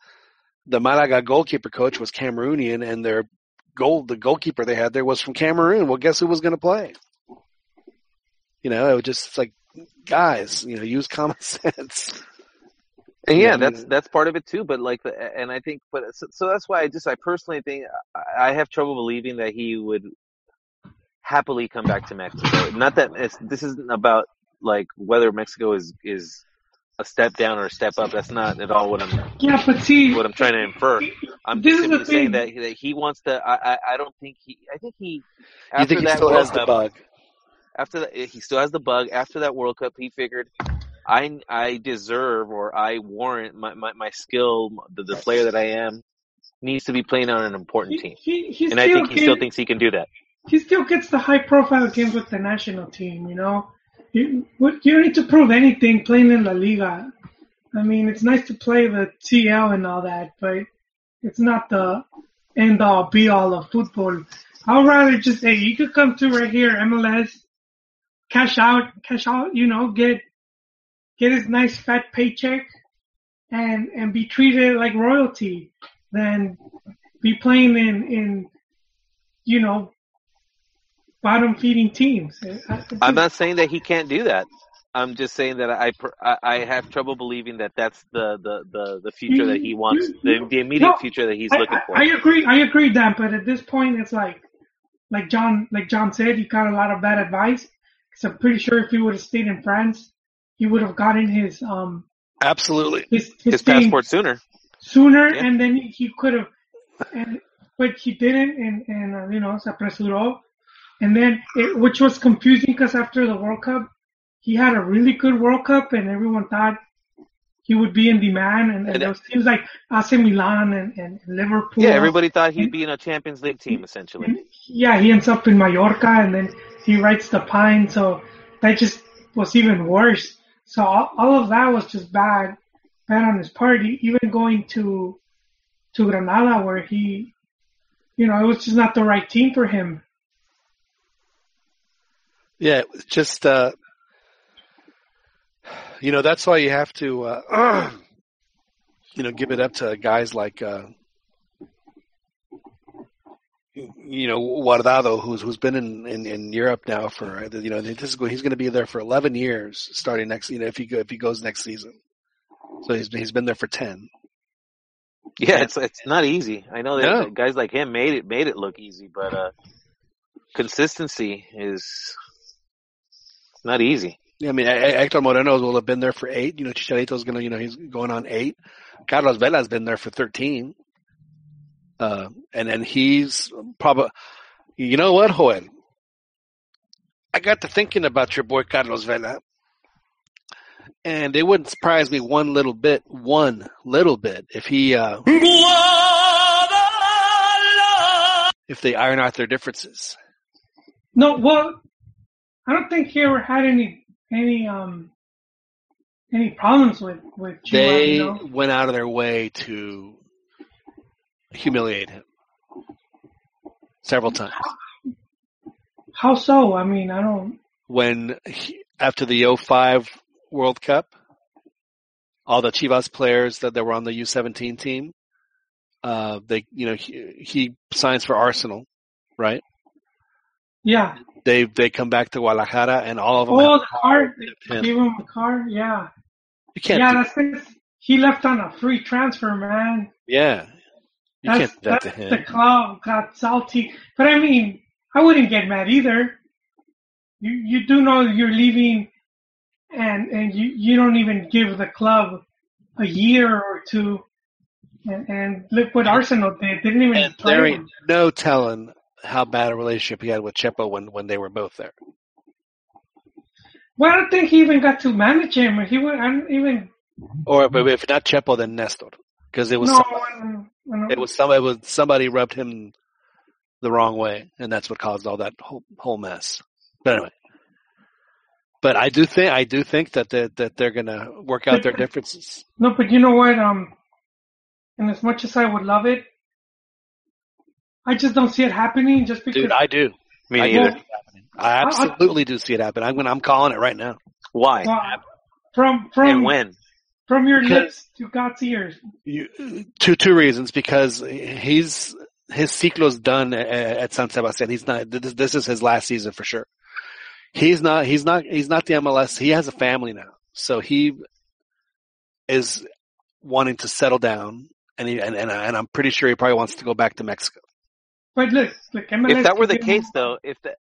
the Malaga goalkeeper coach was Cameroonian, and their goal the goalkeeper they had there was from Cameroon. Well, guess who was going to play? You know, it was just like guys, you know, use common sense. And Yeah, that's that's part of it too. But like, the, and I think, but so, so that's why I just I personally think I, I have trouble believing that he would happily come back to Mexico. Not that it's, this isn't about like whether Mexico is is a step down or a step up. That's not at all what I'm Yeah, but see, what I'm trying to infer. I'm This just is the saying thing. that that he wants to. I I, I don't think he. I think he. You After think he still World has the bug? after that he still has the bug after that world cup he figured i i deserve or i warrant my my, my skill the, the player that i am needs to be playing on an important he, team he, he and i think he still gets- thinks he can do that he still gets the high profile games with the national team, you know. You, you don't need to prove anything playing in La Liga. I mean, it's nice to play the TL and all that, but it's not the end all be all of football. I'd rather just, hey, you could come to right here, MLS, cash out, cash out, you know, get, get his nice fat paycheck and, and be treated like royalty than be playing in, in, you know, bottom feeding teams. I- I- i'm not saying that he can't do that i'm just saying that i i, I have trouble believing that that's the the the, the future that he wants the, the immediate No, future that he's I, looking for I agree. I agree, Dan. But at this point, it's like, like John, like John said, he got a lot of bad advice. Because I'm pretty sure if he would have stayed in France, he would have gotten his um Absolutely. his his, his passport sooner sooner, Yeah. and then he, he could have, and but he didn't, and and uh, you know, se apresuró, and then it, which was confusing because after the World Cup, he had a really good World Cup, and everyone thought he would be in demand, and, and And- was teams like AC Milan and, and Liverpool. yeah everybody thought he'd be in a champions league team essentially And, yeah, he ends up in Mallorca and then he writes the pine. So that just was even worse. So all, all of that was just bad, bad on his part. Even going to to Granada where he, you know, it was just not the right team for him. Yeah, just uh, you know that's why you have to uh, you know give it up to guys like uh, you know Guardado, who's who's been in, in, in Europe now for you know this is, he's going to be there for 11 years starting next you know if he go, if he goes next season. So he's he's been there for 10. Yeah, it's it's not easy. I know that No. guys like him made it made it look easy, but uh consistency is not easy. Yeah, I mean, A- A- Hector Moreno will have been there for eight. You know, Chicharito's gonna, you know, he's going on eight. Carlos Vela's been there for thirteen. Uh, and and he's probably, you know what, Joel? I got to thinking about your boy Carlos Vela, and it wouldn't surprise me one little bit, one little bit, if he, uh, if they iron out their differences. No, well, I don't think he ever had any any um any problems with with Chivas. They you know? went out of their way to humiliate him several times. How so? I mean, I don't. When he, after the 05 World Cup, all the Chivas players that, that were on the U17 team, uh, they, you know, he, he signs for Arsenal, right? Yeah. They they come back to Guadalajara and all of them. Oh, the car. They him. gave him a car. Yeah. You can't. Yeah, that's it. He left on a free transfer, man. yeah. You That's, can't do that to that's him. the club got salty. But I mean, I wouldn't get mad either. You you do know you're leaving, and and you you don't even give the club a year or two. And, and look what Arsenal did. They didn't even And play there ain't no telling how bad a relationship he had with Chepo when, when they were both there. Well, I don't think he even got to manage him. He would. I don't even. Or but if not Chepo, then Nestor, because it was no, somebody, I don't- I don't- it was somebody was somebody rubbed him the wrong way, and that's what caused all that whole, whole mess. But anyway, but I do think I do think that they, that they're gonna work out their differences. No, but you know what? Um, and as much as I would love it, I just don't see it happening. Just because. Dude, I do. Me I neither. do. I absolutely do see it happen. I'm I'm calling it right now. Why? Well, from And from when? from your lips to God's ears. You, two two reasons because he's his ciclo's done at, at San Sebastian. He's not. This, this is his last season for sure. He's not. He's not. He's not the MLS. He has a family now, so he is wanting to settle down, and he, and and, and I'm pretty sure he probably wants to go back to Mexico. But look, look, MLS If that were the case, him- though, if that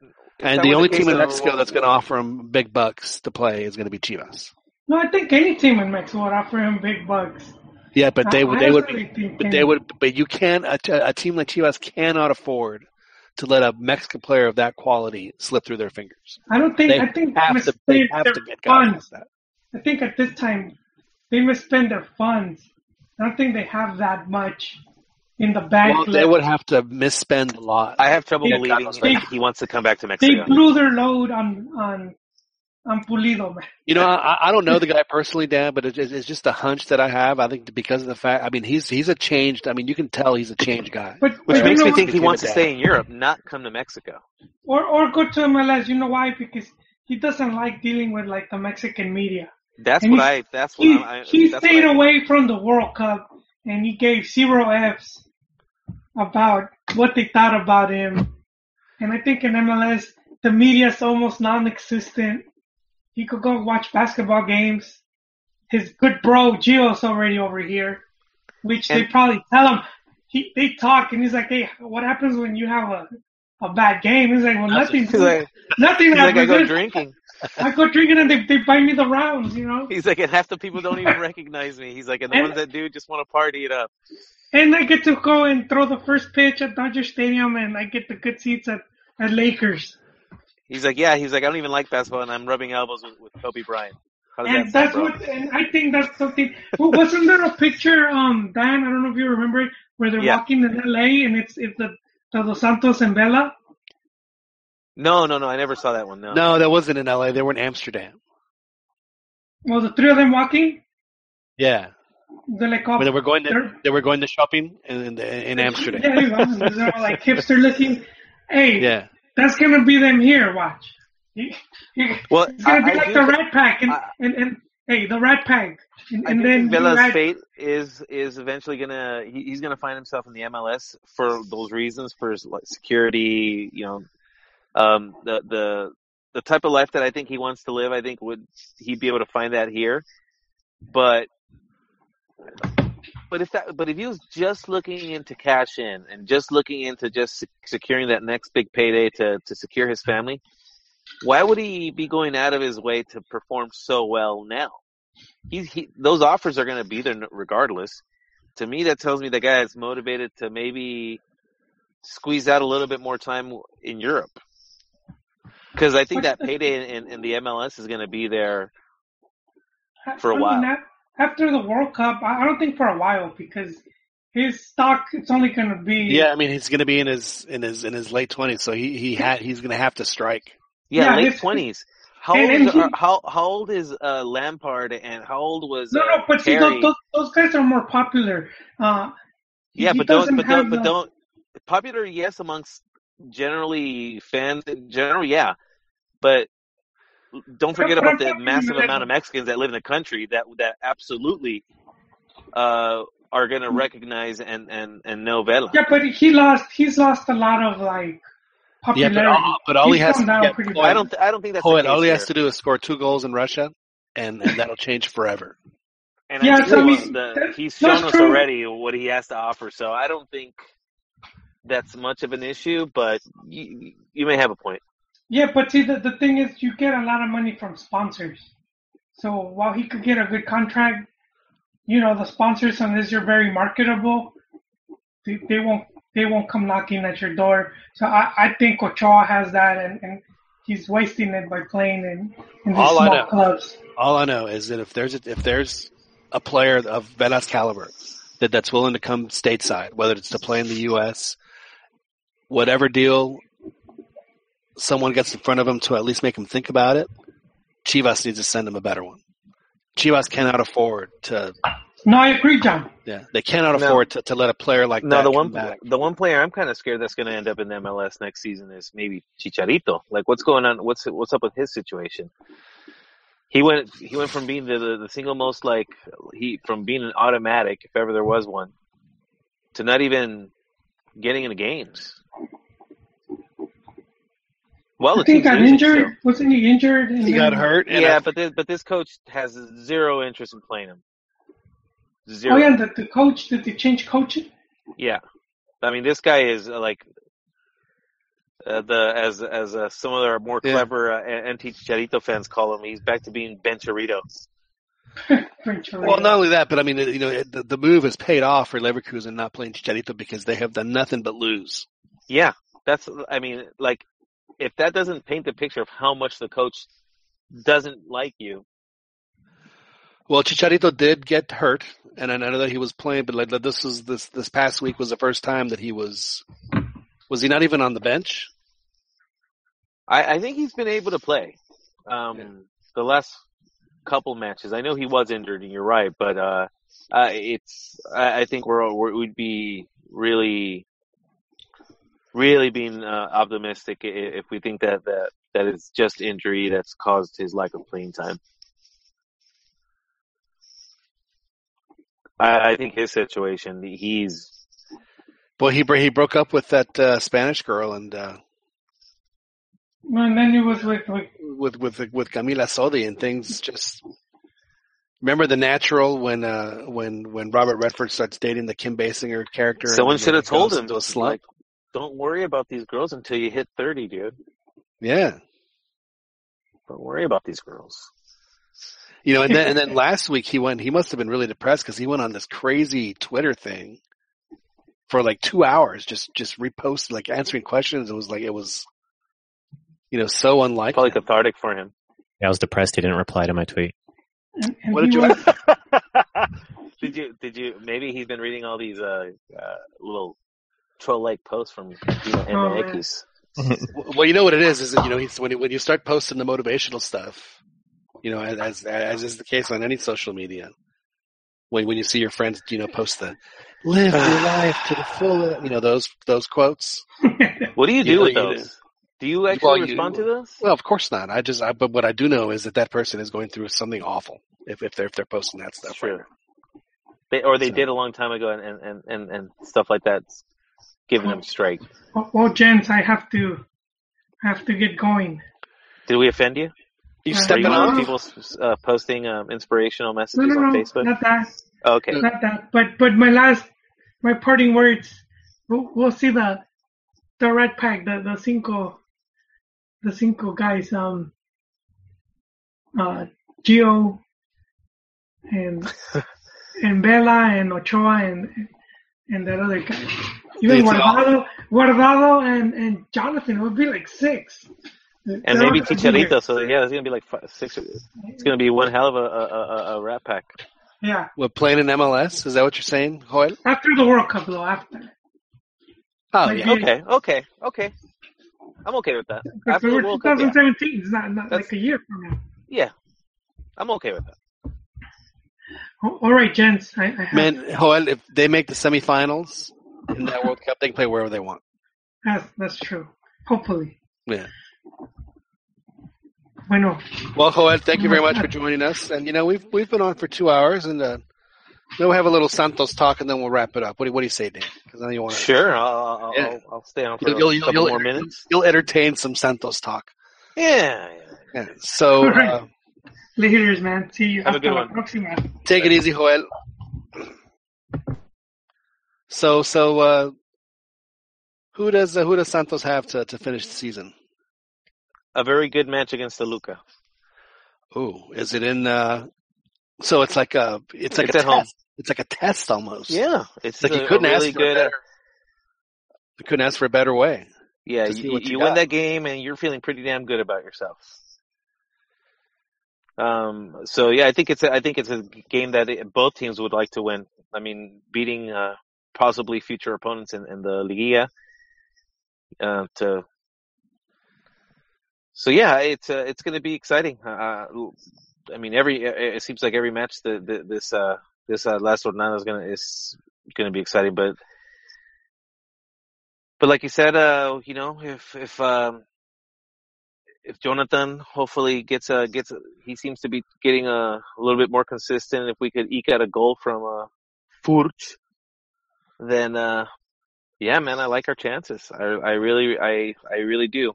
if And the only case, team in Mexico that's going to offer him big bucks to play is going to be Chivas. No, I think any team in Mexico would offer him big bucks. Yeah, but they I- would. I They would. really think But they would. But you can't. a team like Chivas cannot afford to let a Mexican player of that quality slip through their fingers. I don't think. They I think have to. They misspent have to get guys funds. that. I think at this time they must spend their funds. I don't think they have that much in the bank. Well, they would have to misspend a lot. I have trouble They- believing they- he, he wants to come back to Mexico. they blew their load on on on Pulido, man. You know, I, I don't know the guy personally, Dan, but it's, it's just a hunch that I have. I think because of the fact, I mean, he's he's a changed. I mean, you can tell he's a changed guy. But, Which but makes me think he wants to stay in Europe, not come to Mexico. or or go to MLS. You know why? Because he doesn't like dealing with like the Mexican media. That's And what he- I. That's what He I'm, I. he that's stayed what I, away from the World Cup and he gave zero Fs about what they thought about him. And I think in MLS the media's almost non-existent. He could go watch basketball games. His good bro Gio's already over here, which they probably tell him. He they talk and he's like, "Hey, what happens when you have a a bad game?" He's like, "Well, nothing. Like, nothing he's like I go drinking. I go drinking and they they buy me the rounds, you know." He's like, and half the people don't even recognize me. He's like, and the And- ones that do just want to party it up. And I get to go and throw the first pitch at Dodger Stadium, and I get the good seats at, at Lakers. He's like, yeah. He's like, I don't even like basketball, and I'm rubbing elbows with, with Kobe Bryant. And that that's bro? what, and I think that's something. Well, wasn't there a picture, um, Dan? I don't know if you remember it, where they're Yeah. walking in LA, and it's it's the, the Dos Santos and Vela. No, no, no. I never saw that one. No. No, that wasn't in L.A. They were in Amsterdam. Well, the three of them walking. Yeah, They're like, oh, they were going to they're- were going to shopping in in, in Amsterdam. Yeah, they're all like hipster looking. Hey, Yeah, that's gonna be them here. Watch. You- you- Well, It's gonna I- be like the thi- Rat Pack, and, I- and and hey, the Rat Pack, and, and do then think you Vela's add- fate is is eventually gonna he, he's gonna find himself in the MLS for those reasons for his like, security. You know, um, the the the type of life that I think he wants to live. I think would he'd be able to find that here, but. But if that, but if he was just looking into cash in and just looking into just securing that next big payday to to secure his family, why would he be going out of his way to perform so well now? He's he, those offers are going to be there regardless. To me, that tells me the guy is motivated to maybe squeeze out a little bit more time in Europe. Because I think that payday in, in the MLS is going to be there for a I mean, while. Af- after the World Cup, I I don't think for a while because his stock it's only going to be Yeah, I mean he's going to be in his in his in his late twenties, so he he had he's going to have to strike. Yeah, Yeah, late twenties. How and- old is he- uh, how how old is uh, Lampard and how old was no, uh, no. But see, those, those, those guys are more popular. Uh, Yeah, he but don't, but don't, but don't. Popular, yes, amongst generally fans in general, yeah, but don't forget about the massive amount of Mexicans that live in the country that that absolutely uh, are going to recognize and and and know Vela. Yeah, but he lost. He's lost a lot of like Yeah, popularity. but all, but all He's he has to down get, pretty Well, I don't, I don't think that's the Poet, case all he has here. to do is score two goals in Russia, and, and that'll change forever. And Yeah, I so I the- mean, the- that- he's shown us true. already what he has to offer. So I don't think that's much of an issue. But you, you may have a point. Yeah, but see, the, the thing is, you get a lot of money from sponsors. So while he could get a good contract, you know, the sponsors, unless you're very marketable, they, they won't they won't come knocking at your door. So I, I think Ochoa has that, and, and he's wasting it by playing in, in these All I small know. clubs. All I know is that if there's a, if there's a player of Vela's caliber that that's willing to come stateside, whether it's to play in the U.S., whatever deal someone gets in front of him to at least make him think about it, Chivas needs to send him a better one. Chivas cannot afford to. No, I agree, John. Yeah, they cannot No. afford to, to let a player like No, that No, the come one back. the one player I'm kind of scared that's going to end up in the MLS next season is maybe Chicharito. Like, what's going on? What's what's up with his situation? He went he went from being the, the, the single most like he from being an automatic if ever there was one to not even getting into games. Well, I think he got injured. still. Wasn't he injured? He got then- hurt, and Yeah, I- but this, but this coach has zero interest in playing him. Zero. Oh yeah, the, the coach did they change coaching? Yeah, I mean, this guy is uh, like uh, the as as uh, some of our more Yeah. clever uh, anti Chicharito fans call him. He's back to being Bencharito. Well, not only that, but I mean, you know, the, the move has paid off for Leverkusen not playing Chicharito because they have done nothing but lose. Yeah, that's. I mean, like if that doesn't paint the picture of how much the coach doesn't like you, Well, Chicharito did get hurt, and I know that he was playing, but like this was this this past week was the first time that he was. Was he not even on the bench? I, I think he's been able to play. Um, Yeah. The last couple matches, I know he was injured, and you're right, but uh, uh, it's. I, I think we're, we're we'd be really, really being uh, optimistic if we think that that that is just injury that's caused his lack of playing time. I, I think his situation, he's Well, he he broke up with that uh, Spanish girl and uh, And then he was with, with with with with Camila Sodi, and things just. Remember the natural when uh, when when Robert Redford starts dating the Kim Basinger character. someone should have told him into a slump. like, don't worry about these girls until you hit thirty, dude. yeah, Don't worry about these girls. you know, and then and then last week he went. He must have been really depressed because he went on this crazy Twitter thing for like two hours, just just reposted, like answering questions. It was like it was, you know, so unlike. Probably him. cathartic for him. Yeah, I was depressed. He didn't reply to my tweet. and, and What did he you- did you? Did you? Maybe he's been reading all these uh, uh little troll-like posts from you know, Oh, man. Well, you know what it is, is that, you know, he's, when you, when you start posting the motivational stuff, you know, as, as, as is the case on any social media, when, when you see your friends, you know, post the live your life to the full, you know, those, those quotes. What do you do You know, with you those? Do you actually Well, you- respond to those? Well, of course not. I just, I, but what I do know is that that person is going through something awful if if they're if they're posting that stuff. right They, or they So- did a long time ago, and and and and, and stuff like that's giving them strike. Well, well, gents, I have to have to get going. Did we offend you? You Uh, Are stepping you one on? people uh, posting um, inspirational No, messages no, on no, Facebook? not that, okay. not that. But but my last, my parting words. We'll, we'll see the the red pack, the the cinco, the cinco guys. Um, uh, Gio, and and Vela and Ochoa and and that other guy. Even It's all- Guardado, Guardado and and Jonathan. Would be like six. And They're maybe all gonna be here. Chicharito. So yeah, it's gonna be like five, six. It's gonna be one hell of a a, a, a rat pack. Yeah, What playing in MLS? Is that what you're saying, Joel? after the World Cup though. After. Oh Like, yeah. yeah. Okay, okay, okay. I'm okay with that. After the were World Cup, yeah. 2017, it's not, not That's- like a year from now. yeah, I'm okay with that. All right, gents. I, I have, Man, Joel, if they make the semifinals in that World Cup, they can play wherever they want. that's, that's true. Hopefully. Yeah. Bueno, Well, Joel, thank you very much for joining us. And you know, we've we've been on for two hours, and uh, we'll have a little Santos talk, and then we'll wrap it up. What do, what do you say, Dan? Because I know you want to. Sure, I'll I'll, Yeah. I'll, I'll stay on for You'll, you'll, a you'll, couple you'll, more minutes. you'll entertain some Santos talk. Yeah, yeah. Yeah. So All right. uh, laters, man. See you. Have a good one. próxima. take it easy, Joel. So so uh, who does uh, who does Santos have to, to finish the season? A very good match against the Luca. Oh, is it in? Uh, so it's like a it's like It's a at home. test. It's like a test almost. Yeah, it's It's like a, you couldn't really ask for good. a better. You couldn't ask for a better way. yeah, you, you, you win that game and you're feeling pretty damn good about yourself. Um. So yeah, I think it's a, I think it's a game that it, both teams would like to win. I mean, beating uh, possibly future opponents in, in the Liguilla. Uh, to so yeah, it's uh, it's going to be exciting. Uh, I mean, every it seems like every match the, the this uh this uh, last jornada is gonna is gonna be exciting, but but like you said, uh, you know, if if um if Jonathan hopefully gets a gets a, he seems to be getting a, a little bit more consistent. If we could eke out a goal from uh, Furch, then uh, yeah, man, I like our chances. I I really I I really do.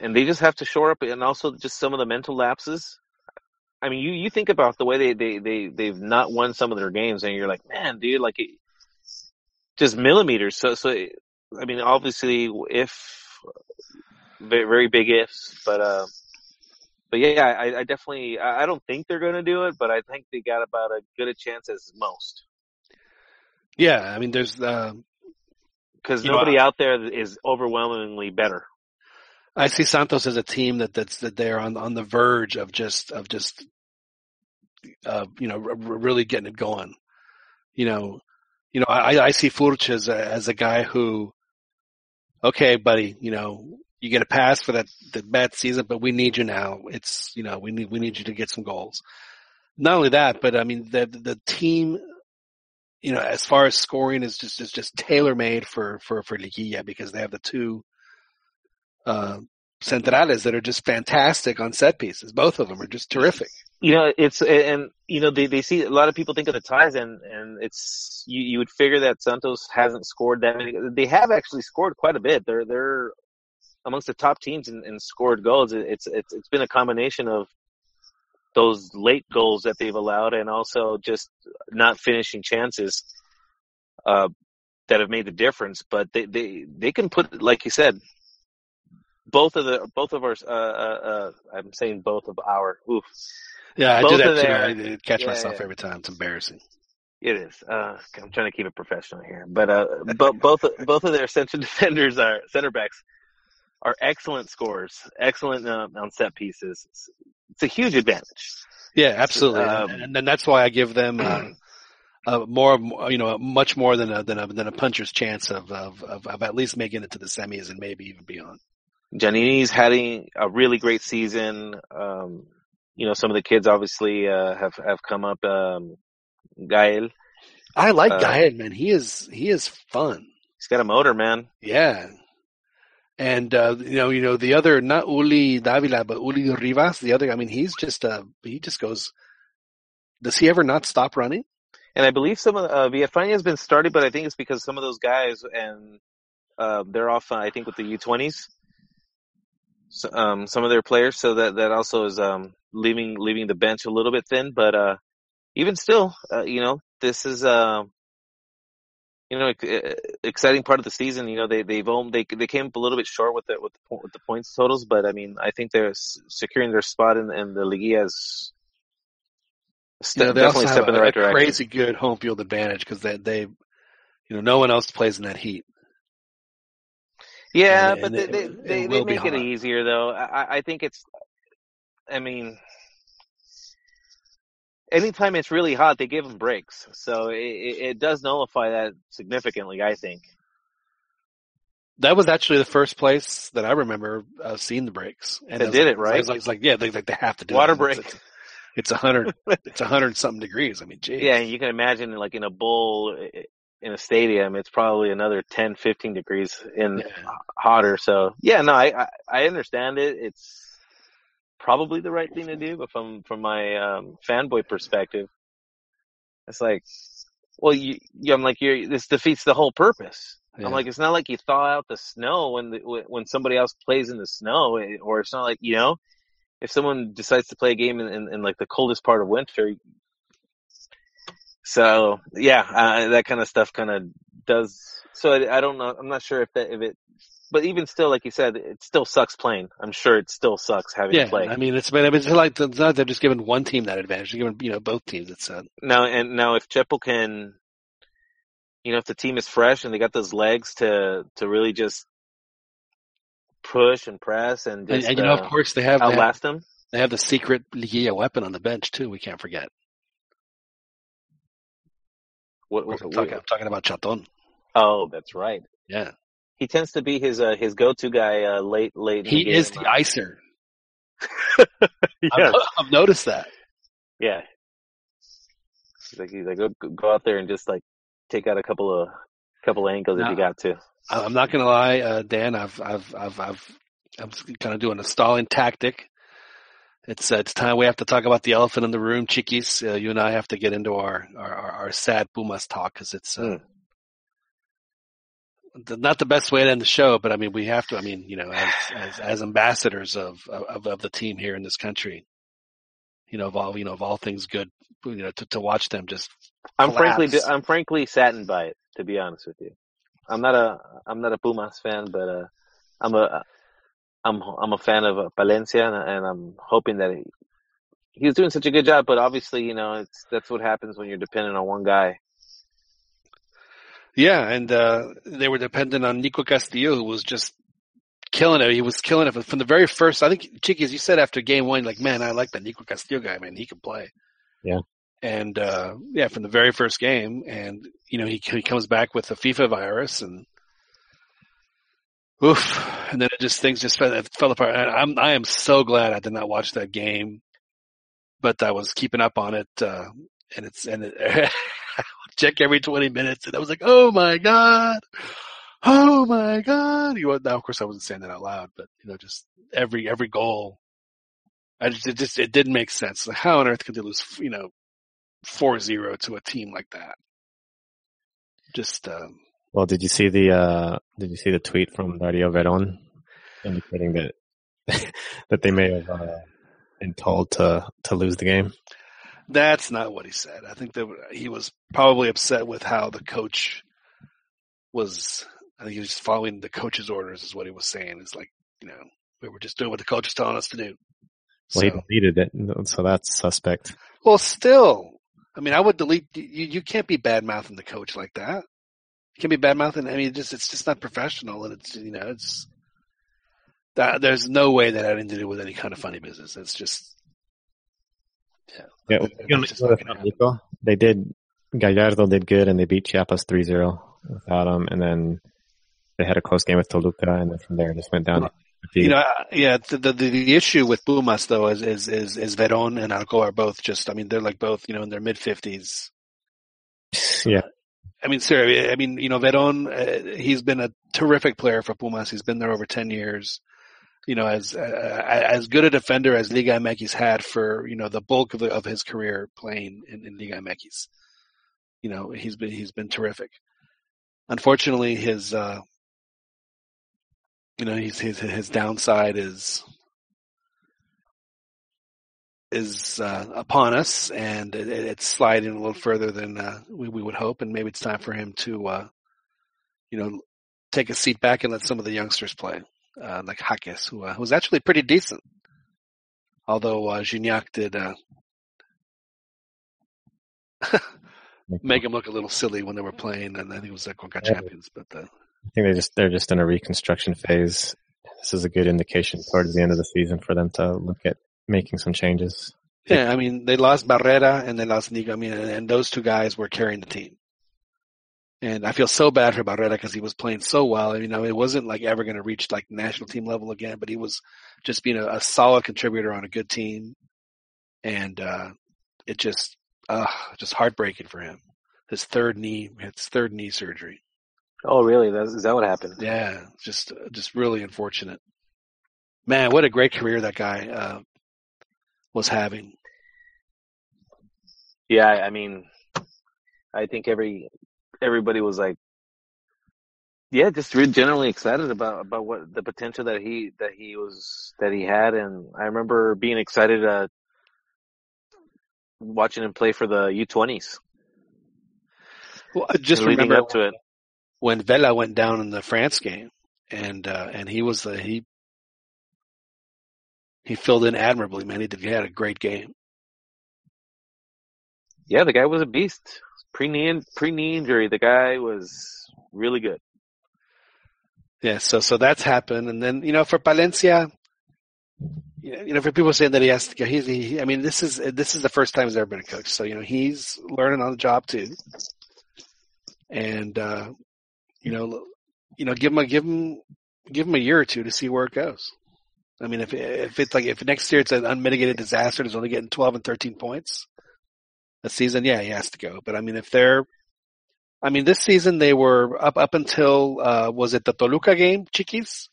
And they just have to shore up, and also just some of the mental lapses. I mean, you you think about the way they they they they've not won some of their games, and you're like, man, dude, like it, just millimeters. So so, I mean, obviously, if very, big ifs, but uh, but yeah, I, I definitely I don't think they're going to do it, but I think they got about as good a chance as most Yeah, I mean, there's uh, because know, nobody out there is overwhelmingly better. I see Santos as a team that that's that they're on on the verge of just of just uh, you know r- really getting it going. You know, you know I I see Furch as a, as a guy who, okay, buddy, you know you get a pass for that the bad season, but we need you now. It's you know we need we need you to get some goals. Not only that, but I mean the the team. You know, as far as scoring is just is just tailor made for for for Liguilla because they have the two uh, centrales that are just fantastic on set pieces. Both of them are just terrific. You know, it's and you know they they see a lot of people think of the ties and and it's you you would figure that Santos hasn't scored that many. They have actually scored quite a bit. They're they're amongst the top teams in, in scored goals. It's it's it's been a combination of those late goals that they've allowed and also just not finishing chances uh, that have made the difference. But they they they can put like you said. Both of the both of our uh, uh, uh I'm saying both of our oof Yeah, I Both do that too. their- I, catch yeah, myself every time. It's embarrassing. It is. Uh, I'm trying to keep it professional here, but uh, but both both of their central defenders are center backs are excellent scores, excellent uh, on set pieces. It's, a huge advantage. Yeah, absolutely. Um, and, and that's why I give them uh, uh, more, you know, much more than a than a than a puncher's chance of of, of of at least making it to the semis and maybe even beyond. Djaniny's having a really great season. Um, you know, some of the kids obviously uh, have have come up. Um, Gael, I like Uh, Gael, man. He is he is fun. he's got a motor, man. Yeah. And uh, you know, you know the other not Uli Davila, but Uli Rivas, the other. I mean, he's just uh, he just goes. Does he ever not stop running? And I believe some of uh, Villafaña has been started, but I think it's because some of those guys and uh, they're off. Uh, I think with the U20s, so, um, some of their players. So that that also is um, leaving leaving the bench a little bit thin. But uh, even still, uh, you know, this is uh, you know ex- exciting part of the season. You know, they they've owned, they they came up a little bit short with the with the, with the points totals, but I mean, I think they're securing their spot in, in the Liguilla is You know, st- they also definitely step in the right a direction. crazy good home field advantage because they they, you know, no one else plays in that heat. Yeah, And- but and they it- they, it they, they make it easier though. I- I think it's. I mean, anytime it's really hot, they give them breaks, so it, it, it does nullify that significantly. I think. That was actually the first place that I remember uh, seeing the breaks. And was did like- it, right? It's like, like yeah, they like they have to do Water it. break. It's, it's a hundred. it's a hundred something degrees. I mean, geez. Yeah, you can imagine like in a bowl in a stadium, it's probably another 10, 15 degrees in Yeah. hotter. So yeah, no, I, I I understand it. It's probably the right thing to do, but from from my um, fanboy perspective, it's like, well, you, you I'm like, you're this defeats the whole purpose. Yeah. I'm like, it's not like you thaw out the snow when the, when somebody else plays in the snow, eh, or it's not like you know, if someone decides to play a game in, in, in like the coldest part of winter. So yeah, uh, that kind of stuff kind of does. So I, I don't know. I'm not sure if that if it, but even still, like you said, it still sucks playing. I'm sure it still sucks having yeah. to play. I mean, it's been it's like it's not they're just giving one team that advantage. They're giving you know both teams. It's uh, Now and now, if Chepo can, you know, if the team is fresh and they got those legs to to really just push and press and and, just and you know uh, of course they have they have, outlast them. they have the secret Liguilla weapon on the bench too. We can't forget. What, course, I'm talking, I'm talking about Chaton. oh, that's right. Yeah, He tends to be his uh, his go to guy uh, late late. he the is the icer. yes. I've, I've noticed that. Yeah. He's like he's like go go out there and just like take out a couple of couple of angles if you got to. I'm not gonna lie, uh, Dan. I've, I've, I've, I've, I'm kind of doing a stalling tactic. It's, uh, it's time we have to talk about the elephant in the room, Chiquis. Uh, you and I have to get into our, our, our, sad Pumas talk because it's, uh, the, not the best way to end the show, but I mean, we have to, I mean, you know, as, as, as ambassadors of, of, of the team here in this country, you know, of all, you know, of all things good, you know, to, to watch them just I'm frankly. I'm frankly saddened by it to be honest with you. I'm not a I'm not a Pumas fan, but uh, I'm a I'm I'm a fan of uh, Palencia, and, and I'm hoping that he, he's doing such a good job. But obviously, you know, it's that's what happens when you're dependent on one guy. Yeah, and uh, they were dependent on Nico Castillo, who was just killing it. He was killing it from the very first. I think, Chicky, as you said after game one, like, man, I like that Nico Castillo guy. Man, he can play. Yeah. And uh, yeah, from the very first game, and you know, he he comes back with the FIFA virus, and oof, and then it just things just fell, fell apart. And I'm I am so glad I did not watch that game, but I was keeping up on it, uh, and it's and it, check every 20 minutes. And I was like, oh my God. Oh my God. You know, now, of course, I wasn't saying that out loud, but you know, just every, every goal. I just, it just, it didn't make sense. Like, how on earth could they lose, you know, 4-0 to a team like that? Just, um, Well, did you see the uh, did you see the tweet from Dario Veron indicating that that they may have uh, been told to to lose the game? That's not what he said. I think that he was probably upset with how the coach was, I think he was just following the coach's orders is what he was saying. It's like, you know, we were just doing what the coach was telling us to do. Well, he deleted it, so that's suspect. Well, still, I mean, I would delete. You, you can't be bad mouthing the coach like that. You can't be bad mouthing. I mean, it just it's just not professional, and it's you know it's that there's no way that had anything to do with any kind of funny business. It's just yeah. Yeah, It's you know, just not gonna Nico, they did. Gallardo did good, and they beat Chiapas 3-0 without him, and then they had a close game with Toluca, and then from there it just went down. You know, yeah. The, the the issue with Pumas though is is is, is Veron and Arco are both just. I mean, they're like both you know in their mid fifties. yeah, I mean, sir, I mean, you know, Veron, uh, he's been a terrific player for Pumas. He's been there over 10 years. You know, as, uh, as good a defender as Liga MX had for, you know, the bulk of, the, of his career playing in, in Liga. You know, he's been, he's been terrific. Unfortunately, his, uh, you know, his, his, his downside is, is uh, upon us, and it, it's sliding a little further than uh, we, we would hope. And maybe it's time for him to, uh, you know, take a seat back and let some of the youngsters play, uh, like Jaques, who uh, was actually pretty decent. Although uh, Gignac did uh, make him look a little silly when they were playing, and then he was the Conca champions. But uh, I think they just they're just in a reconstruction phase. This is a good indication towards the end of the season for them to look at making some changes. yeah, I mean, they lost Barrera and they lost Nico. I mean, and those two guys were carrying the team. And I feel so bad for Barrera because he was playing so well. You know, it wasn't like ever going to reach like national team level again, but he was just being a, a solid contributor on a good team. And, uh, it just, uh, just heartbreaking for him. His third knee, his third knee surgery. Oh, really? That's, is that what happened? Yeah, just, just really unfortunate. Man, what a great career that guy, uh, was having. Yeah, I mean, I think every everybody was like, yeah, just really generally excited about about what the potential that he that he was that he had, and I remember being excited uh, watching him play for the U20s. Well, I just leading remember up to it. when Vela went down in the France game, and uh, and he was the he he filled in admirably. Man, he did. He had a great game. Yeah, the guy was a beast. Pre knee pre knee injury, the guy was really good. Yeah, so so that's happened, and then you know for Palencia, you know for people saying that he has to go, he's he, I mean this is this is the first time he's ever been a coach, so you know he's learning on the job too, and uh, you know you know give him a give him give him a year or two to see where it goes. I mean, if if it's like if next year it's an unmitigated disaster, he's only getting twelve and thirteen points a season, yeah, he has to go. But I mean, if they're, I mean, this season they were up up until uh was it the Toluca game, Chiquis?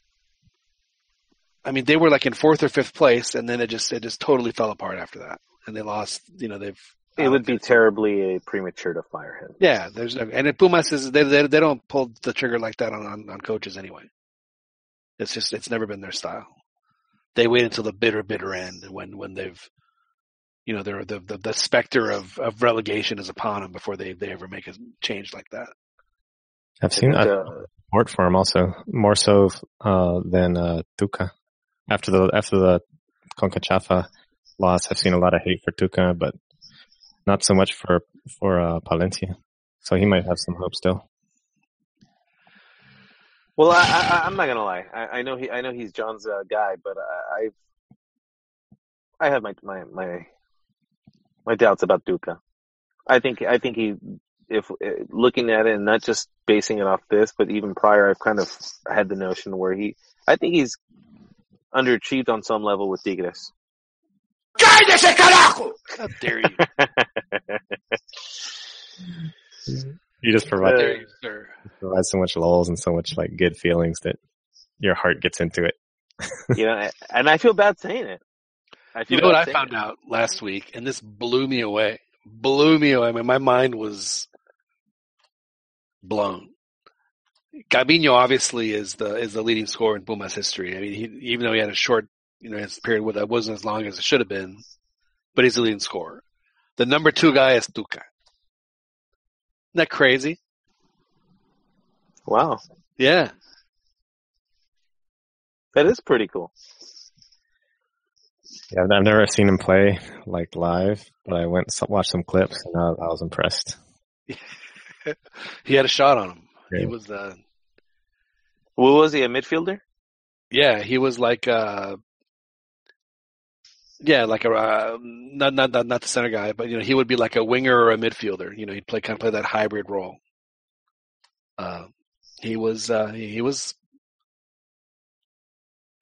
I mean, they were like in fourth or fifth place, and then it just it just totally fell apart after that, and they lost. You know, they've. It would be terribly a premature to fire him. Yeah, there's no, and Pumas is they, they they don't pull the trigger like that on, on on coaches anyway. It's just it's never been their style they wait until the bitter, bitter end when when they've, you know, they're the the, the specter of, of relegation is upon them before they they ever make a change like that. I've seen And, a uh, support for him also more so uh, than uh, Tuca. After the after the Concachafa loss, I've seen a lot of hate for Tuca, but not so much for for uh, Palencia. So he might have some hope still. Well, I, I, I'm not gonna lie. I, I know he, I know he's John's uh, guy, but I, I've, I have my my my my doubts about Tuca. I think I think he, if uh, looking at it and not just basing it off this, but even prior, I've kind of had the notion where he, I think he's underachieved on some level with Tigres. ¡Cállese, carajo! How dare you? You just provide dare you, sir? provide so much lulls and so much like good feelings that your heart gets into it. you know, and I feel bad saying it. I You know what I found it. out last week, and this blew me away. Blew me away. I mean, my mind was blown. Cabinho obviously is the is the leading scorer in Pumas history. I mean, he, even though he had a short, you know, his period that wasn't as long as it should have been, but he's the leading scorer. The number two guy is Tuca. Isn't that crazy? Wow, Yeah. that is pretty cool. Yeah, I've- I've never seen him play like live, but I went and watched some clips and I, I was impressed. he had a shot on him. He was, uh, What was he a midfielder? yeah, he was like, uh, yeah, like a, uh, not, not, not, not the center guy, but you know, he would be like a winger or a midfielder. You know, he'd play, kind of play that hybrid role. Uh, he was, uh, he, he was,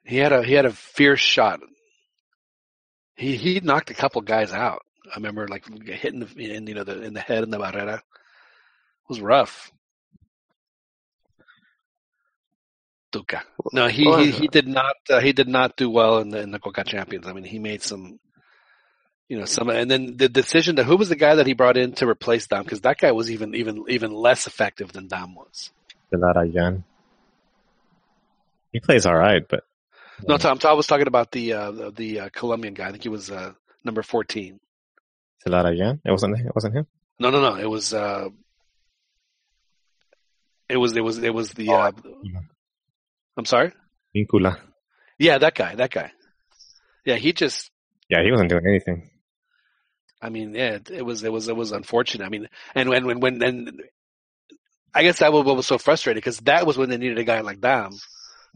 he had a, he had a fierce shot. He, he knocked a couple guys out. I remember like hitting the, in, you know, the, in the head in the barrera was rough. Tuca. No, he Well, he, he did not uh, he did not do well in the in the Coca Champions. I mean, he made some, you know, some, and then the decision to who was the guy that he brought in to replace Damm because that guy was even even even less effective than Damm was. Zelarayán. He plays all right, but No, Tom, I was talking about the uh, the, uh, Colombian guy. I think he was uh, number fourteen. Zelarayán. It wasn't. It wasn't him. No, no, no. It was. Uh, it was. It was. It was the. Uh, I'm sorry. Vincula. Yeah, that guy. That guy. Yeah, he just. Yeah, he wasn't doing anything. I mean, yeah, it, it was. It was. It was unfortunate. I mean, and when when when and I guess that was what was so frustrating because that was when they needed a guy like Damm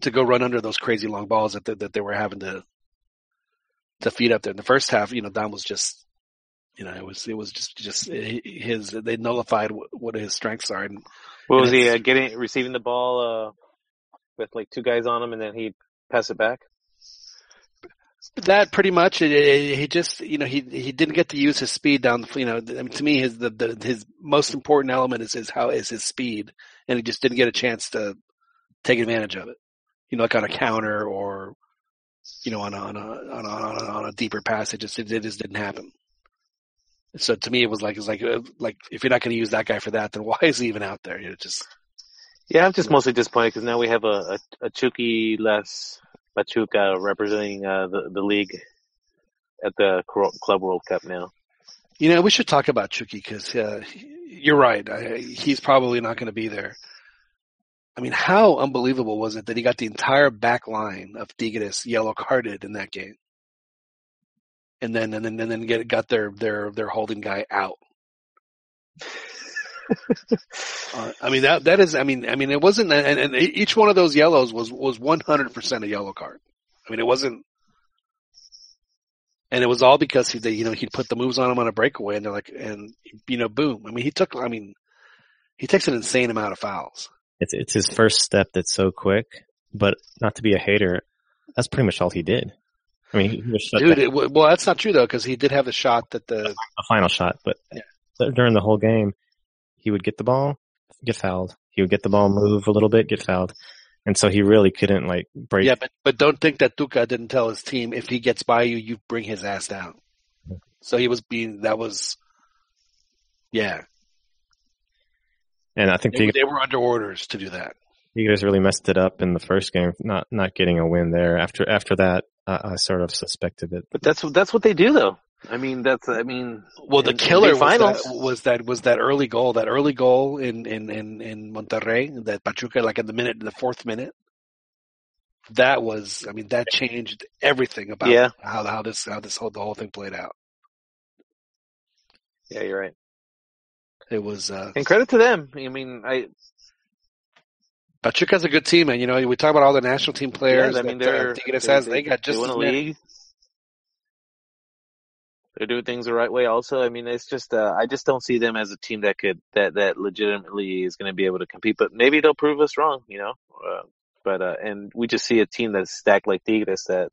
to go run under those crazy long balls that they, that they were having to to feed up there. In the first half, you know, Damm was just. You know, it was it was just just his. They nullified what, his strengths are, and What was he uh, getting receiving the ball uh, with like two guys on him, and then he'd pass it back? That pretty much. It, it, he just, you know, he he didn't get to use his speed down the. You know, I mean, to me, his the, the his most important element is his how is his speed, and he just didn't get a chance to take advantage of it. You know, like on a counter or, you know, on a on a on a, on a, on a deeper pass. It just it, it just didn't happen. So to me, it was like it's like uh, like if you're not going to use that guy for that, then why is he even out there? You know, just Yeah, I'm just mostly disappointed because now we have a, a, a Chucky less Pachuca representing uh, the the league at the Club World Cup now. You know, we should talk about Chucky because uh, you're right. I, he's probably not going to be there. I mean, how unbelievable was it that he got the entire back line of Tigres yellow carded in that game, and then and then and then get got their their their holding guy out. Uh, I mean that that is. I mean I mean it wasn't. And, and each one of those yellows was was 100 percent a yellow card. I mean it wasn't. And it was all because he, they, you know, he'd put the moves on him on a breakaway, and they're like, and you know, boom. I mean, he took. I mean, he takes an insane amount of fouls. It's it's his first step that's so quick, but not to be a hater. That's pretty much all he did. I mean, he, he was shut Dude, it, well, that's not true though, because he did have the shot that the a final shot, but Yeah. during the whole game, he would get the ball, get fouled. He would get the ball, move a little bit, get fouled, and so he really couldn't like break. yeah, but but don't think that Tuca didn't tell his team if he gets by you, you bring his ass down. So he was being that was, yeah, And I think they, Tigres, they were under orders to do that. Tigres really messed it up in the first game, not not getting a win there. After after that, I, I sort of suspected it. But that's that's what they do though. I mean, that's I mean, Well, the in- in killer big was that, finals. was that was that early goal, that early goal in in in in Monterrey, that Pachuca like in the minute, the fourth minute. That was, I mean, that changed everything about Yeah. how how this how this whole the whole thing played out. yeah, you're right. It was uh, And credit to them. I mean, I Pachuca's a good team, and you know we talk about all the national team players. yeah, I mean that, uh, they're Tigres they, has. they, They got just they won a league. They're doing things the right way. Also, I mean, it's just uh, I just don't see them as a team that could that that legitimately is going to be able to compete. But maybe they'll prove us wrong, you know. Uh, but uh, and we just see a team that's stacked like Tigres that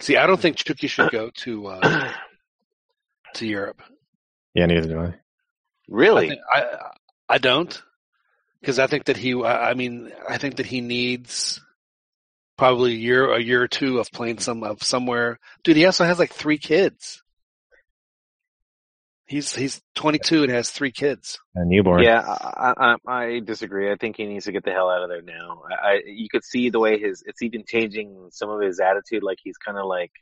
See, I don't think Chucky should go to uh, to Europe. Yeah, neither do I. I, really think, I I don't because I think that he. I I mean, I think that he needs probably a year, a year or two of playing some of somewhere. Dude, he also has like three kids. He's he's 22 and has three kids. A newborn. Yeah, I, I, I disagree. I think he needs to get the hell out of there now. I, I you could see the way his it's even changing some of his attitude. Like he's kind of like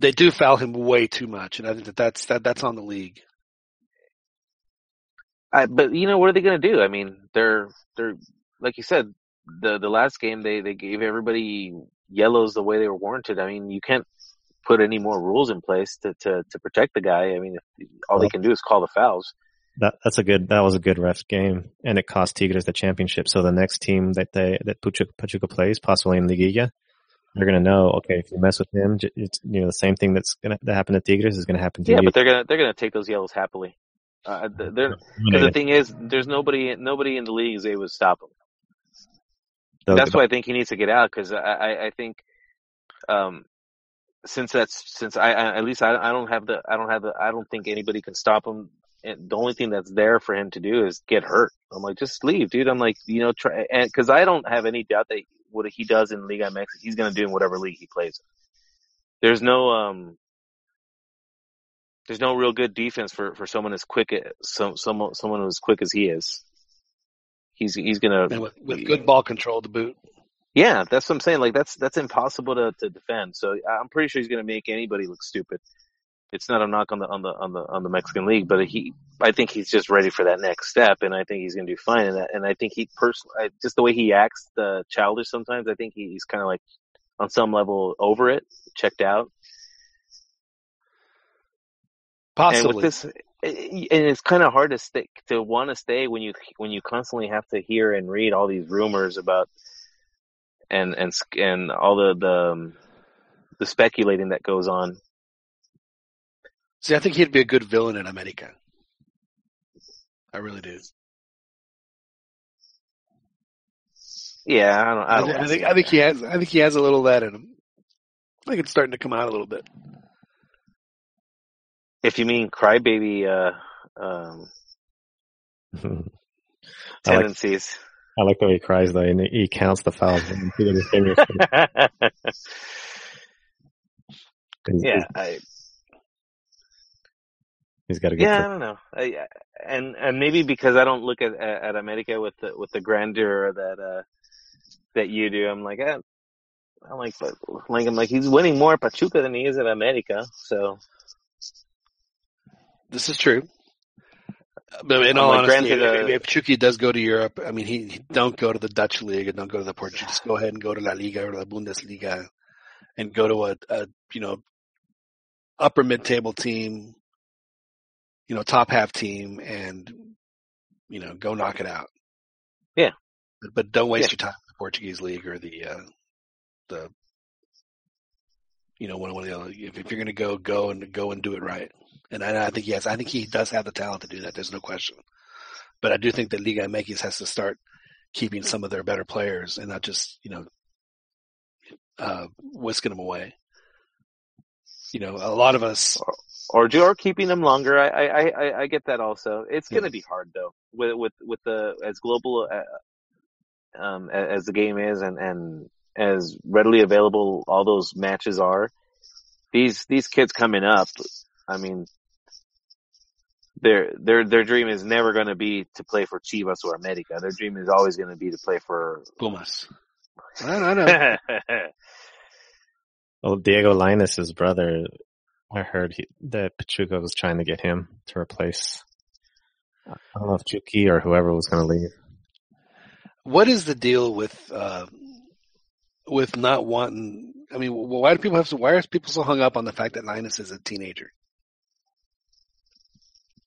They do foul him way too much, and I think that that's that that's on the league. I, but you know what are they going to do? I mean, they're they're like you said the the last game they they gave everybody yellows the way they were warranted. I mean, you can't put any more rules in place to to to protect the guy. I mean, if, all they can do is call the fouls. That that's a good that was a good ref game, and it cost Tigres the championship. So the next team that they that Pachuca, Pachuca plays, possibly in Liguilla, they're gonna know. Okay, if you mess with him, it's you know the same thing that's gonna that happened to Tigres is gonna happen to Yeah, you. Yeah, but they're gonna they're gonna take those yellows happily. Uh, they're because the thing is, there's nobody nobody in the league is able to stop him. They'll That's why I think he needs to get out because I, I I think um since that's since I, I at least I, I don't have the I don't have the I don't think anybody can stop him. And the only thing that's there for him to do is get hurt. I'm like, just leave, dude. I'm like, you know, try and because I don't have any doubt that what he does in Liga MX, he's gonna do in whatever league he plays. There's no um, there's no real good defense for for someone as quick as some someone someone as quick as he is. He's he's gonna And with, with good ball control to boot. Yeah, that's what I'm saying. Like that's that's impossible to, to defend. So I'm pretty sure he's going to make anybody look stupid. It's not a knock on the on the on the on the Mexican league, but he, I think he's just ready for that next step, and I think he's going to do fine in that. And I think he personally, just the way he acts, the childish sometimes, I think he's kind of like on some level over it, checked out. Possibly. And with this, and it's kind of hard to stay to want to stay when you when you constantly have to hear and read all these rumors about and and and all the the um, the speculating that goes on. See, I think he'd be a good villain in America. I really do. Yeah, I don't. I, I, don't think, I think I think he has I think he has a little of that in him. I think it's starting to come out a little bit. if you mean crybaby uh, um, I like tendencies. I like the way he cries though, and he counts the fouls. and he his fingers. He's- yeah, I, he's got to get. yeah, I don't know. I, and and maybe because I don't look at at America with the with the grandeur that uh that you do, I'm like, eh, I'm like, but like I'm like he's winning more at Pachuca than he is at America. So This is true. But in I'm all like, honesty, granted, uh, if, if Chucky does go to Europe, I mean, he, he don't go to the Dutch league and don't go to the Portuguese. Go ahead and go to La Liga or La Bundesliga, and go to a, a you know upper mid table team, you know top half team, and you know go knock it out. Yeah. but, but don't waste Yeah. your time in the Portuguese league or the uh, the you know one one of the other. If, if you're going to go, go and go and do it right. And I, I think yes, I think he does have the talent to do that. There's no question. But I do think that Liga MX has to start keeping some of their better players and not just you know uh, whisking them away. You know, a lot of us. Or or keeping them longer. I I I, I get that also. It's Yeah. going to be hard though with with with the as global uh, um as the game is and and as readily available all those matches are. These these kids coming up, I mean, their their their dream is never going to be to play for Chivas or America. Their dream is always going to be to play for. Pumas. I don't know. Well, Diego Linus's brother, I heard he, that Pachuca was trying to get him to replace. I don't know if Chucky or whoever was going to leave. what is the deal with uh, with not wanting? I mean, why do people have to? Why are people so hung up on the fact that Linus is a teenager?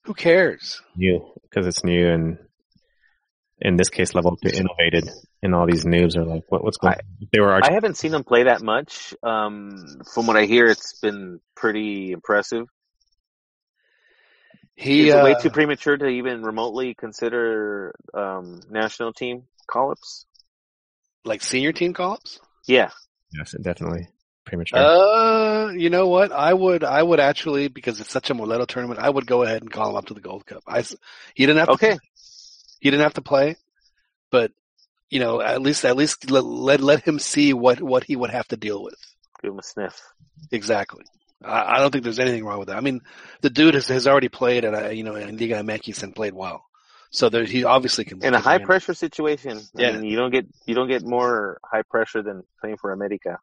Who cares? New because it's new and in this case, level two innovated, and all these noobs are like, "What? What's going?" I- on? They were I haven't seen him play that much. Um, from what I hear, it's been pretty impressive. He is it way uh, too premature to even remotely consider um, national team call-ups? like senior team call-ups. Yeah, yes, definitely premature. Uh, you know what? I would, I would actually, because it's such a Moleto tournament, I would go ahead and call him up to the Gold Cup. I, he didn't have to, Okay. He didn't have to play, but you know, at least, at least let, let, let him see what, what he would have to deal with. give him a sniff. Exactly. I, I don't think there's anything wrong with that. I mean, the dude has, has already played at a, you know, in Liga MX and played well. So there, he obviously can. In a high pressure situation, Yeah. I mean, you don't get you don't get more high pressure than playing for America.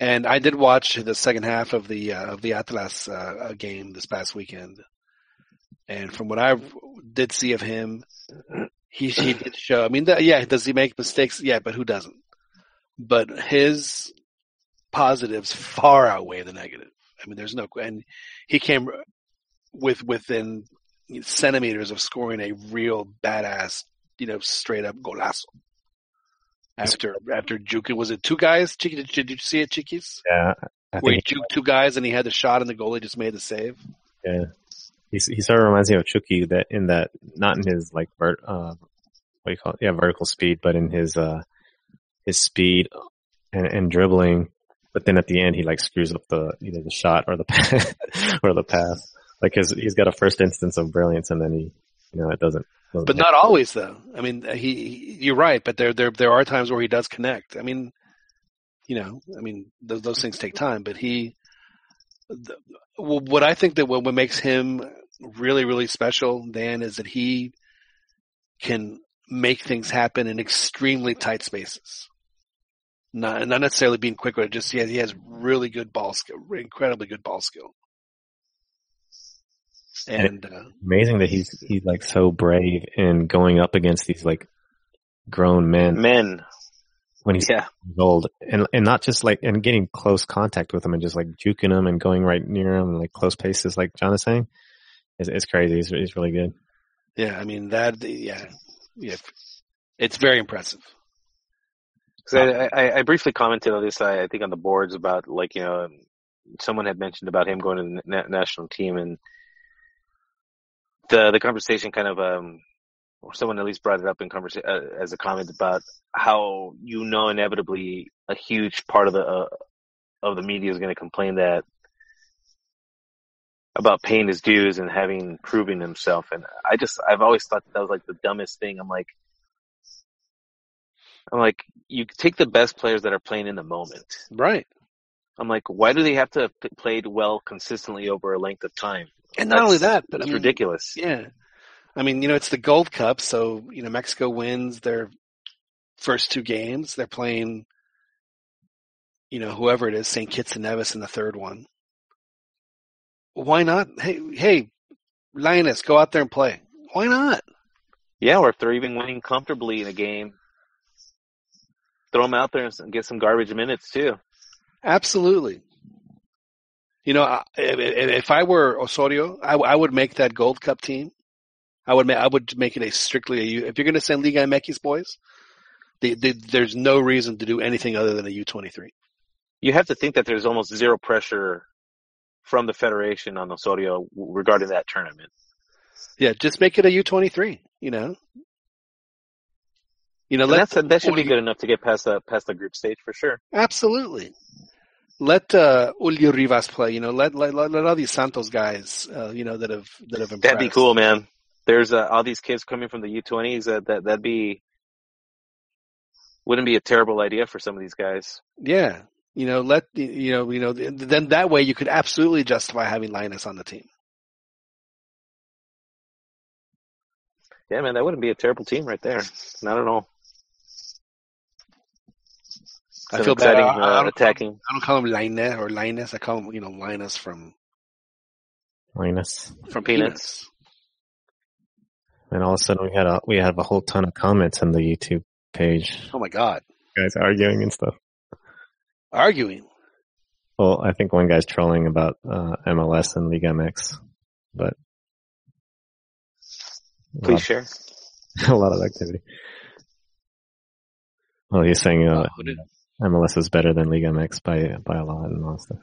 And I did watch the second half of the uh, of the Atlas uh, uh, game this past weekend, and from what I did see of him, he he did show. I mean, that, yeah, does he make mistakes? Yeah, but who doesn't? But his positives far outweigh the negative. I mean, there's no and he came with within centimeters of scoring a real badass, you know, straight up golazo. After after Juke was it two guys? Chiqui, did, you- did you see it, Chiquis? yeah, I Where he juked two guys and he had the shot and the goalie just made the save. yeah, he he sort of reminds me of Chucky that in that not in his like vert uh what do you call it? Yeah, vertical speed, but in his uh his speed and, and dribbling but then at the end he like screws up the either the shot or the pass or the pass. Like his he's got a first instance of brilliance and then he you know it doesn't. doesn't But not always though. I mean, he, he you're right, but there there there are times where he does connect. I mean, you know, I mean those those things take time, but he the, what I think that what, what makes him really really special, Dan, is that he can make things happen in extremely tight spaces. Not not necessarily being quick, but just he has, he has really good ball skill, incredibly good ball skill. And uh, amazing that he's he's like so brave in going up against these like grown men Men. when he's Yeah. old and and not just like and getting close contact with them and just like juking them and going right near them and like close paces like John is saying it's, it's crazy. He's, he's really good. Yeah, I mean that yeah yeah. It's very impressive. Cause I, I, I briefly commented on this, I, I think on the boards about like, you know, someone had mentioned about him going to the na- national team and the, the conversation kind of, um, or someone at least brought it up in conversation uh, as a comment about how, you know, inevitably a huge part of the, uh, of the media is going to complain that about paying his dues and having proven himself. And I just, I've always thought that, that was like the dumbest thing. I'm like, I'm like, you take the best players that are playing in the moment. Right. I'm like, why do they have to have played well consistently over a length of time? And not only that, but I It's mean, ridiculous. Yeah. I mean, you know, it's the Gold Cup, so, you know, Mexico wins their first two games. They're playing, you know, whoever it is, St. Kitts and Nevis in the third one. Why not? Hey, hey, Linus, go out there and play. Why not? Yeah, or if they're even winning comfortably in a game, throw them out there and get some garbage minutes too. Absolutely. You know, if, I were Osorio, I, I would make that Gold Cup team. I would make I would make it a strictly a U. If you're going to send Liga MX boys, the, the, there's no reason to do anything other than a U23. You have to think that there's almost zero pressure from the federation on Osorio regarding that tournament. Yeah, just make it a U23. You know. You know, And let that's, that should be good enough to get past the past the group stage for sure. absolutely. Let uh, Julio Rivas play. You know, let let let, let all these Santos guys. Uh, you know that have that have impressed. That'd be cool, man. There's uh, all these kids coming from the U20s. That that that'd be wouldn't be a terrible idea for some of these guys. Yeah. You know, let you know, you know, then that way you could absolutely justify having Linus on the team. Yeah, man, that wouldn't be a terrible team right there. Not at all. I Some feel bad. I, I uh, don't him, attacking. I don't call him Linus or Linus. I call him, you know, Linus from Linus from Peanuts. Peanuts. and all of a sudden we had a we have a whole ton of comments on the YouTube page Oh my God, guys arguing and stuff arguing. well I think one guy's trolling about uh, MLS and Liga MX but Please lot, share. a lot of activity well he's saying uh, Uh, did- MLS is better than Liga MX by by a lot and all stuff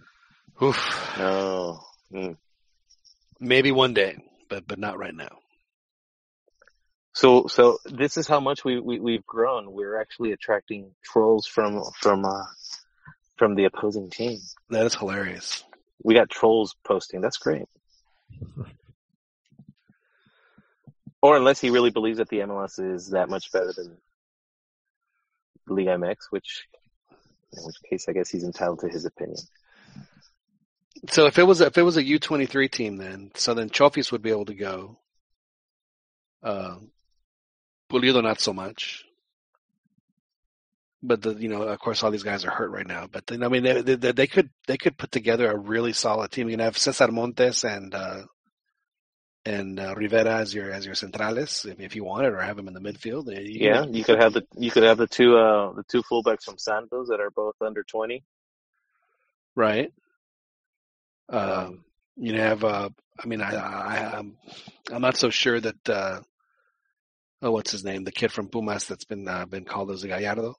Oof. No. Mm. Maybe one day, but but not right now. So so this is how much we, we we've grown. We're actually attracting trolls from from uh from the opposing team. That is hilarious. We got trolls posting. That's great. Or unless he really believes that the MLS is that much better than League MX, which in which case I guess he's entitled to his opinion. So if it was if it was a U twenty three team, then so then Chofis would be able to go. Uh, Pulido not so much. But the you know of course all these guys are hurt right now. But then I mean they they, they could they could put together a really solid team. You can have Cesar Montes and uh, and uh, Rivera as your as your centrales if, if you wanted, or have them in the midfield. You can- Yeah, you could have the you could have the two uh the two fullbacks from Santos that are both under twenty. right. Um, you have, uh, I mean, I, I, I'm, I'm not so sure that, uh, oh, what's his name? The kid from Pumas that's been, uh, been called as a Gallardo.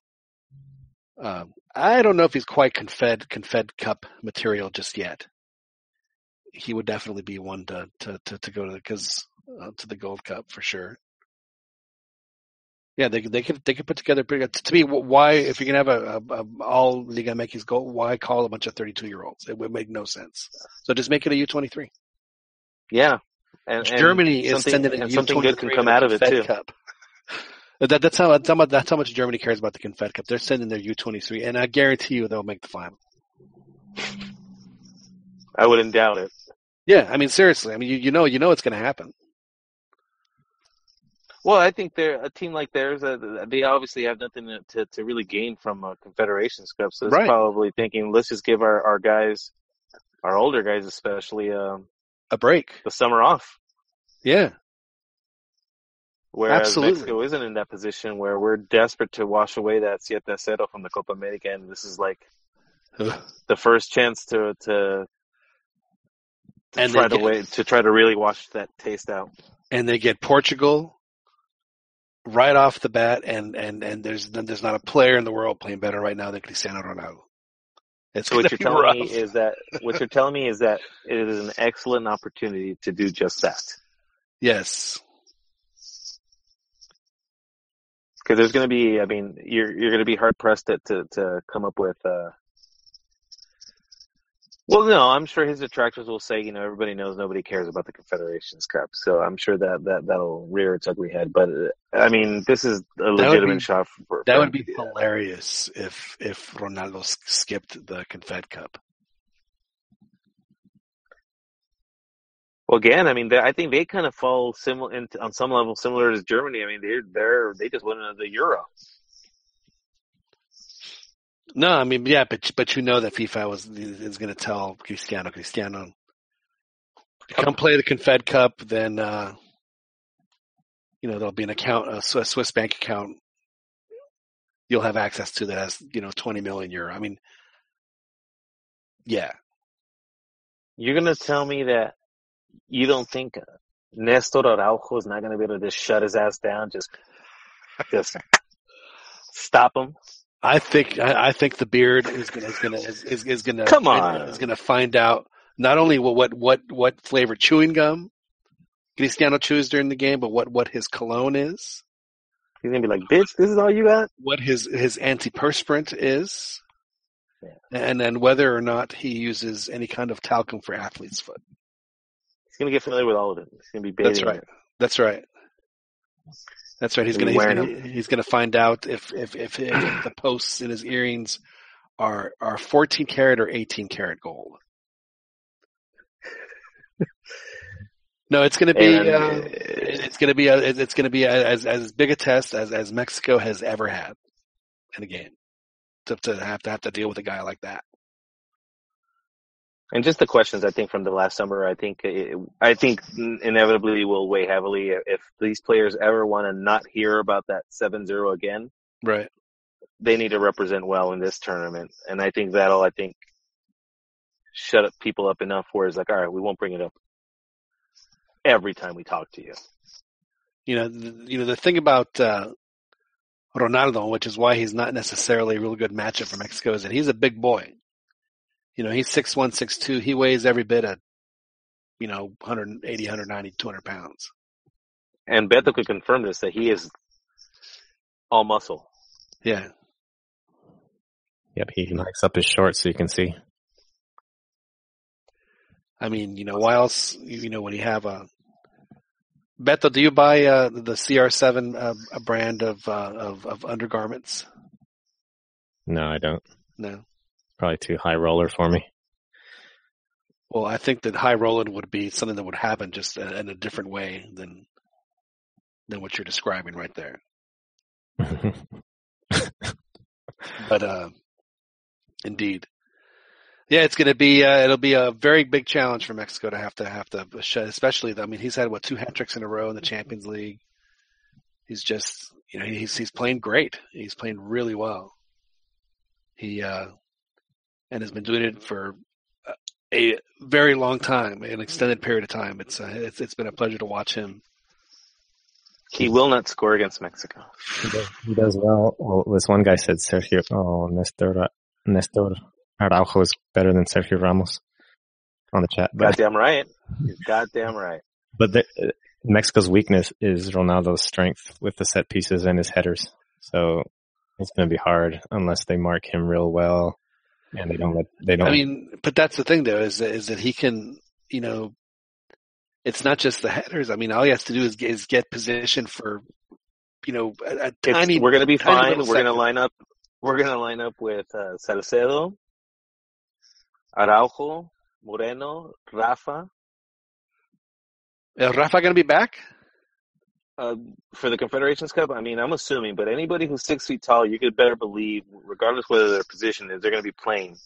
Um, I don't know if he's quite Confed, Confed Cup material just yet. He would definitely be one to, to, to, to go to, cause, uh, to the Gold Cup for sure. Yeah, they could they could they could put together pretty good. To me, why if you can have a, a, a all Liga MX goal, why call a bunch of thirty two year olds? It would make no sense. So just make it a U twenty three. Yeah, and, and Germany is something- sending a and something good can come out of it too. Cup. That, that's how that's how much that's how much Germany cares about the Confed Cup. They're sending their U twenty three, and I guarantee you they'll make the final. I wouldn't doubt it. Yeah, I mean seriously. I mean you, you know you know it's going to happen. Well, I think they're a team like theirs. Uh, they obviously have nothing to, to, to really gain from a Confederations Cup, so it's Right. probably thinking, let's just give our, our guys, our older guys especially, um, A break. the summer off. Yeah, Whereas Absolutely. Mexico isn't in that position where we're desperate to wash away that Siete Cero from the Copa America, and this is like the first chance to to, to And try to get- to try to really wash that taste out. and they get Portugal right off the bat, and and and there's there's not a player in the world playing better right now than Cristiano Ronaldo. It's So what you're telling rough. me is that what you're telling me is that it is an excellent opportunity to do just that. yes, Because there's going to be, I mean, you're you're going to be hard pressed to, to to come up with. uh Well, no, I'm sure his detractors will say, you know, everybody knows nobody cares about the Confederations Cup, so I'm sure that that that'll rear its ugly head. But uh, I mean, this is a legitimate be- shot for. that for would be hilarious if if Ronaldo skipped the Confed Cup. Well, again, I mean, I think they kind of fall similar in, on some level similar to Germany. I mean, they're they're they just went into the Euro. No, I mean, yeah, but but you know that FIFA was is going to tell Cristiano, Cristiano, come play the Confed Cup, then uh, you know there'll be an account, a Swiss, Swiss bank account. You'll have access to that has you know twenty million euro. I mean, yeah, You're going to tell me that you don't think Nestor Araujo is not going to be able to just shut his ass down, just just stop him? I think I, I think the beard is gonna is gonna is, is, is gonna Come on. is gonna find out not only what what what what flavor chewing gum Cristiano chews during the game, but what what his cologne is. He's going to be like, "Bitch, this is all you got." what his his antiperspirant is, Yeah. and then whether or not he uses any kind of talcum for athlete's foot. He's going to get familiar with all of it. He's going to be bathing. That's right. it. That's right. That's right. He's Gonna gonna he's gonna, he's gonna find out if if, if if the posts in his earrings are are 14 karat or 18 karat gold. No, it's gonna be And, uh, it's gonna be a, it's gonna be a, as as big a test as as Mexico has ever had in a game to to have to have to deal with a guy like that. And just the questions, I think, from the last summer, I think, it, I think inevitably will weigh heavily if these players ever want to not hear about that 7-0 again. Right. They need to represent well in this tournament, and I think that'll, I think, shut up people up enough where it's like, all right, we won't bring it up every time we talk to you. you know, the, you know, the thing about, uh, Ronaldo, which is why he's not necessarily a real good matchup for Mexico, is that he's a big boy. You know, he's six one, six two. He weighs every bit of, you know, 180, 190, 200 pounds. And Beto could confirm this that he is all muscle. Yeah. Yep, he hikes up his shorts so you can see. I mean, you know, why else, you you know, when you have a, Beto, do you buy, uh, the CR7, uh, a brand of, uh, of, of undergarments? No, I don't. No. Probably too high roller for me. Well, I think that high rolling would be something that would happen just in a different way than, than what you're describing right there. But uh, indeed, yeah, it's going to be uh, it'll be a very big challenge for Mexico to have to have to shut, especially. I mean, he's had what two hat tricks in a row in the Champions League. He's just you know he's he's playing great. He's playing really well. He uh, and has been doing it for a very long time, an extended period of time. It's uh, it's it's been a pleasure to watch him. He will not score against Mexico. he, does, he does well. Well, this one guy said Sergio, oh, Nestor, Nestor Araujo is better than Sergio Ramos on the chat. But, Goddamn right. He's goddamn right. but the, Mexico's weakness is Ronaldo's strength with the set pieces and his headers. So it's going to be hard unless they mark him real well and they don't let they don't. I mean, but that's the thing though is that, is that he can, you know, it's not just the headers. I mean, all he has to do is, is get position for, you know, a, a tiny. we're gonna be fine. We're gonna line up. We're gonna line up with uh, Salcedo, Araujo, Moreno, Rafa. Is Rafa going to be back? Uh, for the Confederations Cup, I mean, I'm assuming, but anybody who's six feet tall, you could better believe, regardless whether their position is, they're going to be playing.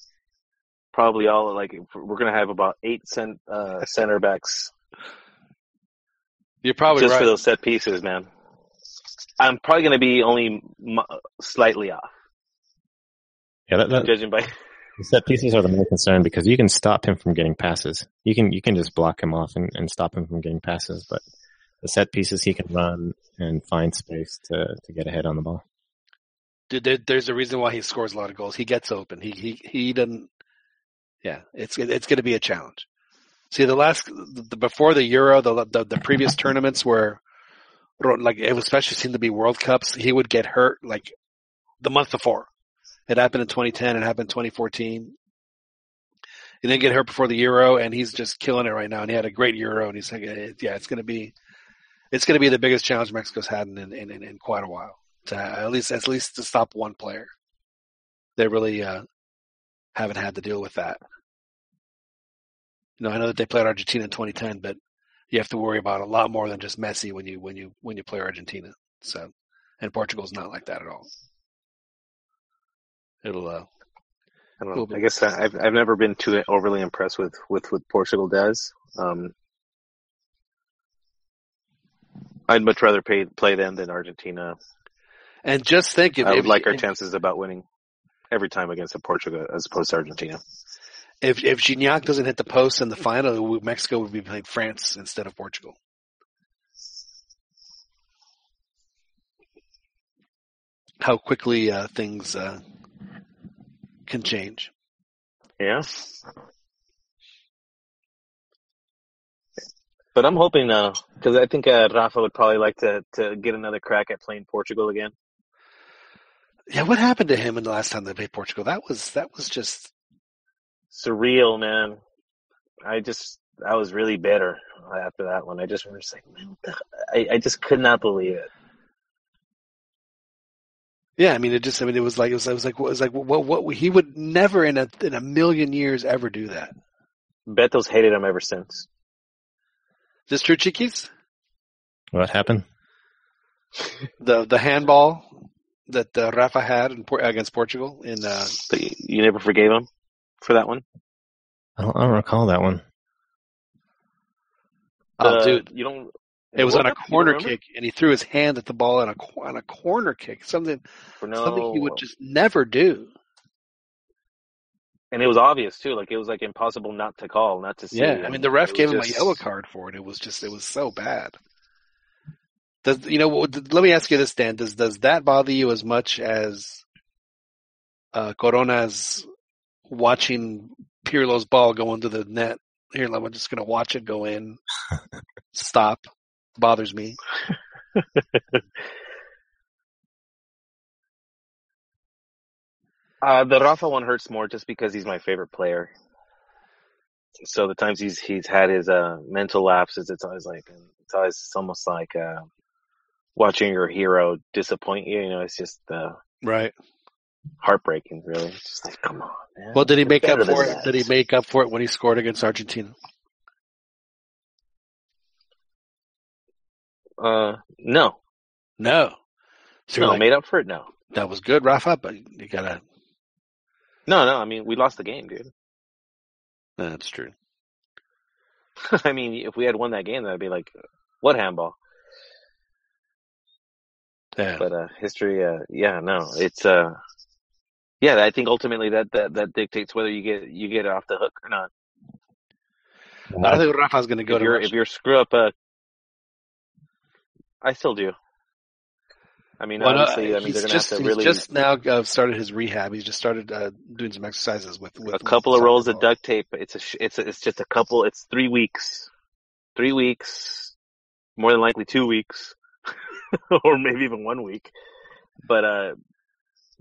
Probably all like we're going to have about eight cent, uh, center backs You're probably just right. for those set pieces, man. I'm probably going to be only m- slightly off, yeah, that, that, judging by. the set pieces are the main concern because you can stop him from getting passes. You can you can just block him off and, and stop him from getting passes, but the set pieces he can run and find space to to get ahead on the ball. Dude, there, there's a reason why he scores a lot of goals. He gets open. He he he doesn't. Yeah, it's it's going to be a challenge. See, the last the, before the Euro, the, the the previous tournaments where, like it especially seemed to be World Cups, he would get hurt like the month before. It happened in 2010. It happened in 2014. He didn't get hurt before the Euro, and he's just killing it right now. And he had a great Euro, and he's like, yeah, it's going to be, it's going to be the biggest challenge Mexico's had in in, in, in quite a while. To at least at least to stop one player. They really uh, haven't had to deal with that. You know, I know that they played Argentina in 2010, but you have to worry about a lot more than just Messi when you when you when you play Argentina. So, and Portugal's not like that at all. It'll uh, I don't know. I guess I- I've I've never been too overly impressed with with what Portugal does. Um, I'd much rather pay, play them than Argentina. and just think if I would if, like our if, chances about winning every time against Portugal as opposed to Argentina. if if Gignac doesn't hit the post in the final, Mexico would be playing France instead of Portugal. How quickly uh, things uh, can change. Yeah. But I'm hoping now because I think uh, Rafa would probably like to to get another crack at playing Portugal again. Yeah, what happened to him in the last time they played Portugal? That was that was just Surreal, man. I just I was really bitter after that one. I just was like, man, I I just could not believe it. yeah. I mean, it just I mean it was like it was, it was like it was like what what he would never in a in a million years ever do that. Beto's hated him ever since. Is this true, Chiquis? What happened? The the handball that uh, Rafa had in, against Portugal in uh, But you, you never forgave him for that one. I don't, I don't recall that one. oh Uh, dude, you don't. it was on a World Cup? You corner kick, and he threw his hand at the ball on a on a corner kick, something no, something he would just never do. And it was obvious too. Like it was like impossible not to call, not to see. Yeah, I mean the ref It gave was him just- a yellow card for it. It was just it was so bad. Does you know? Let me ask you this, Dan. Does does that bother you as much as uh, Corona's watching Pirlo's ball go into the net? Here, I'm just going to watch it go in. Stop. Bothers me. Uh, the Rafa one hurts more just because he's my favorite player. So the times he's he's had his uh mental lapses, it's always like it's always it's almost like uh watching your hero disappoint you. You know, it's just uh, Right. heartbreaking. Really, it's just like come on, man. Well, did he make up for it? that. Did he make up for it when he scored against Argentina? Uh, no, No. So you're no, like, made up for it. No, that was good, Rafa, but you gotta. No, no. I mean, we lost the game, dude. That's true. I mean, if we had won that game, that'd be like, what handball? Yeah. But uh, history, uh, yeah, no, it's uh, yeah. I think ultimately that that that dictates whether you get you get off the hook or not. I don't think Rafa's going to go if to you're if you're screw up, uh, I still do. I mean, Well, no, obviously, I mean, they're gonna just, have to he's really just now uh, started his rehab. He's just started uh, doing some exercises with, with a couple of rolls of duct tape. It's a it's a, it's just a couple. It's three weeks, three weeks, more than likely two weeks, or maybe even one week. But uh,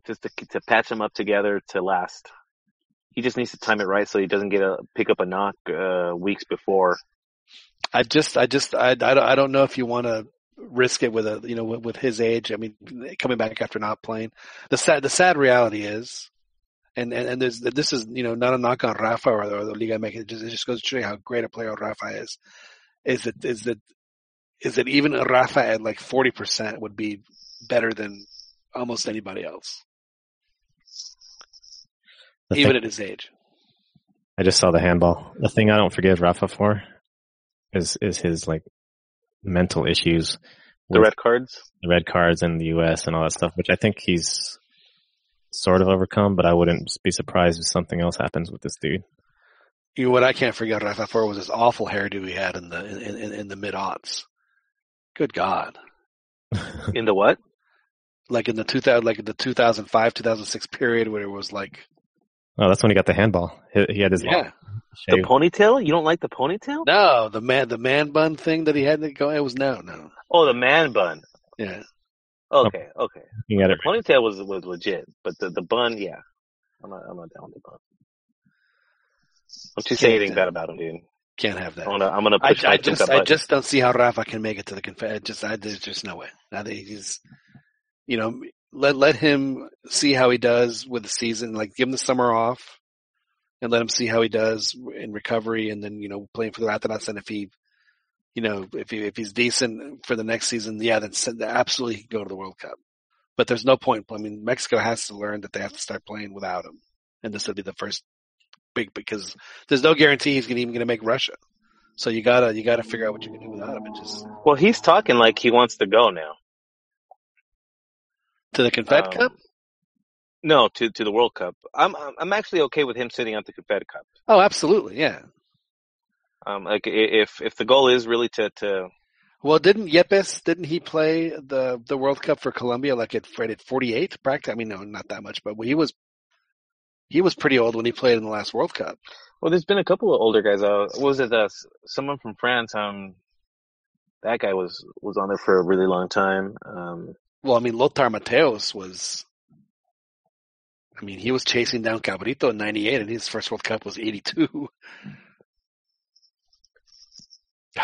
just to to patch them up together to last. He just needs to time it right so he doesn't get a pick up a knock uh, weeks before. I just, I just, I, I don't know if you want to risk it with a, you know, with, with his age. I mean, coming back after not playing. The sad, the sad reality is, and and, and there's, this is, you know, not a knock on Rafa or, or the Liga MX. It just, it just goes to show you how great a player Rafa is. Is that, is that, is that even Rafa at like 40% would be better than almost anybody else, The even thing- at his age. I just saw the handball. The thing I don't forgive Rafa for is is his like mental issues The red cards. the red cards in the U.S. and all that stuff, which I think he's sort of overcome. But I wouldn't be surprised if something else happens with this dude. You know what I can't forget Rafa for was this awful hairdo he had in the in, in, in the mid aughts. Good God! In the what? Like in the two thousand, like in the two thousand five, two thousand six period, where it was like, Oh, that's when he got the handball. He, he had his yeah, The ponytail? You don't like the ponytail? no, the man, the man bun thing that he had to go. It was no, no, Oh, the man bun. yeah. Okay, okay. He had The it. ponytail was was legit, but the the bun, yeah, I'm not I'm not down with the bun. Don't you say anything bad about him, dude. Can't have that. I'm gonna I'm gonna I, push my I just, I just don't see how Rafa can make it to the conf. Just, I, there's just no way. Now that he's, you know, let let him see how he does with the season. Like, give him the summer off, and let him see how he does in recovery, and then you know, playing for the Ratanats. And if he, you know, if he if he's decent for the next season, yeah, then absolutely go to the World Cup. But there's no point. I mean, Mexico has to learn that they have to start playing without him, and this would be the first big because there's no guarantee he's even going to make Russia. So you gotta you gotta figure out what you can do without him. And just Well, he's talking like he wants to go now. To the Confed Um, Cup. No, to to the World Cup. I'm I'm actually okay with him sitting at the Confed Cup. Oh, absolutely, yeah. Um, like if if the goal is really to to Well, didn't Yepes didn't he play the the World Cup for Colombia like at at 48? Practically, I mean, no, not that much, but he was he was pretty old when he played in the last World Cup. well, there's been a couple of older guys. Uh, was it uh, someone from France? Um, that guy was was on there for a really long time. Um, Well, I mean, Lothar Matthäus was. I mean, he was chasing down Cabrito in '98, and his first World Cup was '82.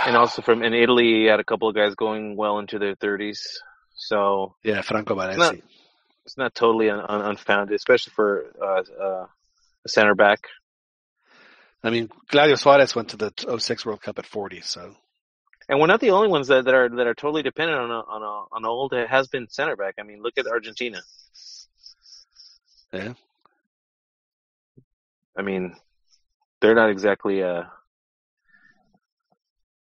and also from in Italy, he had a couple of guys going well into their 30s. So yeah, Franco Baresi. not- it's not totally un, un, unfounded, especially for uh, uh, a center back. I mean, Claudio Suarez went to the 06 World Cup at 40, so And we're not the only ones that, that are that are totally dependent on a on a on an old has been center back. I mean, look at Argentina. Yeah. I mean, they're not exactly uh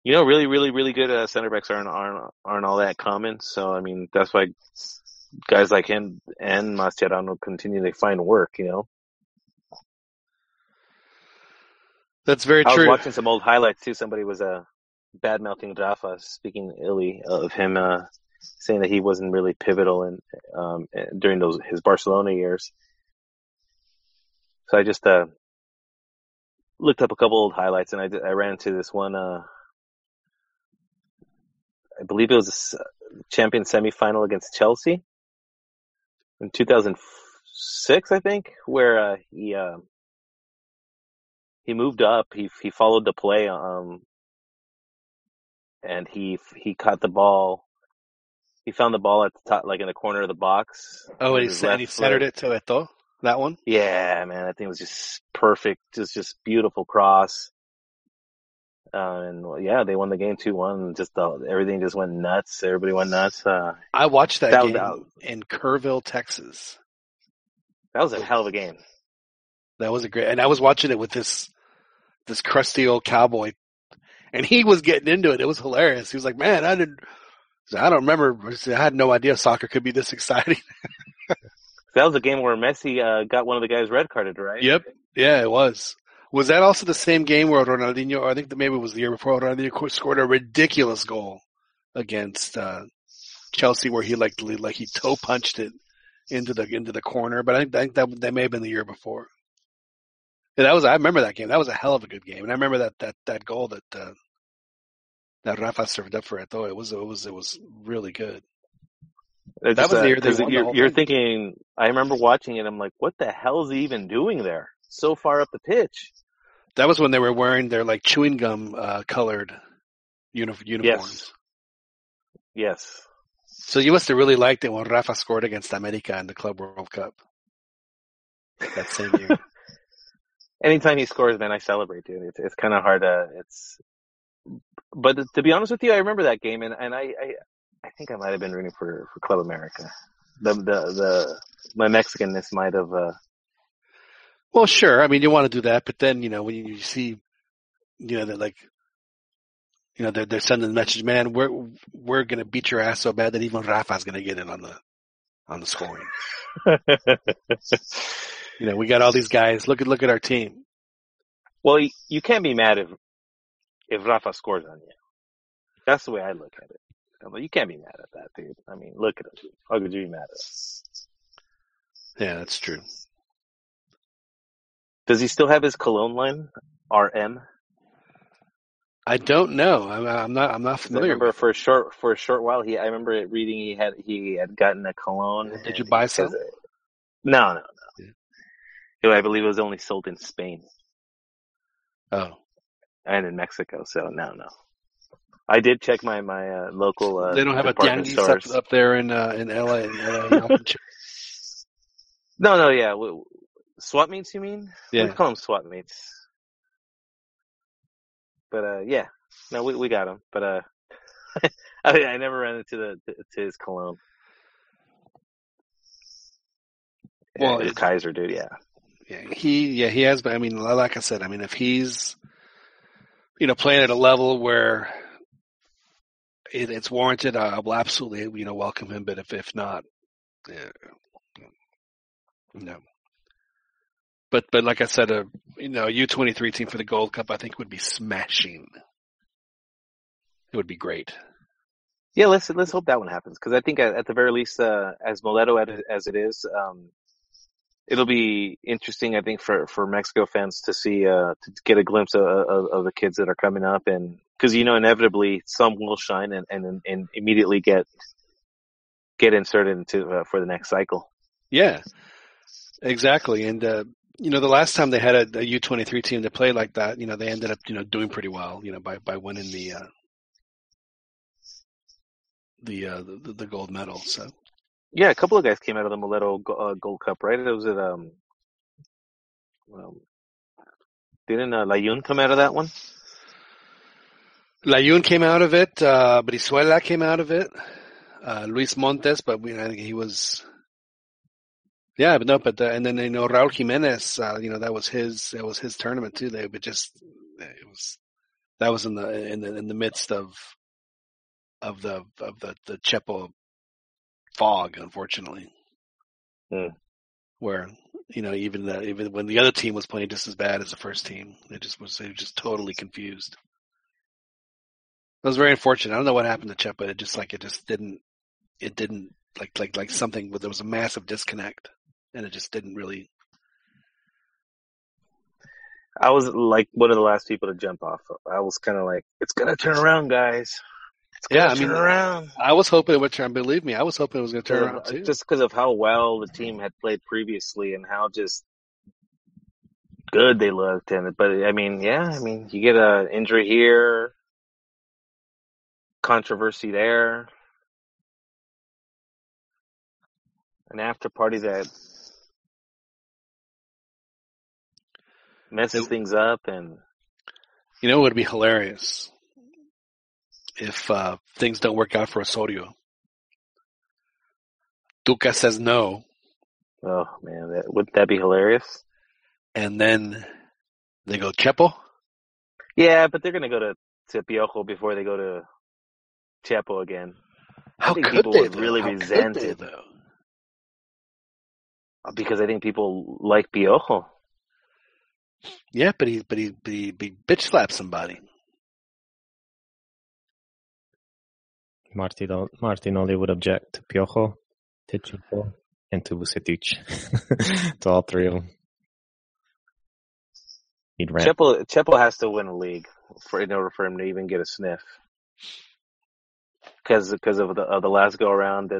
you know, really, really, really good uh, center backs aren't aren't aren't all that common. So I mean, that's why guys like him and Mascherano continue to find work. You know, that's very I was true. watching some old highlights too. Somebody was uh, bad mouthing Rafa, speaking illy of him, uh, saying that he wasn't really pivotal in um, during those his Barcelona years. So I just uh, looked up a couple old highlights, and I, I ran into this one. Uh, I believe it was a champion semifinal against Chelsea in 2006, I think, where uh, he uh, he moved up. He he followed the play, um, and he he caught the ball. He found the ball at the top, like in the corner of the box. Oh, and he, and he centered it to Eto'o, that one. Yeah, man, that thing was just perfect. Just just beautiful cross. Uh, and well, yeah, they won the game two one. Just uh, everything just went nuts. Everybody went nuts. Uh, I watched that, That was game out. in Kerrville, Texas. that was a hell of a game. That was a great, and I was watching it with this this crusty old cowboy, and he was getting into it. It was hilarious. He was like, "Man, I didn't, I don't remember. I had no idea soccer could be this exciting." That was a game where Messi uh, got one of the guys red carded, right? Yep. Yeah, it was. Was that also the same game where Ronaldinho, I think that maybe it was the year before, Ronaldinho scored a ridiculous goal against uh, Chelsea, where he like like he toe punched it into the into the corner. But I think, I think that that may have been the year before. Yeah, that was I remember that game. That was a hell of a good game, and I remember that that that goal that uh, that Rafa served up for Eto'o. It was it was it was really good. It's, That was the year they you're, whole you're thinking. I remember watching it. I'm like, what the hell is he even doing there? So far up the pitch. That was when they were wearing their like chewing gum uh, colored uni- uniforms. Yes. So you must have really liked it when Rafa scored against America in the Club World Cup that same year. Anytime he scores, man, I celebrate, dude. It's it's kind of hard to. It's. But to be honest with you, I remember that game, and and I I, I think I might have been rooting for for Club America. The the the my Mexicanness might have. uh Well, sure. I mean, you want to do that, but then you know when you see, you know, that like, you know, they're they're sending the message, man, we're we're gonna beat your ass so bad that even Rafa's gonna get in on the on the scoring. You know, we got all these guys. Look at look at our team. well, you, can't be mad if if Rafa scores on you. That's the way I look at it. Like, you can't be mad at that, dude. I mean, look at him. How could you be mad at him? Yeah, that's true. Does he still have his cologne line? RM. I don't know. I'm, I'm not. I'm not 'Cause I familiar. remember With for a short for a short while he I remember reading he had he had gotten a cologne. Did you buy some? No, no, no. Yeah, I believe it was only sold in Spain Oh, and in Mexico. So no, no. I did check my my uh, local. Uh, they don't have a tianguis up, up there in uh, in LA. In LA No, no, yeah. w- Swap meets, you mean? Yeah. We call them swap meets. But uh, yeah, no, we we got him. But uh, I, I never ran into the to, to his cologne. Yeah, Well, his Kaiser dude. Yeah, he yeah he has. But I mean, like I said, I mean, if he's you know playing at a level where it, it's warranted, I will absolutely you know welcome him. But if if not, yeah, no. But but like I said, a you know U twenty three team for the Gold Cup, I think would be smashing. It would be great. yeah. Let's let's hope that one happens because I think at, at the very least, uh, as Moleto as, as it is, um, it'll be interesting. I think for for Mexico fans to see uh, to get a glimpse of, of, of the kids that are coming up, and because you know inevitably some will shine and and, and immediately get get inserted into uh, for the next cycle. Yeah, exactly. And uh, you know, the last time they had a, a U twenty three team that played like that, you know, they ended up you know doing pretty well. You know, by by winning the uh, the, uh, the the gold medal. So Yeah, a couple of guys came out of the Moleto uh, Gold Cup, right? It was at um, um didn't uh, Layun come out of that one? Layun came out of it. Uh, Brizuela came out of it. Uh, Luis Montes, but we, I think he was. Yeah, but no, but the, and then you know Raul Jimenez, uh, you know that was his that was his tournament too. They but just it was that was in the in the in the midst of of the of the the Chepo fog, unfortunately, Hmm. where you know even the even when the other team was playing just as bad as the first team, it just was they were just totally confused. It was very unfortunate. I don't know what happened to Chet, but It just like it just didn't it didn't like like like something but there was a massive disconnect and it just didn't really I was like one of the last people to jump off. I was kind of like, it's gonna turn around, guys. Yeah, I mean, around. I was hoping it would turn believe me, I was hoping it was gonna turn around too. Just because of how well the team had played previously and how just good they looked. And but I mean, yeah, I mean, you get a injury here, controversy there, an after party that messes It- things up, and You know it would be hilarious if uh things don't work out for Osorio. Duca says no, oh man, that, wouldn't that be hilarious? and then they go Chepo. Yeah, but they're gonna go to to Piojo before they go to Chepo again. How could people they would though? really How resent they, it. though? because I think people like Piojo. Yeah, but he but he but he, he bitch slapped somebody. Martinoli would object to Piojo, to Chico, and to Vucetich. to all three of them. He'd rant. Chepo Chepo has to win a league for in order for him to even get a sniff. because because of the of the last go around.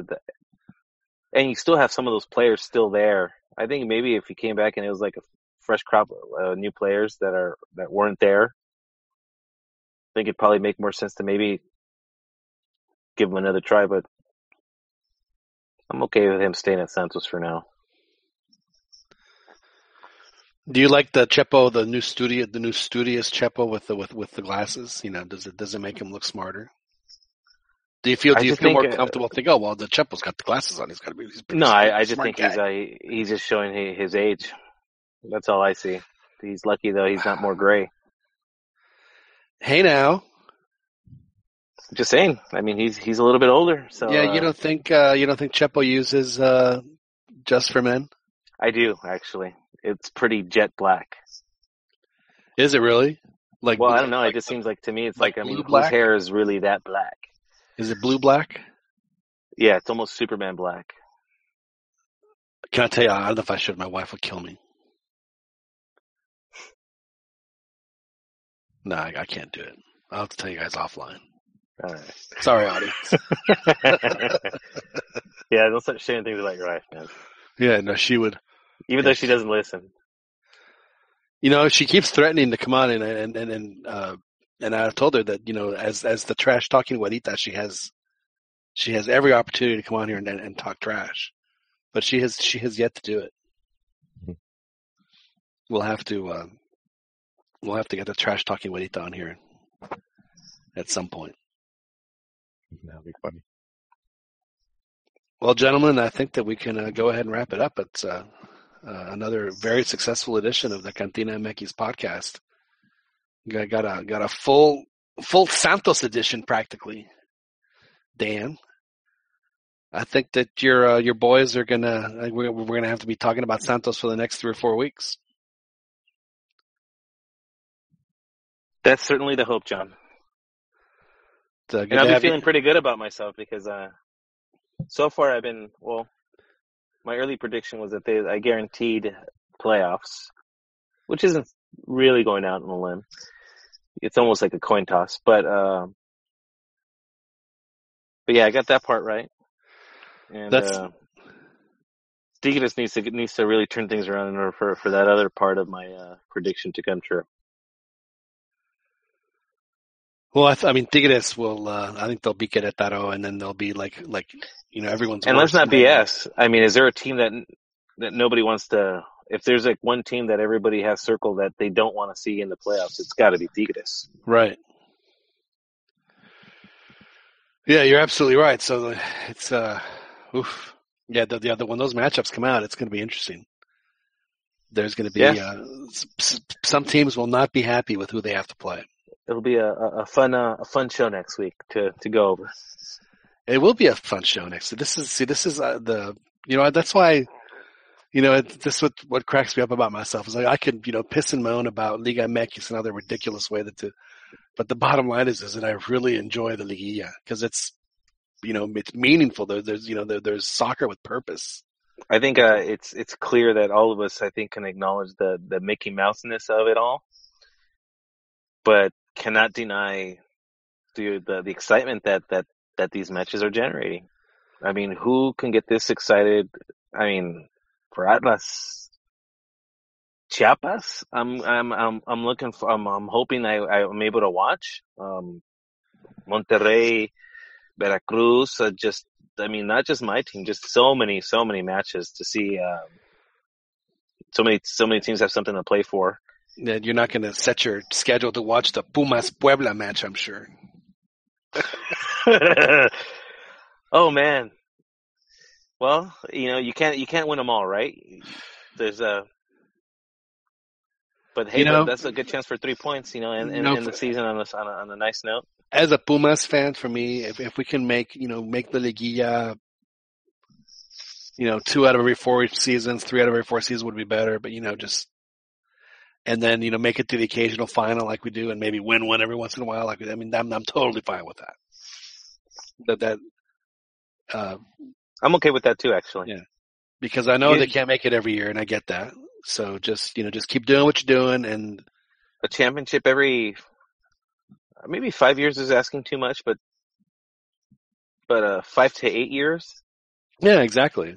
And you still have some of those players still there. I think maybe if he came back and it was like a fresh crop of uh, new players that are that weren't there, I think it'd probably make more sense to maybe give him another try. But I'm okay with him staying at Santos for now. Do you like the Chepo, the new studio, the new studious Chepo with the with with the glasses? You know, does it does it make him look smarter? Do you feel do you feel more uh, comfortable? Think, oh well, the Chepo's got the glasses on. He's got to be. He's No, smart- I, I just think guy. he's uh, he's just showing hi- his age. That's all I see. He's lucky though; he's not more gray. Hey now, Just saying. I mean, he's he's a little bit older. So yeah, you uh, don't think uh, you don't think Chepo uses uh, just for men? I do actually. It's pretty jet black. Is it really? Like, Well, I don't know. like- It just seems like to me, it's like like, I mean, whose hair is really that black? Is it blue black? Yeah, it's almost Superman black. Can I tell you? I don't know if I should. My wife would kill me. No, I, I can't do it. I'll have to tell you guys offline. All right. Sorry, audience. yeah, don't start saying things about your wife, man. yeah, no, she would. Even though she doesn't listen. You know, she keeps threatening to come on, and and and and, uh, and I've told her that you know, as as the trash talking Juanita, she has she has every opportunity to come on here and and talk trash, but she has she has yet to do it. Mhm. We'll have to uh, we'll have to get the trash talking Juanita on here at some point. That'd be funny. Well, gentlemen, I think that we can uh, go ahead and wrap it up. It's uh, uh, another very successful edition of the Cantina MX podcast. Got, got a got a full full Santos edition practically. Dan, I think that your uh, your boys are gonna we're, we're gonna have to be talking about Santos for the next three or four weeks. That's certainly the hope, John. Uh, And I'll be have you- feeling pretty good about myself because uh, so far I've been well. My early prediction was that they I guaranteed playoffs, which isn't really going out on a limb. It's almost like a coin toss, but uh, but yeah, I got that part right. And That's- uh, Tigres needs to needs to really turn things around in order for for that other part of my uh, prediction to come true. Well, I, th- I mean, Tigres will. Uh, I think they'll beat Querétaro, and then they'll be like, like you know, everyone's. And let's not. BS. I mean, is there a team that that nobody wants to? If there's like one team that everybody has circled that they don't want to see in the playoffs, it's got to be Tigres. Right. Yeah, you're absolutely right. So uh, it's uh, oof. Yeah, the, the other when those matchups come out, it's going to be interesting. There's going to be Yeah. uh, some teams will not be happy with who they have to play. It'll be a, a fun uh, a fun show next week to to go over. It will be a fun show next. This is see, this is uh, the you know that's why you know it, this what what cracks me up about myself is like I could you know piss and moan about Liga MX and other ridiculous way that to, but the bottom line is is that I really enjoy the Liguilla because it's you know it's meaningful. There, there's you know there, there's soccer with purpose. I think uh, it's it's clear that all of us, I think, can acknowledge the the Mickey Mouseness of it all, but cannot deny the the, the excitement that that that these matches are generating. I mean, who can get this excited? I mean, for Atlas, Chiapas, I'm I'm I'm I'm looking for. I'm I'm hoping I I'm able to watch. Um, Monterrey, Veracruz, uh, just I mean, not just my team, just so many, so many matches to see. Um, so many, so many teams have something to play for. That you're not going to set your schedule to watch the Pumas Puebla match. I'm sure. oh man. Well, you know, you can't, you can't win them all, right? There's a, but hey, You know- that's a good chance for three points, you know, and, and, No, and the season on a, on a, on a nice note. as a Pumas fan, for me, if if we can make you know make the Liguilla, you know, two out of every four seasons, three out of every four seasons would be better. But you know, just and then you know make it to the occasional final like we do, and maybe win one every once in a while. Like I mean, I'm I'm totally fine with that. That that uh, I'm okay with that too, actually. Yeah. because I know You- they can't make it every year, and I get that. So just you know, just keep doing what you're doing, and A championship every, maybe five years is asking too much, but but uh, five to eight years. Yeah, exactly.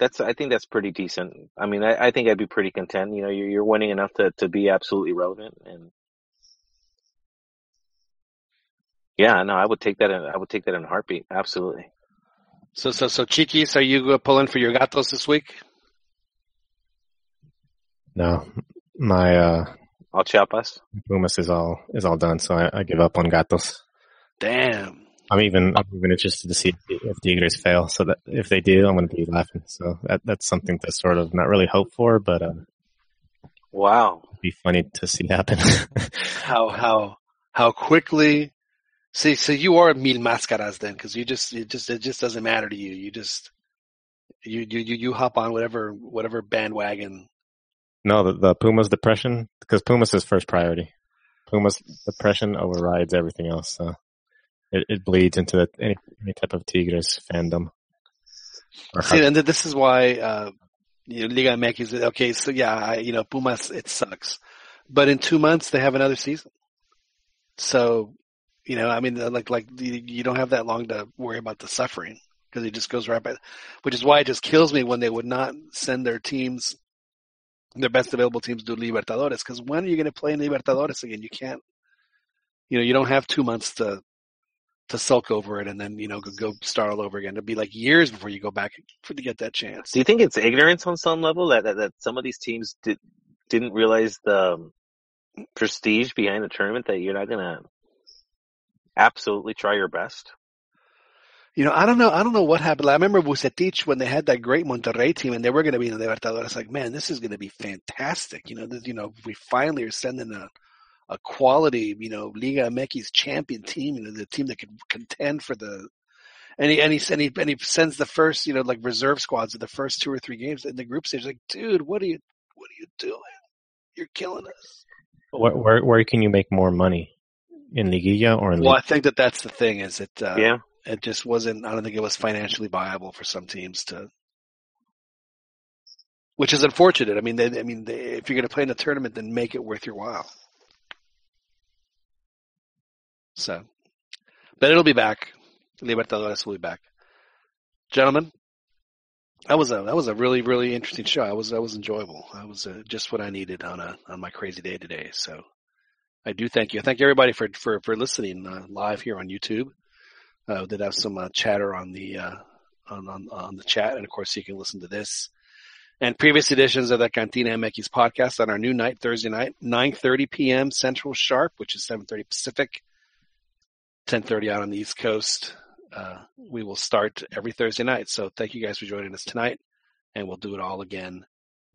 That's I think that's pretty decent. I mean, I, I think I'd be pretty content. You know, you're, you're winning enough to, to be absolutely relevant, and yeah, no, I would take that. In, I would take that in a heartbeat. Absolutely. So, so, so, Chiquis, are you pulling for your gatos this week? No, my uh, All Chiapas. Pumas is all is all done, so I, I give up on Gatos. Damn. I'm even I'm even interested to see if, if Tigres fail. So that if they do, I'm going to be laughing. So that that's something to sort of not really hope for, but uh, Wow. be funny to see happen. How, how, how quickly. See, so you are mil máscaras then, because you just, it just, it just doesn't matter to you. You just, you, you, you, you hop on whatever, whatever bandwagon. no, the, the Pumas depression because Pumas is first priority. Pumas depression overrides everything else. So it, it bleeds into the, any any type of Tigres fandom. See, and this is why, uh, you know, Liga MX is, okay, so yeah, I, you know, Pumas, it sucks. But in two months, they have another season. So, you know, I mean, like, like, you you don't have that long to worry about the suffering because it just goes right by, which is why it just kills me when they would not send their teams, their best available teams to Libertadores. Because when are you going to play in Libertadores again? You can't, you know, you don't have two months to, to sulk over it and then, you know, go, go start all over again. It'd be like years before you go back for to get that chance. Do you think it's ignorance on some level that that, that some of these teams did didn't realize the um, prestige behind the tournament that you're not gonna absolutely try your best? You know, I don't know. I don't know what happened. I remember Vucetich when they had that great Monterrey team and they were going to be in the Libertadores. Like, man, this is going to be fantastic. You know, this, you know, we finally are sending a, a quality, you know, Liga MX champion team. You know, the team that can contend for the. And he and he and he, and he sends the first, you know, like reserve squads of the first two or three games in the group stage. Like, dude, what are you, what are you doing? You're killing us. where, where where can you make more money in Liguilla or in Well, I think that that's the thing. Is it? Uh, yeah. it just wasn't I don't think it was financially viable for some teams to which is unfortunate. I mean they, I mean they, if you're going to play in a tournament then make it worth your while. So but it'll be back. Libertadores will be back. Gentlemen, that was a that was a really really interesting show. I was that was enjoyable. That was uh, just what I needed on a on my crazy day today. So I do thank you. I Thank everybody for for for listening uh, live here on YouTube. Uh, did have some uh, chatter on the uh, on, on on the chat, and of course you can listen to this and previous editions of the Cantina MX podcast on our new night Thursday night, 9:30 p.m. Central Sharp, which is 7:30 Pacific, 10:30 out on the East Coast. Uh, we will start every Thursday night. So thank you guys for joining us tonight, and we'll do it all again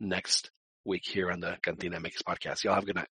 next week here on the Cantina MX podcast. Y'all have a good night.